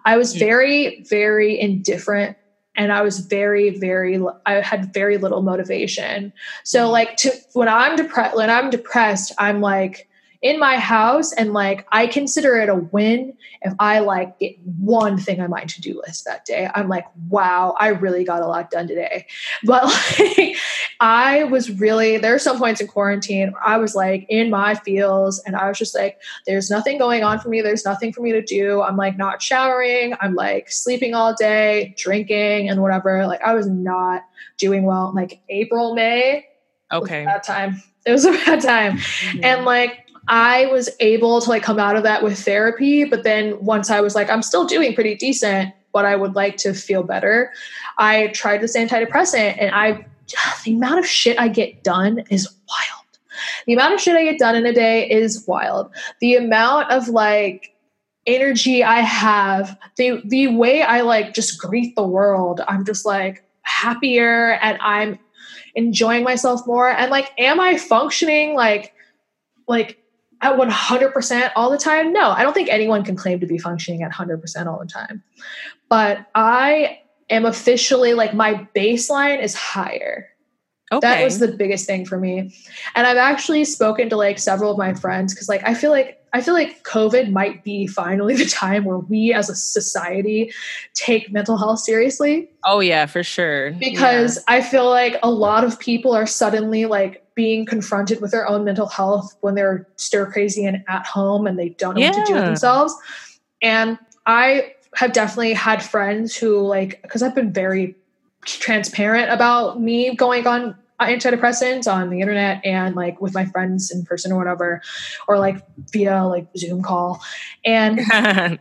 I was mm. very, very indifferent and I was very, very, I had very little motivation. So mm. like to when I'm depressed, when I'm depressed, I'm like, in my house and like I consider it a win if I like get one thing on my to-do list that day. I'm like, wow, I really got a lot done today. But like I was really there are some points in quarantine I was like in my feels and I was just like, there's nothing going on for me. There's nothing for me to do. I'm like not showering. I'm like sleeping all day, drinking and whatever. Like I was not doing well. Like April, May. Okay. That time. It was a bad time. Mm-hmm. And like I was able to like come out of that with therapy, but then once I was like, I'm still doing pretty decent, but I would like to feel better. I tried this antidepressant and I the amount of shit I get done is wild. The amount of shit I get done in a day is wild. The amount of like energy I have, the the way I like just greet the world, I'm just like happier and I'm enjoying myself more. And like, am I functioning like like at 100% all the time? No, I don't think anyone can claim to be functioning at 100% all the time. But I am officially like my baseline is higher. Okay. That was the biggest thing for me. And I've actually spoken to like several of my friends because like I feel like I feel like COVID might be finally the time where we as a society take mental health seriously. oh yeah, for sure. Because I feel like a lot of people are suddenly like being confronted with their own mental health when they're stir crazy and at home and they don't know what to do with themselves. And I have definitely had friends who like because I've been very transparent about me going on antidepressants on the internet and like with my friends in person or whatever or like via like zoom call. And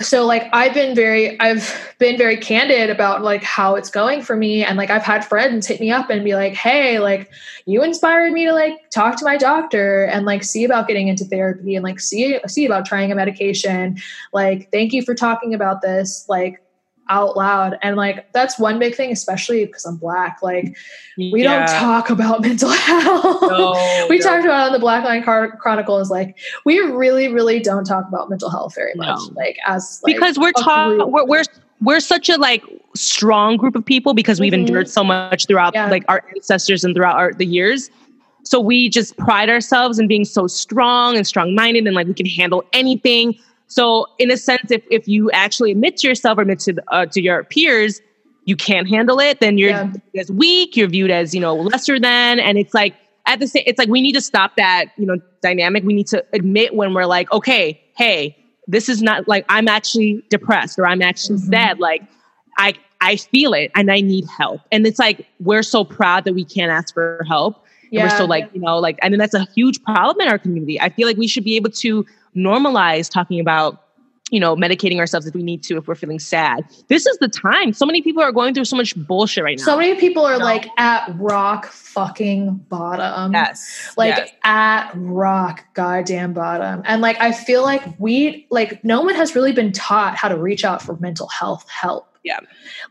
so like i've been very i've been very candid about like how it's going for me. And like i've had friends hit me up and be like hey like you inspired me to like talk to my doctor and like see about getting into therapy and like see see about trying a medication. Like thank you for talking about this. Like out loud and like that's one big thing especially because i'm black like we don't talk about mental health No, we no. talked about it on the Black Line Car- Chronicle is like we really, really don't talk about mental health very much. No. Like as like, because we're taught we're, we're we're such a like strong group of people because we've Mhm. endured so much throughout Yeah. like our ancestors and throughout our, the years so we just pride ourselves in being so strong and strong-minded and like we can handle anything so in a sense if, if you actually admit to yourself or admit to, uh, to your peers you can't handle it then you're Yeah. as weak you're viewed as you know lesser than and it's like at the same it's like we need to stop that you know dynamic. We need to admit when we're like okay hey this is not like i'm actually depressed or i'm actually Mhm. sad. Like i i feel it and i need help. And it's like we're so proud that we can't ask for help. And we're so like you know like and then that's a huge problem in our community. I feel like we should be able to normalize talking about you know medicating ourselves if we need to if we're feeling sad this is the time so many people are going through so much bullshit right now so many people are No. like at rock fucking bottom. yes Like yes. at rock goddamn bottom. And like I feel like we like no one has really been taught how to reach out for mental health help. Yeah.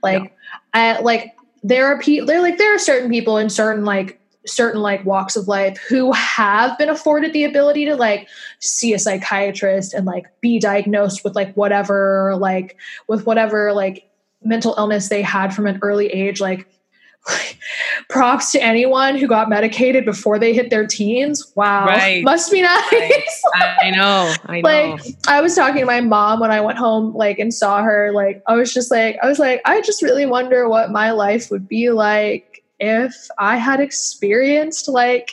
Like I like there are people there like there are certain people in certain like certain like walks of life who have been afforded the ability to like see a psychiatrist and like be diagnosed with like whatever like with whatever like mental illness they had from an early age like props to anyone who got medicated before they hit their teens wow Right. must be nice Right. i know i know like I was talking to my mom when I went home, like, and saw her. Like, I was just like, I was like, I just really wonder what my life would be like if I had experienced like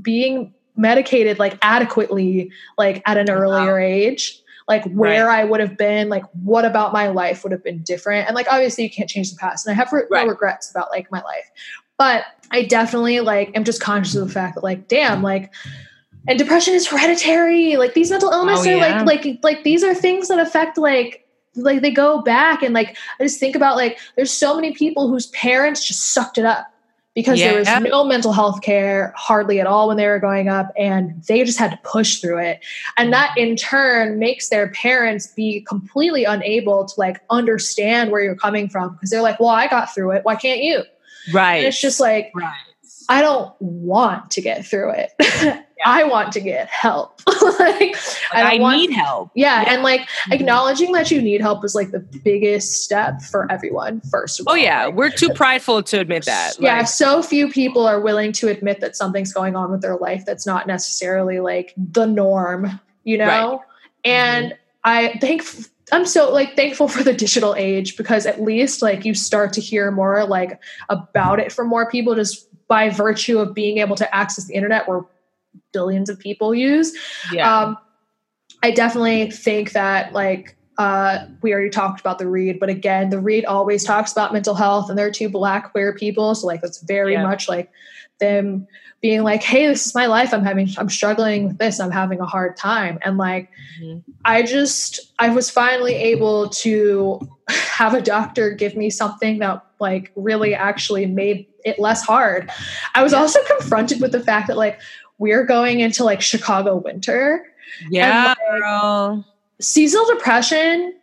being medicated like adequately, like at an earlier age. Like where I would have been, like what about my life would have been different? And like obviously you can't change the past, and I have re- Right. no regrets about like my life, but I definitely like am just conscious of the fact that like damn, like and depression is hereditary like these mental oh, illnesses Oh, are yeah. like like like these are things that affect like like they go back and like i just think about like there's so many people whose parents just sucked it up because there was no mental health care hardly at all when they were growing up and they just had to push through it. And that in turn makes their parents be completely unable to like understand where you're coming from because they're like well i got through it. Why can't you? Right. and it's just like right. I don't want to get through it. I want to get help. like, I, i, don't want, need help Yeah, Yeah. and like mm-hmm. acknowledging that you need help is like the biggest step for everyone. First of oh yeah Like, we're too prideful to admit that yeah. So few people are willing to admit that something's going on with their life that's not necessarily like the norm. You know, Right. and mm-hmm. I think. I'm so like thankful for the digital age because at least like you start to hear more like about it from more people just by virtue of being able to access the internet where billions of people use. yeah Um, I definitely think that like uh, we already talked about the read, but again, the read always talks about mental health, and they're two black queer people, so like that's very Yeah. much like them being like, "Hey, this is my life. I'm having, I'm struggling with this. I'm having a hard time," and like Mhm. I just, I was finally able to have a doctor give me something that like really actually made it less hard. I was Yeah. also confronted with the fact that like we're going into like Chicago winter. yeah like, girl Seasonal depression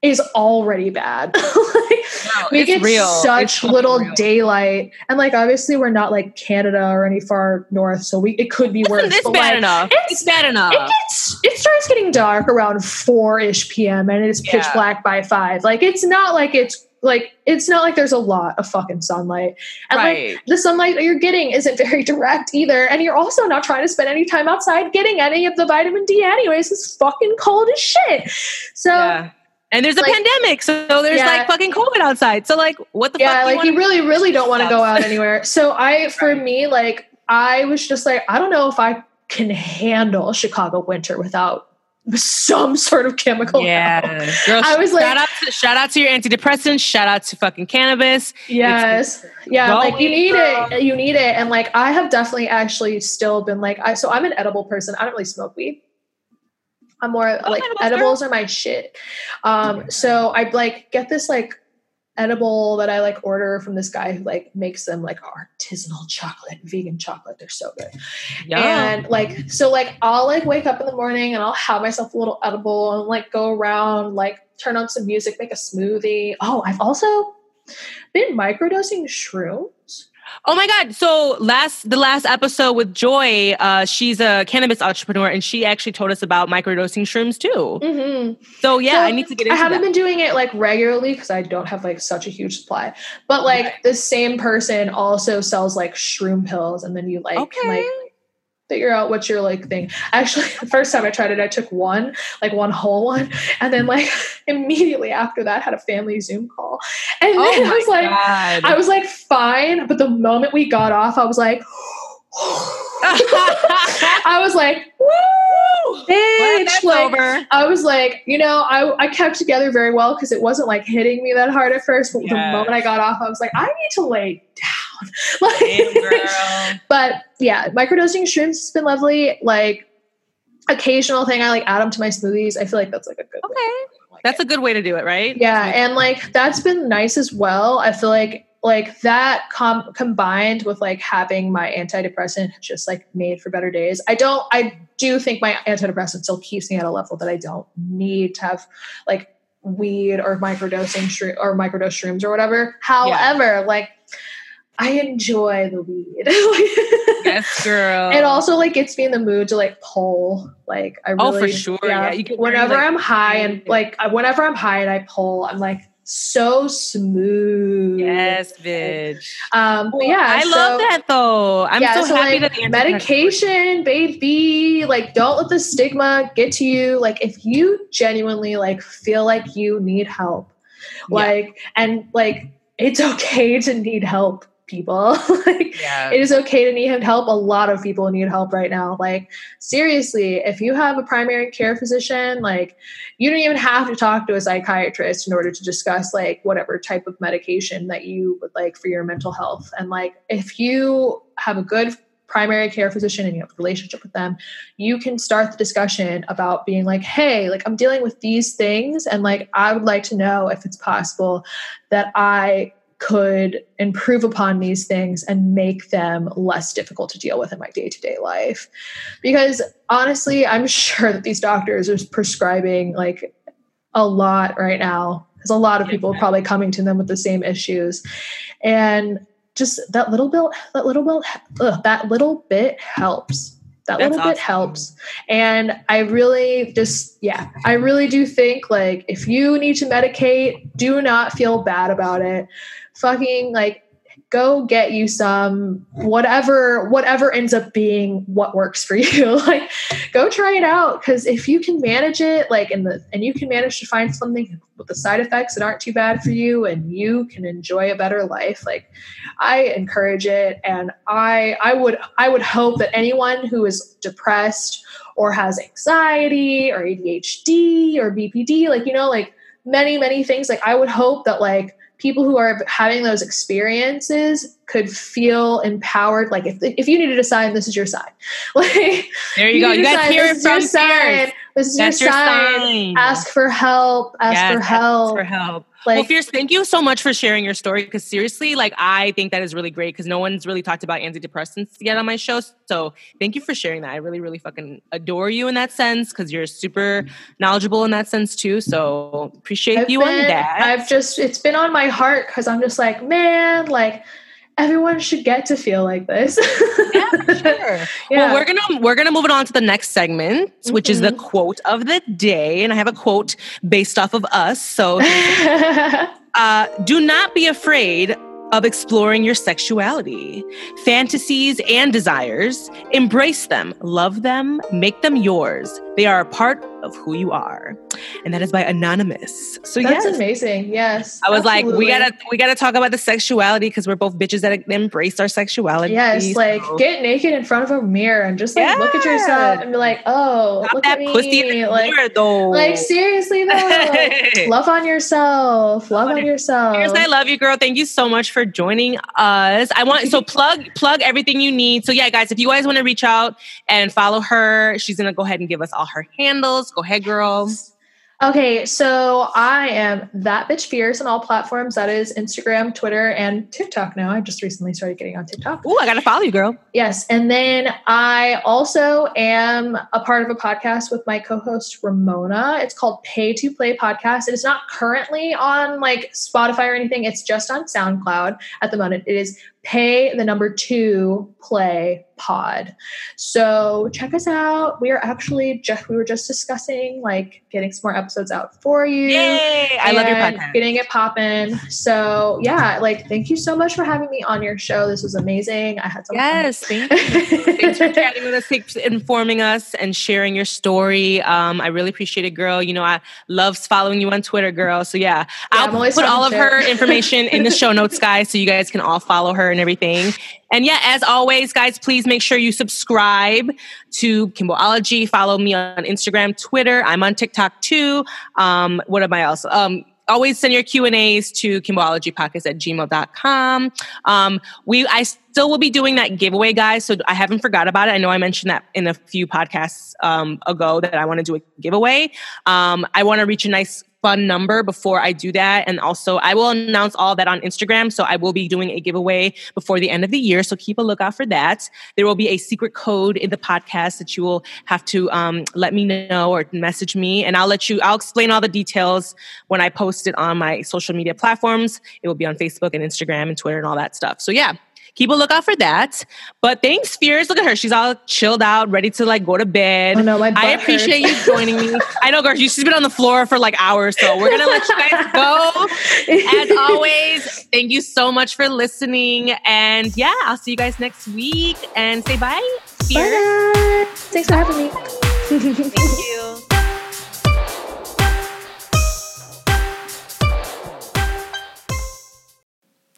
is already bad. like, we it's get real. Such fucking little real. daylight, and like obviously we're not like Canada or any far north, so we it could be worse. It's but, bad like, enough. it's- It's, bad enough. It gets it starts getting dark around four ish p.m. and it's pitch Yeah. black by five. Like it's not like it's like it's not like there's a lot of fucking sunlight. And Right. like the sunlight that you're getting isn't very direct either. And you're also not trying to spend any time outside getting any of the vitamin D anyways. It's fucking cold as shit. So yeah. And there's a like- pandemic, so there's Yeah. like fucking COVID outside. So like, what the yeah, fuck? do like you wanna- really, really don't want to go out anywhere. So I, for me, like I was just like, I don't know if I can handle Chicago winter without some sort of chemical. Yeah, Girl, I was like- shout out to shout out to your antidepressants. Shout out to fucking cannabis. Yes. Yeah. Like you need it. You need it. And like I have definitely actually still been like I so I'm an edible person. I don't really smoke weed. I'm more like edibles, edibles are my shit. Um so I like get this like edible that I like order from this guy who like makes them like artisanal chocolate, vegan chocolate. They're so good. Yeah. And like, so like I'll like wake up in the morning and I'll have myself a little edible and like go around, like turn on some music, make a smoothie. Oh, I've also been microdosing shrooms. Oh my god! So last the last episode with Joy, uh, she's a cannabis entrepreneur, and she actually told us about microdosing shrooms too. Mm-hmm. So yeah, So, I need to get into I haven't that. been doing it like regularly because I don't have like such a huge supply. But like Right. the same person also sells like shroom pills, and then you like can, like Okay. Figure out what's your like thing. Actually, the first time I tried it, I took one, like one whole one, and then like immediately after that had a family Zoom call. And oh then I was like, god! I was like, fine. But the moment we got off, I was like, I was like, woo, bitch. Like, over. I was like, you know, I, I kept together very well because it wasn't like hitting me that hard at first. But the moment I got off, I was like, I need to lay down. like, Damn, girl. but yeah, microdosing shrooms has been lovely. Like occasional thing, I like add them to my smoothies. I feel like that's like a good. Okay, Like that's it. a good way to do it, right? yeah, and like that's been nice as well. I feel like like that com- combined with like having my antidepressant just like made for better days. I don't. I do think my antidepressant still keeps me at a level that I don't need to have like weed or microdosing shroom or microdose shrooms or whatever. However, like I enjoy the weed. yes, girl. It also like gets me in the mood to like pull. Like I really, Oh, for sure. Yeah, get whenever I'm high and like whenever I'm high and I pull, I'm like so smooth. yes, bitch. Um. But yeah. I so- love that though. I'm yeah, so, so, happy like, that the medication, baby. Like, don't let the stigma get to you. Like, if you genuinely like feel like you need help, Yeah. like, and like, it's okay to need help, people. like, Yeah. it is okay to need help. A lot of people need help right now. Like, seriously, if you have a primary care physician, like, you don't even have to talk to a psychiatrist in order to discuss, like, whatever type of medication that you would like for your mental health. And, like, if you have a good primary care physician and you have a relationship with them, you can start the discussion about being like, hey, like, I'm dealing with these things. And, like, I would like to know if it's possible that I could improve upon these things and make them less difficult to deal with in my day-to-day life. Because honestly i'm sure that these doctors are prescribing like a lot right now. Because a lot of people are probably coming to them with the same issues. And just that little bit that little bit ugh, that little bit helps that That's little bit awesome. helps and i really just yeah i really do think like if you need to medicate do not feel bad about it fucking like go get you some whatever whatever ends up being what works for you. Like go try it out because if you can manage it like in the and you can manage to find something with the side effects that aren't too bad for you and you can enjoy a better life like i encourage it. And i i would i would hope that anyone who is depressed or has anxiety or adhd or bpd like you know like many many things like i would hope that like people who are having those experiences could feel empowered like if, if you need to decide this is your sign like There you, go. need You to guys decide, hear it is your from sign this is That's your your sign sign. ask for help ask Yes, for ask help For help. Like well, Fierce, thank you so much for sharing your story. Because seriously, like I think that is really great because no one's really talked about antidepressants yet on my show. So thank you for sharing that. I really, really fucking adore you in that sense because you're super knowledgeable in that sense too. So appreciate I've you been, on that. I've just it's been on my heart because I'm just like, man, like everyone should get to feel like this. yeah, sure. Yeah. Well, we're gonna we're gonna move it on to the next segment, which is the Mhm. quote of the day, and I have a quote based off of us. So, uh, do not be afraid of exploring your sexuality, fantasies, and desires. Embrace them, love them, make them yours. They are a part of who you are, and that is by Anonymous. So That's yes. amazing. Yes. I was like, we gotta we gotta talk about the sexuality because we're both bitches that embrace our sexuality. Yes, like get naked in front of a mirror and just like look at yourself and be like, oh, look at me. pussy like, mirror, though. like seriously though, like, love on yourself. Love on yourself. Here's I love you, girl. Thank you so much for joining us. I want so plug plug everything you need. So yeah, guys, if you guys want to reach out and follow her, she's gonna go ahead and give us all her handles. Go ahead, girl. Okay, so I am that bitch fierce on all platforms. That is Instagram, Twitter, and TikTok now. I just recently started getting on TikTok. Ooh, I gotta follow you, girl. Yes. And then I also am a part of a podcast with my co host Ramona. It's called Pay to Play Podcast. It is not currently on like Spotify or anything, it's just on SoundCloud at the moment. It is Pay the number two play pod. So check us out. We are actually just, we were just discussing like getting some more episodes out for you. Yay! I love your podcast. Getting it popping. So yeah, like thank you so much for having me on your show. This was amazing. I had so much fun. Yes, thank you. Thanks for chatting with us, thanks for informing us, and sharing your story. Um, I really appreciate it, girl. You know, I love following you on Twitter, girl. So yeah, I'm I'll put all of her information in the show notes, guys, so you guys can all follow her and everything. And yeah, as always, guys, please make sure you subscribe to Kimboology. Follow me on Instagram, Twitter. I'm on TikTok too. Um, what am I else? Um, always send your Q and A's to kimboologypodcast at gmail.com. Um, we, I still will be doing that giveaway, guys. So I haven't forgot about it. I know I mentioned that in a few podcasts um, ago that I want to do a giveaway. Um, I want to reach a nice fun number before I do that. And also, I will announce all that on Instagram. So I will be doing a giveaway before the end of the year. So keep a lookout for that. There will be a secret code in the podcast that you will have to um, let me know or message me. And I'll let you, I'll explain all the details when I post it on my social media platforms. It will be on Facebook and Instagram and Twitter and all that stuff. So yeah. Keep a lookout for that. But thanks, Fierce. Look at her. She's all chilled out, ready to like go to bed. Oh, no, my I appreciate hurts. you joining me. I know, girl. She's been on the floor for like hours, so we're gonna let you guys go. As always, thank you so much for listening, and yeah, I'll see you guys next week. And say bye, Fierce. Bye. Thanks for having me. Thank you.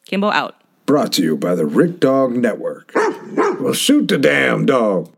Kimbo out. Brought to you by the Rick Dog Network. well, shoot the damn dog.